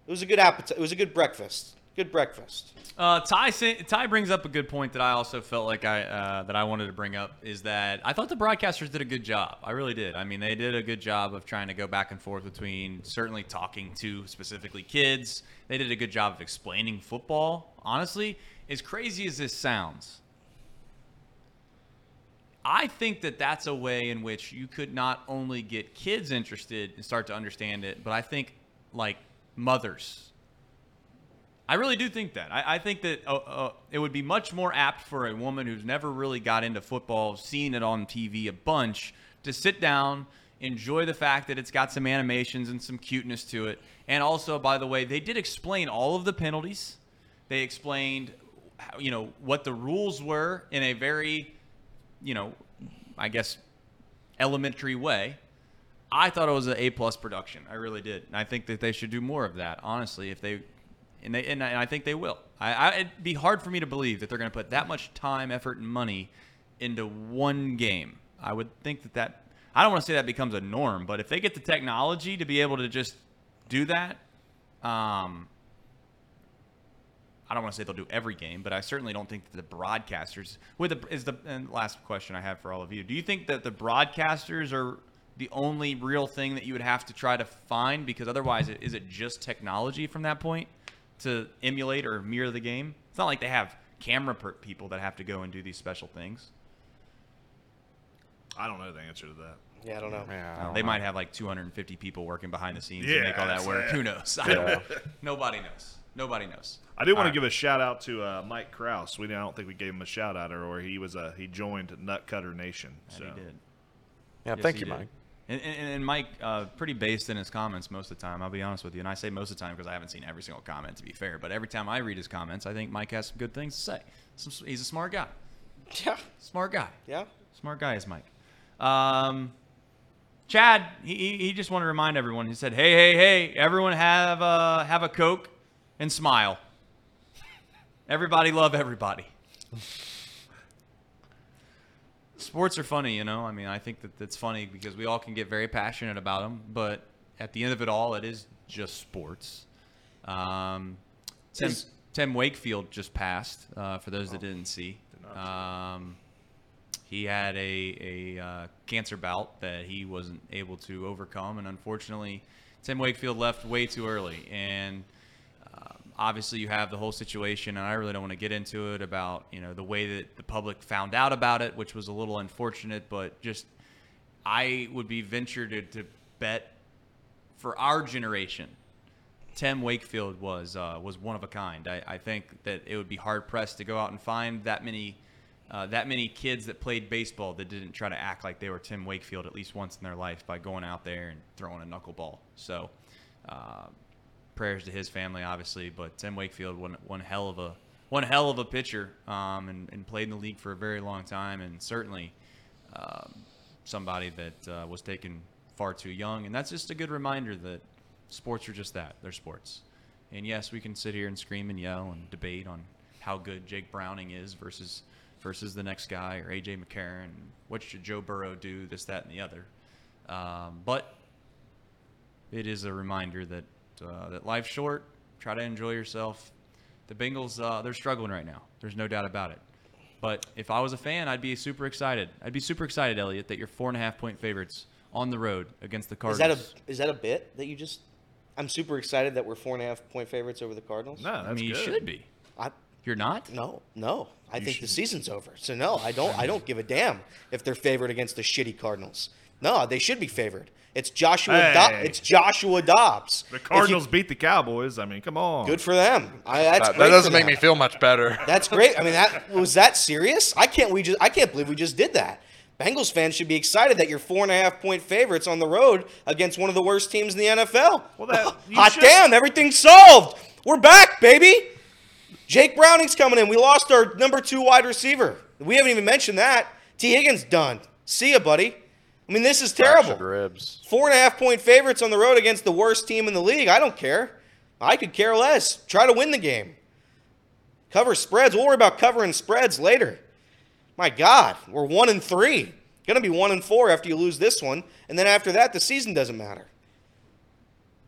It was a good appetite. It was a good breakfast. Good breakfast. Uh, Ty Ty brings up a good point that I also felt like I uh, that I wanted to bring up is that I thought the broadcasters did a good job. I really did. I mean, they did a good job of trying to go back and forth between certainly talking to specifically kids. They did a good job of explaining football. Honestly, as crazy as this sounds, I think that that's a way in which you could not only get kids interested and start to understand it, but I think like mothers. I really do think that. I, I think that uh, uh, it would be much more apt for a woman who's never really got into football, seen it on TV a bunch, to sit down, enjoy the fact that it's got some animations and some cuteness to it. And also, by the way, they did explain all of the penalties. They explained, you know, what the rules were in a very you know, I guess elementary way. I thought it was an A plus production. I really did. And I think that they should do more of that. Honestly, if they and they and I, think they will. I, I it'd be hard for me to believe that they're going to put that much time, effort, and money into one game. I would think that that I don't want to say that becomes a norm, but if they get the technology to be able to just do that, um, I don't want to say they'll do every game, but I certainly don't think that the broadcasters with the is the and last question I have for all of you. Do you think that the broadcasters are the only real thing that you would have to try to find because otherwise it, is it just technology from that point to emulate or mirror the game? It's not like they have camera per- people that have to go and do these special things. I don't know the answer to that. Yeah, I don't know. Yeah, I don't They know. might have like 250 people working behind the scenes to make all that work. yeah. Who knows? I don't, know. Nobody knows. Nobody knows. I do want All to give a shout out to uh, Mike Kraus. We I don't think we gave him a shout out, or he was a he joined Nutcutter Nation. And So he did. Yeah, Yes, thank you, did. Mike. And, and, and Mike, uh, pretty based in his comments most of the time. I'll be honest with you, and I say most of the time because I haven't seen every single comment. To be fair, but every time I read his comments, I think Mike has some good things to say. Some, he's a smart guy. Yeah, Smart guy. yeah. Smart guy is Mike. Um, Chad, he, he, he just wanted to remind everyone. He said, "Hey, hey, hey! Everyone have a have a Coke and smile. Everybody love everybody." Sports are funny, you know. I mean, I think that that's funny because we all can get very passionate about them, but at the end of it all, it is just sports. Um, Tim, Is- Tim Wakefield just passed. Uh, for those that didn't see, um, he had a a uh, cancer bout that he wasn't able to overcome, and unfortunately, Tim Wakefield left way too early. And obviously, you have the whole situation, and I really don't want to get into it about you know the way that the public found out about it, which was a little unfortunate. But just I would be ventured to, to bet for our generation Tim Wakefield was uh, was one of a kind. I, I think that it would be hard pressed to go out and find that many uh, that many kids that played baseball that didn't try to act like they were Tim Wakefield at least once in their life by going out there and throwing a knuckleball. So, uh, prayers to his family, obviously. But Tim Wakefield, one one hell of a one hell of a pitcher, um, and, and played in the league for a very long time, and certainly um, somebody that uh, was taken far too young. And that's just a good reminder that sports are just that they're sports. And yes, we can sit here and scream and yell and debate on how good Jake Browning is versus versus the next guy or AJ McCarron. What should Joe Burrow do? This, that, and the other. Um, but it is a reminder that uh, that life's short. Try to enjoy yourself. The Bengals, uh, they're struggling right now. There's no doubt about it. But if I was a fan, I'd be super excited. I'd be super excited, Elliot, that you're four and a half point favorites on the road against the Cardinals. Is that a is that a bit that you just? I'm super excited that we're four and a half point favorites over the Cardinals. No, that's I mean, good. you should be. I, You're not. no, no. I think the season's over. So no, I don't. I don't give a damn if they're favored against the shitty Cardinals. No, they should be favored. It's Joshua. Do- it's Joshua Dobbs. The If you- Cardinals beat the Cowboys. I mean, come on. Good for them. I, that's That, great that doesn't make them. me feel much better. That's great. I mean, that was that serious? I can't. We just. I can't believe we just did that. Bengals fans should be excited that you're four and a half point favorites on the road against one of the worst teams in the NFL. Well, that- hot should- damn! Everything's solved. We're back, baby. Jake Browning's coming in. We lost our number two wide receiver. We haven't even mentioned that. Tee Higgins done. See ya, buddy. I mean, this is terrible. ribs. Four and a half point favorites on the road against the worst team in the league. I don't care. I could care less. Try to win the game. Cover spreads. We'll worry about covering spreads later. My God, we're one and three. Gonna be one and four after you lose this one, and then after that, the season doesn't matter.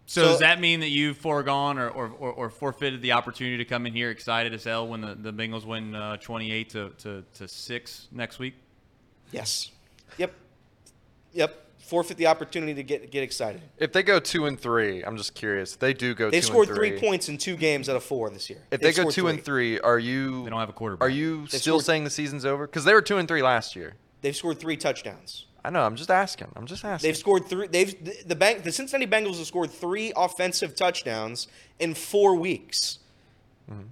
So, So- does that mean that you've foregone or, or, or, or forfeited the opportunity to come in here excited as hell when the, the Bengals win uh, 28 to, to, to 6 next week? Yes. Yep. Yep. Forfeit the opportunity to get get excited. If they go two and three, I'm just curious. They do go They've two scored and three three, points in two games out of four this year. If They've they go scored two and three, are you They don't have a quarterback. are you They've still scored- saying the season's over? Because they were two and three last year. They've scored three touchdowns. I know. I'm just asking. I'm just asking. They've scored three. They've the, the bank. The Cincinnati Bengals have scored three offensive touchdowns in four weeks. Mm-hmm. Do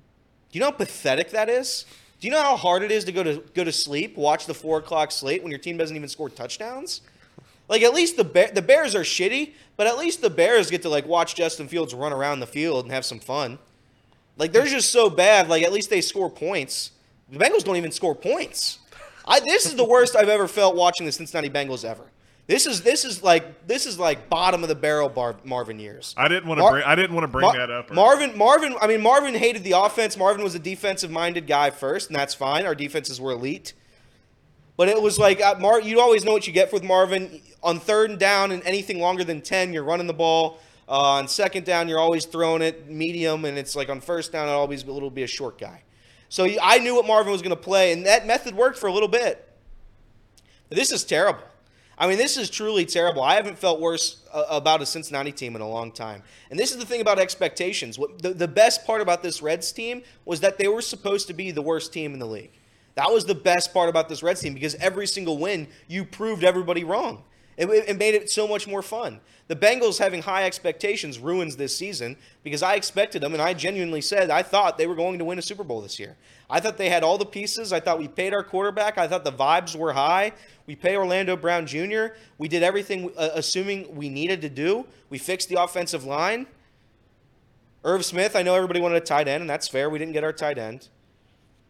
you know how pathetic that is? Do you know how hard it is to go to go to sleep, watch the four o'clock slate when your team doesn't even score touchdowns? Like at least the Bear, the Bears are shitty, but at least the Bears get to like watch Justin Fields run around the field and have some fun. Like they're just so bad. Like at least they score points. The Bengals don't even score points. I, this is the worst I've ever felt watching the Cincinnati Bengals ever. This is this is like this is like bottom of the barrel Bar- Marvin years. I didn't want to Mar- bring. I didn't want to bring Mar- that up. or- Marvin, Marvin, I mean, Marvin hated the offense. Marvin was a defensive minded guy first, and that's fine. Our defenses were elite. But it was like, uh, Mar- you always know what you get with Marvin. On third and down and anything longer than 10, you're running the ball. Uh, on second down, you're always throwing it medium, and it's like on first down, it always a little be a short guy. So I knew what Marvin was going to play, and that method worked for a little bit. But This is terrible. I mean, this is truly terrible. I haven't felt worse uh, about a Cincinnati team in a long time. And this is the thing about expectations. The, the best part about this Reds team was that they were supposed to be the worst team in the league. That was the best part about this Reds team because every single win, you proved everybody wrong. It, it made it so much more fun. The Bengals having high expectations ruins this season because I expected them, and I genuinely said I thought they were going to win a Super Bowl this year. I thought they had all the pieces. I thought we paid our quarterback. I thought the vibes were high. We pay Orlando Brown Jr. We did everything uh, assuming we needed to do. We fixed the offensive line. Irv Smith, I know everybody wanted a tight end, and that's fair. We didn't get our tight end.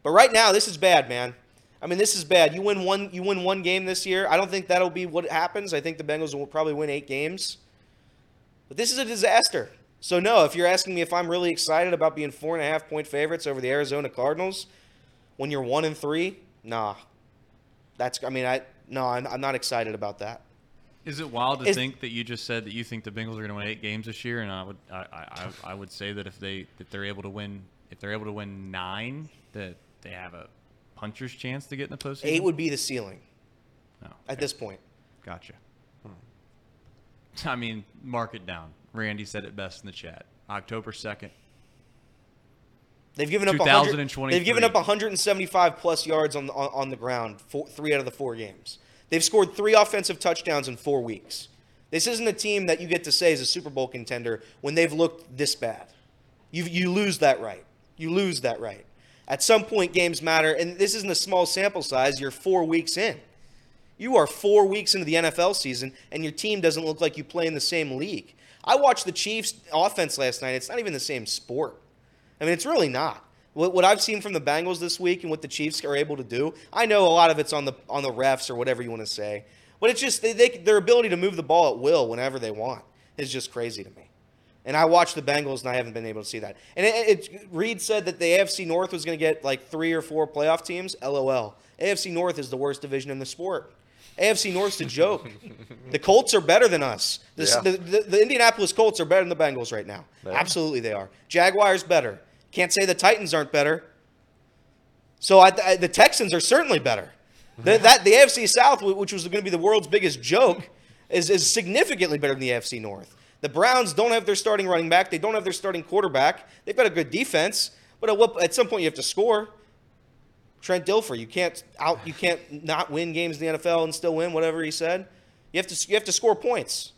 But right now, this is bad, man. I mean, this is bad. You win one. You win one game this year. I don't think that'll be what happens. I think the Bengals will probably win eight games. But this is a disaster. So no, if you're asking me if I'm really excited about being four and a half point favorites over the Arizona Cardinals, when you're one and three, nah. That's. I mean, I no, I'm, I'm not excited about that. Is it wild to Is- think that you just said that you think the Bengals are going to win eight games this year? And I would, I, I, I- I would say that if they, if they're able to win, if they're able to win nine, that they have a puncher's chance to get in the postseason. Eight would be the ceiling No, at okay. this point. Gotcha. Hmm. I mean, mark it down. Randy said it best in the chat. October second. They've given up 100, 2023. They've given up 175 plus yards on the, on, on the ground four, three out of the four games. They've scored three offensive touchdowns in four weeks. This isn't a team that you get to say is a Super Bowl contender when they've looked this bad. You you lose that right. You lose that right. At some point, games matter, and this isn't a small sample size. You're four weeks in. You are four weeks into the NFL season, and your team doesn't look like you play in the same league. I watched the Chiefs' offense last night. It's not even the same sport. I mean, it's really not. What, I've seen from the Bengals this week and what the Chiefs are able to do, I know a lot of it's on the on the refs or whatever you want to say, but it's just they, they, their ability to move the ball at will whenever they want is just crazy to me. And I watched the Bengals, and I haven't been able to see that. And it, it, Reed said that the AFC North was going to get like three or four playoff teams. LOL. AFC North is the worst division in the sport. AFC North's a joke. the Colts are better than us. The, Yeah. the, the, the Indianapolis Colts are better than the Bengals right now. Are. Absolutely, they are. Jaguars better. Can't say the Titans aren't better. So I, I, the Texans are certainly better. The, that the AFC South, which was going to be the world's biggest joke, is, is significantly better than the AFC North. The Browns don't have their starting running back. They don't have their starting quarterback. They've got a good defense, but at, what, at some point you have to score. Trent Dilfer, you can't out, you can't not win games in the NFL and still win. Whatever he said, you have to you have to score points.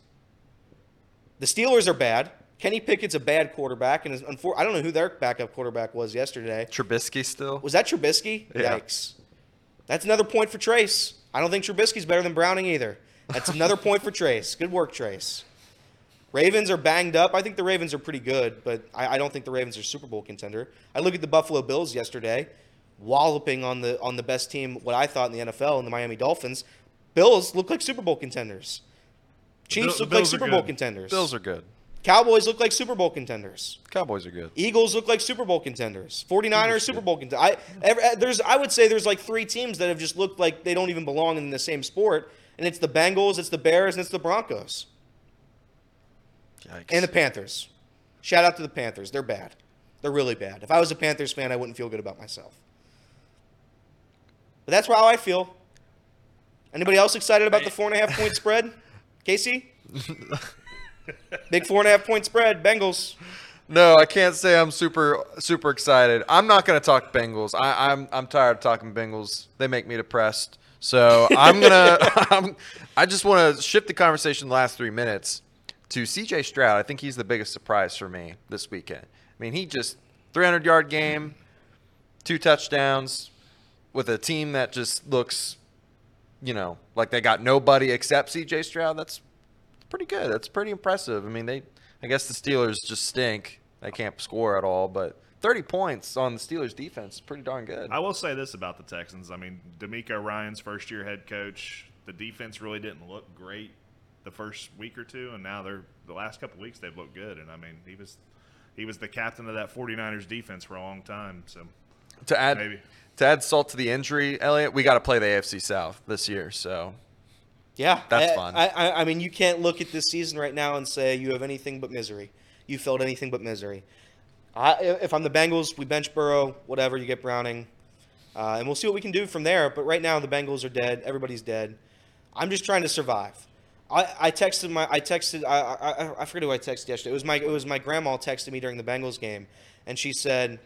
The Steelers are bad. Kenny Pickett's a bad quarterback, and unfor- I don't know who their backup quarterback was yesterday. Trubisky still. Was that Trubisky? Yeah. Yikes. That's another point for Trace. I don't think Trubisky's better than Browning either. That's another point for Trace. Good work, Trace. Ravens are banged up. I think the Ravens are pretty good, but I, I don't think the Ravens are Super Bowl contender. I look at the Buffalo Bills yesterday, walloping on the on the best team, what I thought in the NFL, and the Miami Dolphins. Bills look like Super Bowl contenders. Chiefs look like Bills Super Bowl contenders. Bills are good. Cowboys look like Super Bowl contenders. Cowboys are good. Eagles look like Super Bowl contenders. 49ers Super Bowl contenders. I uh, there's I would say there's like three teams that have just looked like they don't even belong in the same sport, and it's the Bengals, it's the Bears, and it's the Broncos Yikes. and the Panthers. Shout out to the Panthers. They're bad. They're really bad. If I was a Panthers fan, I wouldn't feel good about myself. But that's how I feel. Anybody else excited about the four and a half point spread? Casey? Big four and a half point spread. Bengals. No, I can't say I'm super super excited. I'm not going to talk Bengals. I, I'm I'm tired of talking Bengals. They make me depressed. So I'm gonna. I'm, I just want to shift the conversation the last three minutes to C.J. Stroud. I think he's the biggest surprise for me this weekend. I mean, he just 300 yard game, two touchdowns, with a team that just looks, you know, like they got nobody except C.J. Stroud. That's pretty good. That's pretty impressive. I mean, they. I guess the Steelers just stink. They can't score at all, but 30 points on the Steelers defense is pretty darn good. I will say this about the Texans. I mean, DeMeco Ryans' first year head coach. The defense really didn't look great the first week or two, and now they're the last couple weeks they've looked good. And I mean, he was he was the captain of that 49ers defense for a long time. So to add maybe. to add salt to the injury, Elliot, we got to play the AFC South this year. So Yeah, That's I, fun. I, I, I mean, you can't look at this season right now and say you have anything but misery. You felt anything but misery. I, if I'm the Bengals, we bench Burrow, whatever. You get Browning, uh, and we'll see what we can do from there. But right now, the Bengals are dead. Everybody's dead. I'm just trying to survive. I, I texted my I texted I, I I forget who I texted yesterday. It was my it was my grandma texted me during the Bengals game, and she said,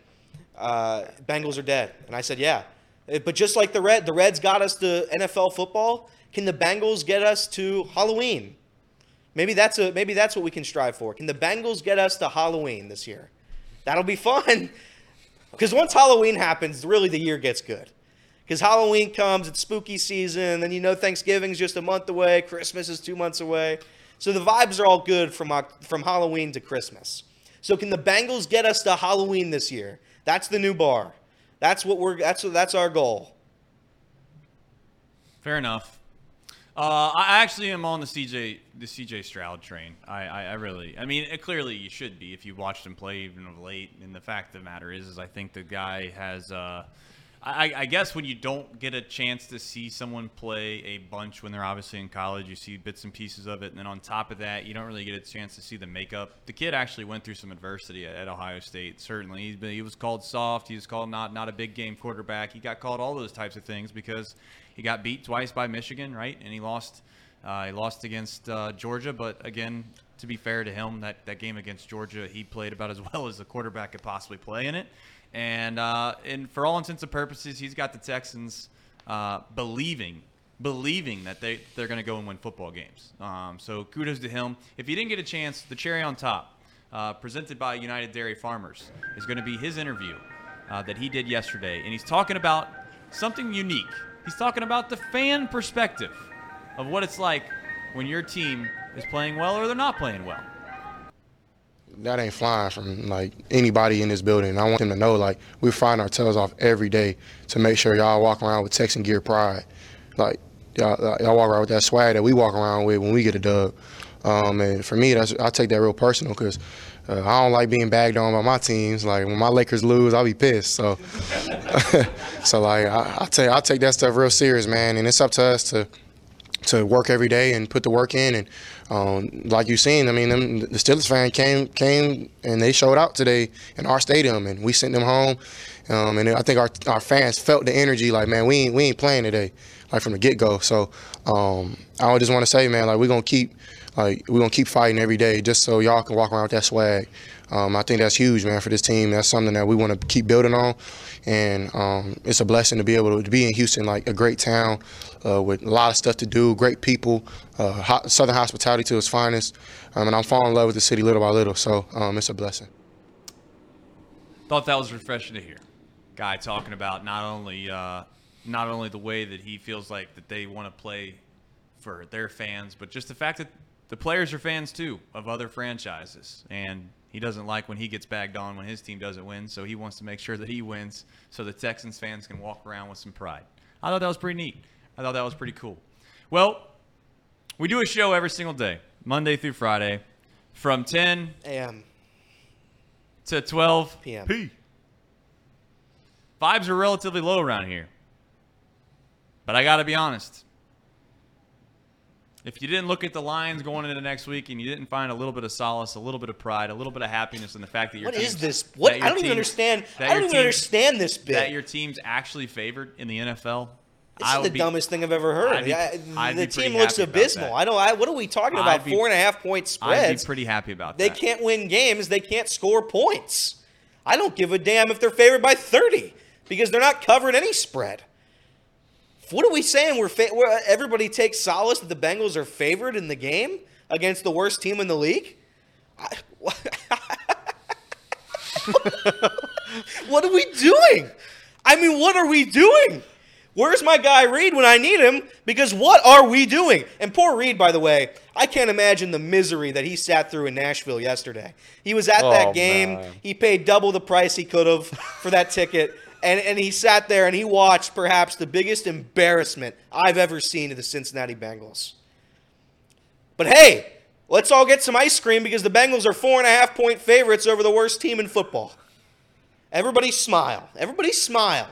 uh, "Bengals are dead," and I said, "Yeah." Uh, But just like the red, the Reds got us to NFL football. Can the Bengals get us to Halloween? Maybe that's a maybe that's what we can strive for. Can the Bengals get us to Halloween this year? That'll be fun. Because once Halloween happens, really the year gets good. Because Halloween comes, it's spooky season, then you know Thanksgiving's just a month away, Christmas is two months away. So the vibes are all good from from Halloween to Christmas. So can the Bengals get us to Halloween this year? That's the new bar. That's what we're that's that's our goal. Fair enough. Uh, I actually am on the CJ the CJ Stroud train. I, I, I really, I mean, it, clearly you should be if you watched him play even of late. And the fact of the matter is, is I think the guy has. Uh, I, I guess when you don't get a chance to see someone play a bunch when they're obviously in college, you see bits and pieces of it, and then on top of that, you don't really get a chance to see the makeup. The kid actually went through some adversity at, at Ohio State. Certainly, been, he was called soft. He was called not not a big game quarterback. He got called all those types of things because he got beat twice by Michigan, right? And he lost. Uh, he lost against uh, Georgia, but again, to be fair to him, that, that game against Georgia, he played about as well as the quarterback could possibly play in it. And uh, and for all intents and purposes, he's got the Texans uh, believing believing that they they're going to go and win football games. Um, so kudos to him. If you didn't get a chance, the cherry on top, uh, presented by United Dairy Farmers, is going to be his interview uh, that he did yesterday, and he's talking about something unique. He's talking about the fan perspective of what it's like when your team is playing well or they're not playing well. That ain't flying from like anybody in this building. I want them to know like we find our tails off every day to make sure y'all walk around with Texan gear pride. Like y'all, y'all walk around with that swag that we walk around with when we get a dub. Um, and for me, that's I take that real personal because uh, I don't like being bagged on by my teams. Like when my Lakers lose, I'll be pissed. So, so like I, I take I take that stuff real serious, man. And it's up to us to to work every day and put the work in. And um, like you've seen, I mean, them, the Steelers fan came came and they showed out today in our stadium, and we sent them home. Um, and I think our our fans felt the energy. Like, man, we ain't, we ain't playing today, like from the get go. So um, I just want to say, man, like we're gonna keep like we're gonna keep fighting every day, just so y'all can walk around with that swag. Um, I think that's huge, man, for this team. That's something that we want to keep building on, and um, it's a blessing to be able to be in Houston, like a great town uh, with a lot of stuff to do, great people, uh, hot, Southern hospitality to its finest, um, and I'm falling in love with the city little by little. So um, it's a blessing. Thought that was refreshing to hear. Guy talking about not only uh, not only the way that he feels like that they want to play for their fans, but just the fact that the players are fans too of other franchises, and he doesn't like when he gets bagged on when his team doesn't win, so he wants to make sure that he wins so the Texans fans can walk around with some pride. I thought that was pretty neat. I thought that was pretty cool. Well, we do a show every single day, Monday through Friday, from 10 AM, to 12 PM. P. Vibes are relatively low around here. But I got to be honest. If you didn't look at the lines going into next week and you didn't find a little bit of solace, a little bit of pride, a little bit of happiness in the fact that your What is team's- this? What? I don't even understand. I don't even team's- understand this bit. That your team's actually favored in the NFL. This I is the be- dumbest thing I've ever heard. Be- I'd the team looks abysmal. I don't. I, what are we talking about? be- Four and a half point spread. I'd be pretty happy about They that. They can't win games. They can't score points. I don't give a damn if they're favored by 30 because they're not covering any spread. What are we saying? We're, fa- we're everybody takes solace that the Bengals are favored in the game against the worst team in the league. I, what are we doing? I mean, what are we doing? Where's my guy Reed when I need him? Because what are we doing? And poor Reed, by the way, I can't imagine the misery that he sat through in Nashville yesterday. He was at Oh, that game. man. He paid double the price he could have for that ticket. And, and he sat there and he watched perhaps the biggest embarrassment I've ever seen to the Cincinnati Bengals. But hey, let's all get some ice cream because the Bengals are four and a half point favorites over the worst team in football. Everybody smile. Everybody smile.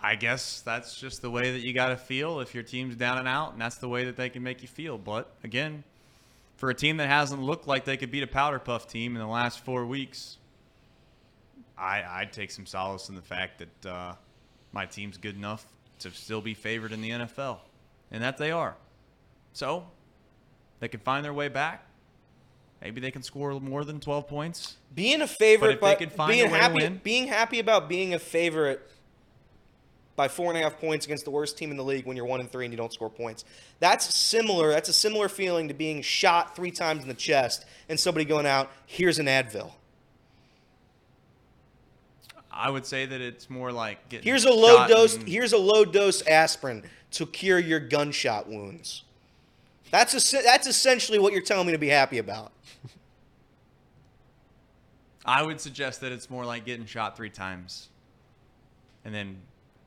I guess that's just the way that you got to feel if your team's down and out, and that's the way that they can make you feel. But again, for a team that hasn't looked like they could beat a powder puff team in the last four weeks, I, I'd take some solace in the fact that uh, my team's good enough to still be favored in the NFL, and that they are. So they can find their way back. Maybe they can score more than 12 points. Being a favorite, if but find being a way to happy, win- being happy about being a favorite by four and a half points against the worst team in the league when you're one and three and you don't score points. That's similar. That's a similar feeling to being shot three times in the chest and somebody going out. Here's an Advil. I would say that it's more like getting Here's a low dose. and- Here's a low dose aspirin to cure your gunshot wounds. That's a, that's essentially what you're telling me to be happy about. I would suggest that it's more like getting shot three times. And then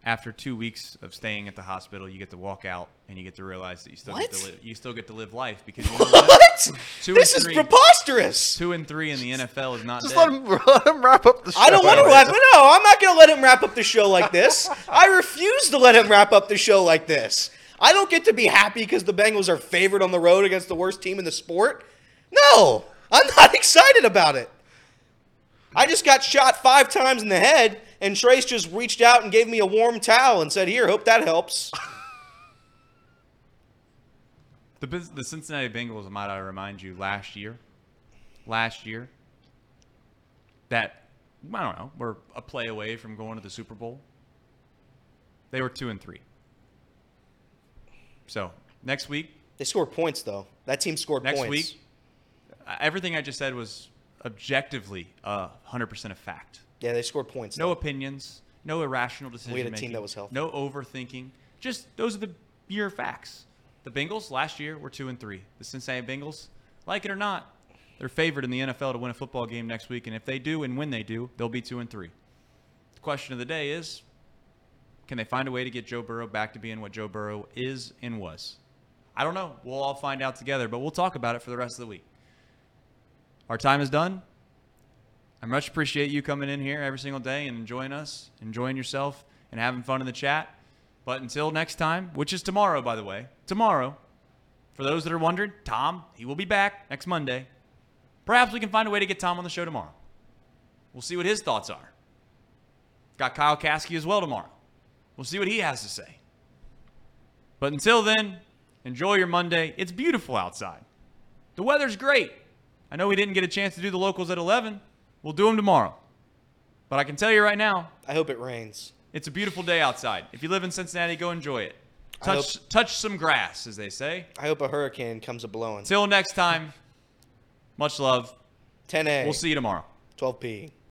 after two weeks of staying at the hospital, you get to walk out and you get to realize that you still get to live. You still get to live life because you know what? What? Two This and is three. preposterous. Two and three in the NFL is not Just dead. let him, let him wrap up the show. I don't want to wrap. No, I'm not going to let him wrap up the show like this. I refuse to let him wrap up the show like this. I don't get to be happy because the Bengals are favored on the road against the worst team in the sport. No, I'm not excited about it. I just got shot five times in the head, and Trace just reached out and gave me a warm towel and said, "Here, hope that helps." The, the Cincinnati Bengals, might I remind you, last year, last year, that I don't know, were a play away from going to the Super Bowl. They were two and three. So next week, They scored points though. That team scored next points. Next week, uh, everything I just said was objectively uh, 100% a fact. Yeah, they scored points. No though. opinions, no irrational decision team making. Team that was healthy. No overthinking. Just those are the year facts. The Bengals last year were two and three. The Cincinnati Bengals, like it or not, they're favored in the NFL to win a football game next week, and if they do, and when they do, they'll be two and three. The question of the day is, can they find a way to get Joe Burrow back to being what Joe Burrow is and was? I don't know. We'll all find out together, but we'll talk about it for the rest of the week. Our time is done. I much appreciate you coming in here every single day and enjoying us, enjoying yourself, and having fun in the chat. But until next time, which is tomorrow, by the way, tomorrow, for those that are wondering, Tom, he will be back next Monday. Perhaps we can find a way to get Tom on the show tomorrow. We'll see what his thoughts are. Got Kyle Kasky as well tomorrow. We'll see what he has to say. But until then, enjoy your Monday. It's beautiful outside. The weather's great. I know we didn't get a chance to do the locals at 11. We'll do them tomorrow. But I can tell you right now, I hope it rains. it's a beautiful day outside. If you live in Cincinnati, go enjoy it. I Touch touch some grass, as they say. I hope a hurricane comes a blowing. Till next time, much love. 10 a. We'll see you tomorrow. 12 p.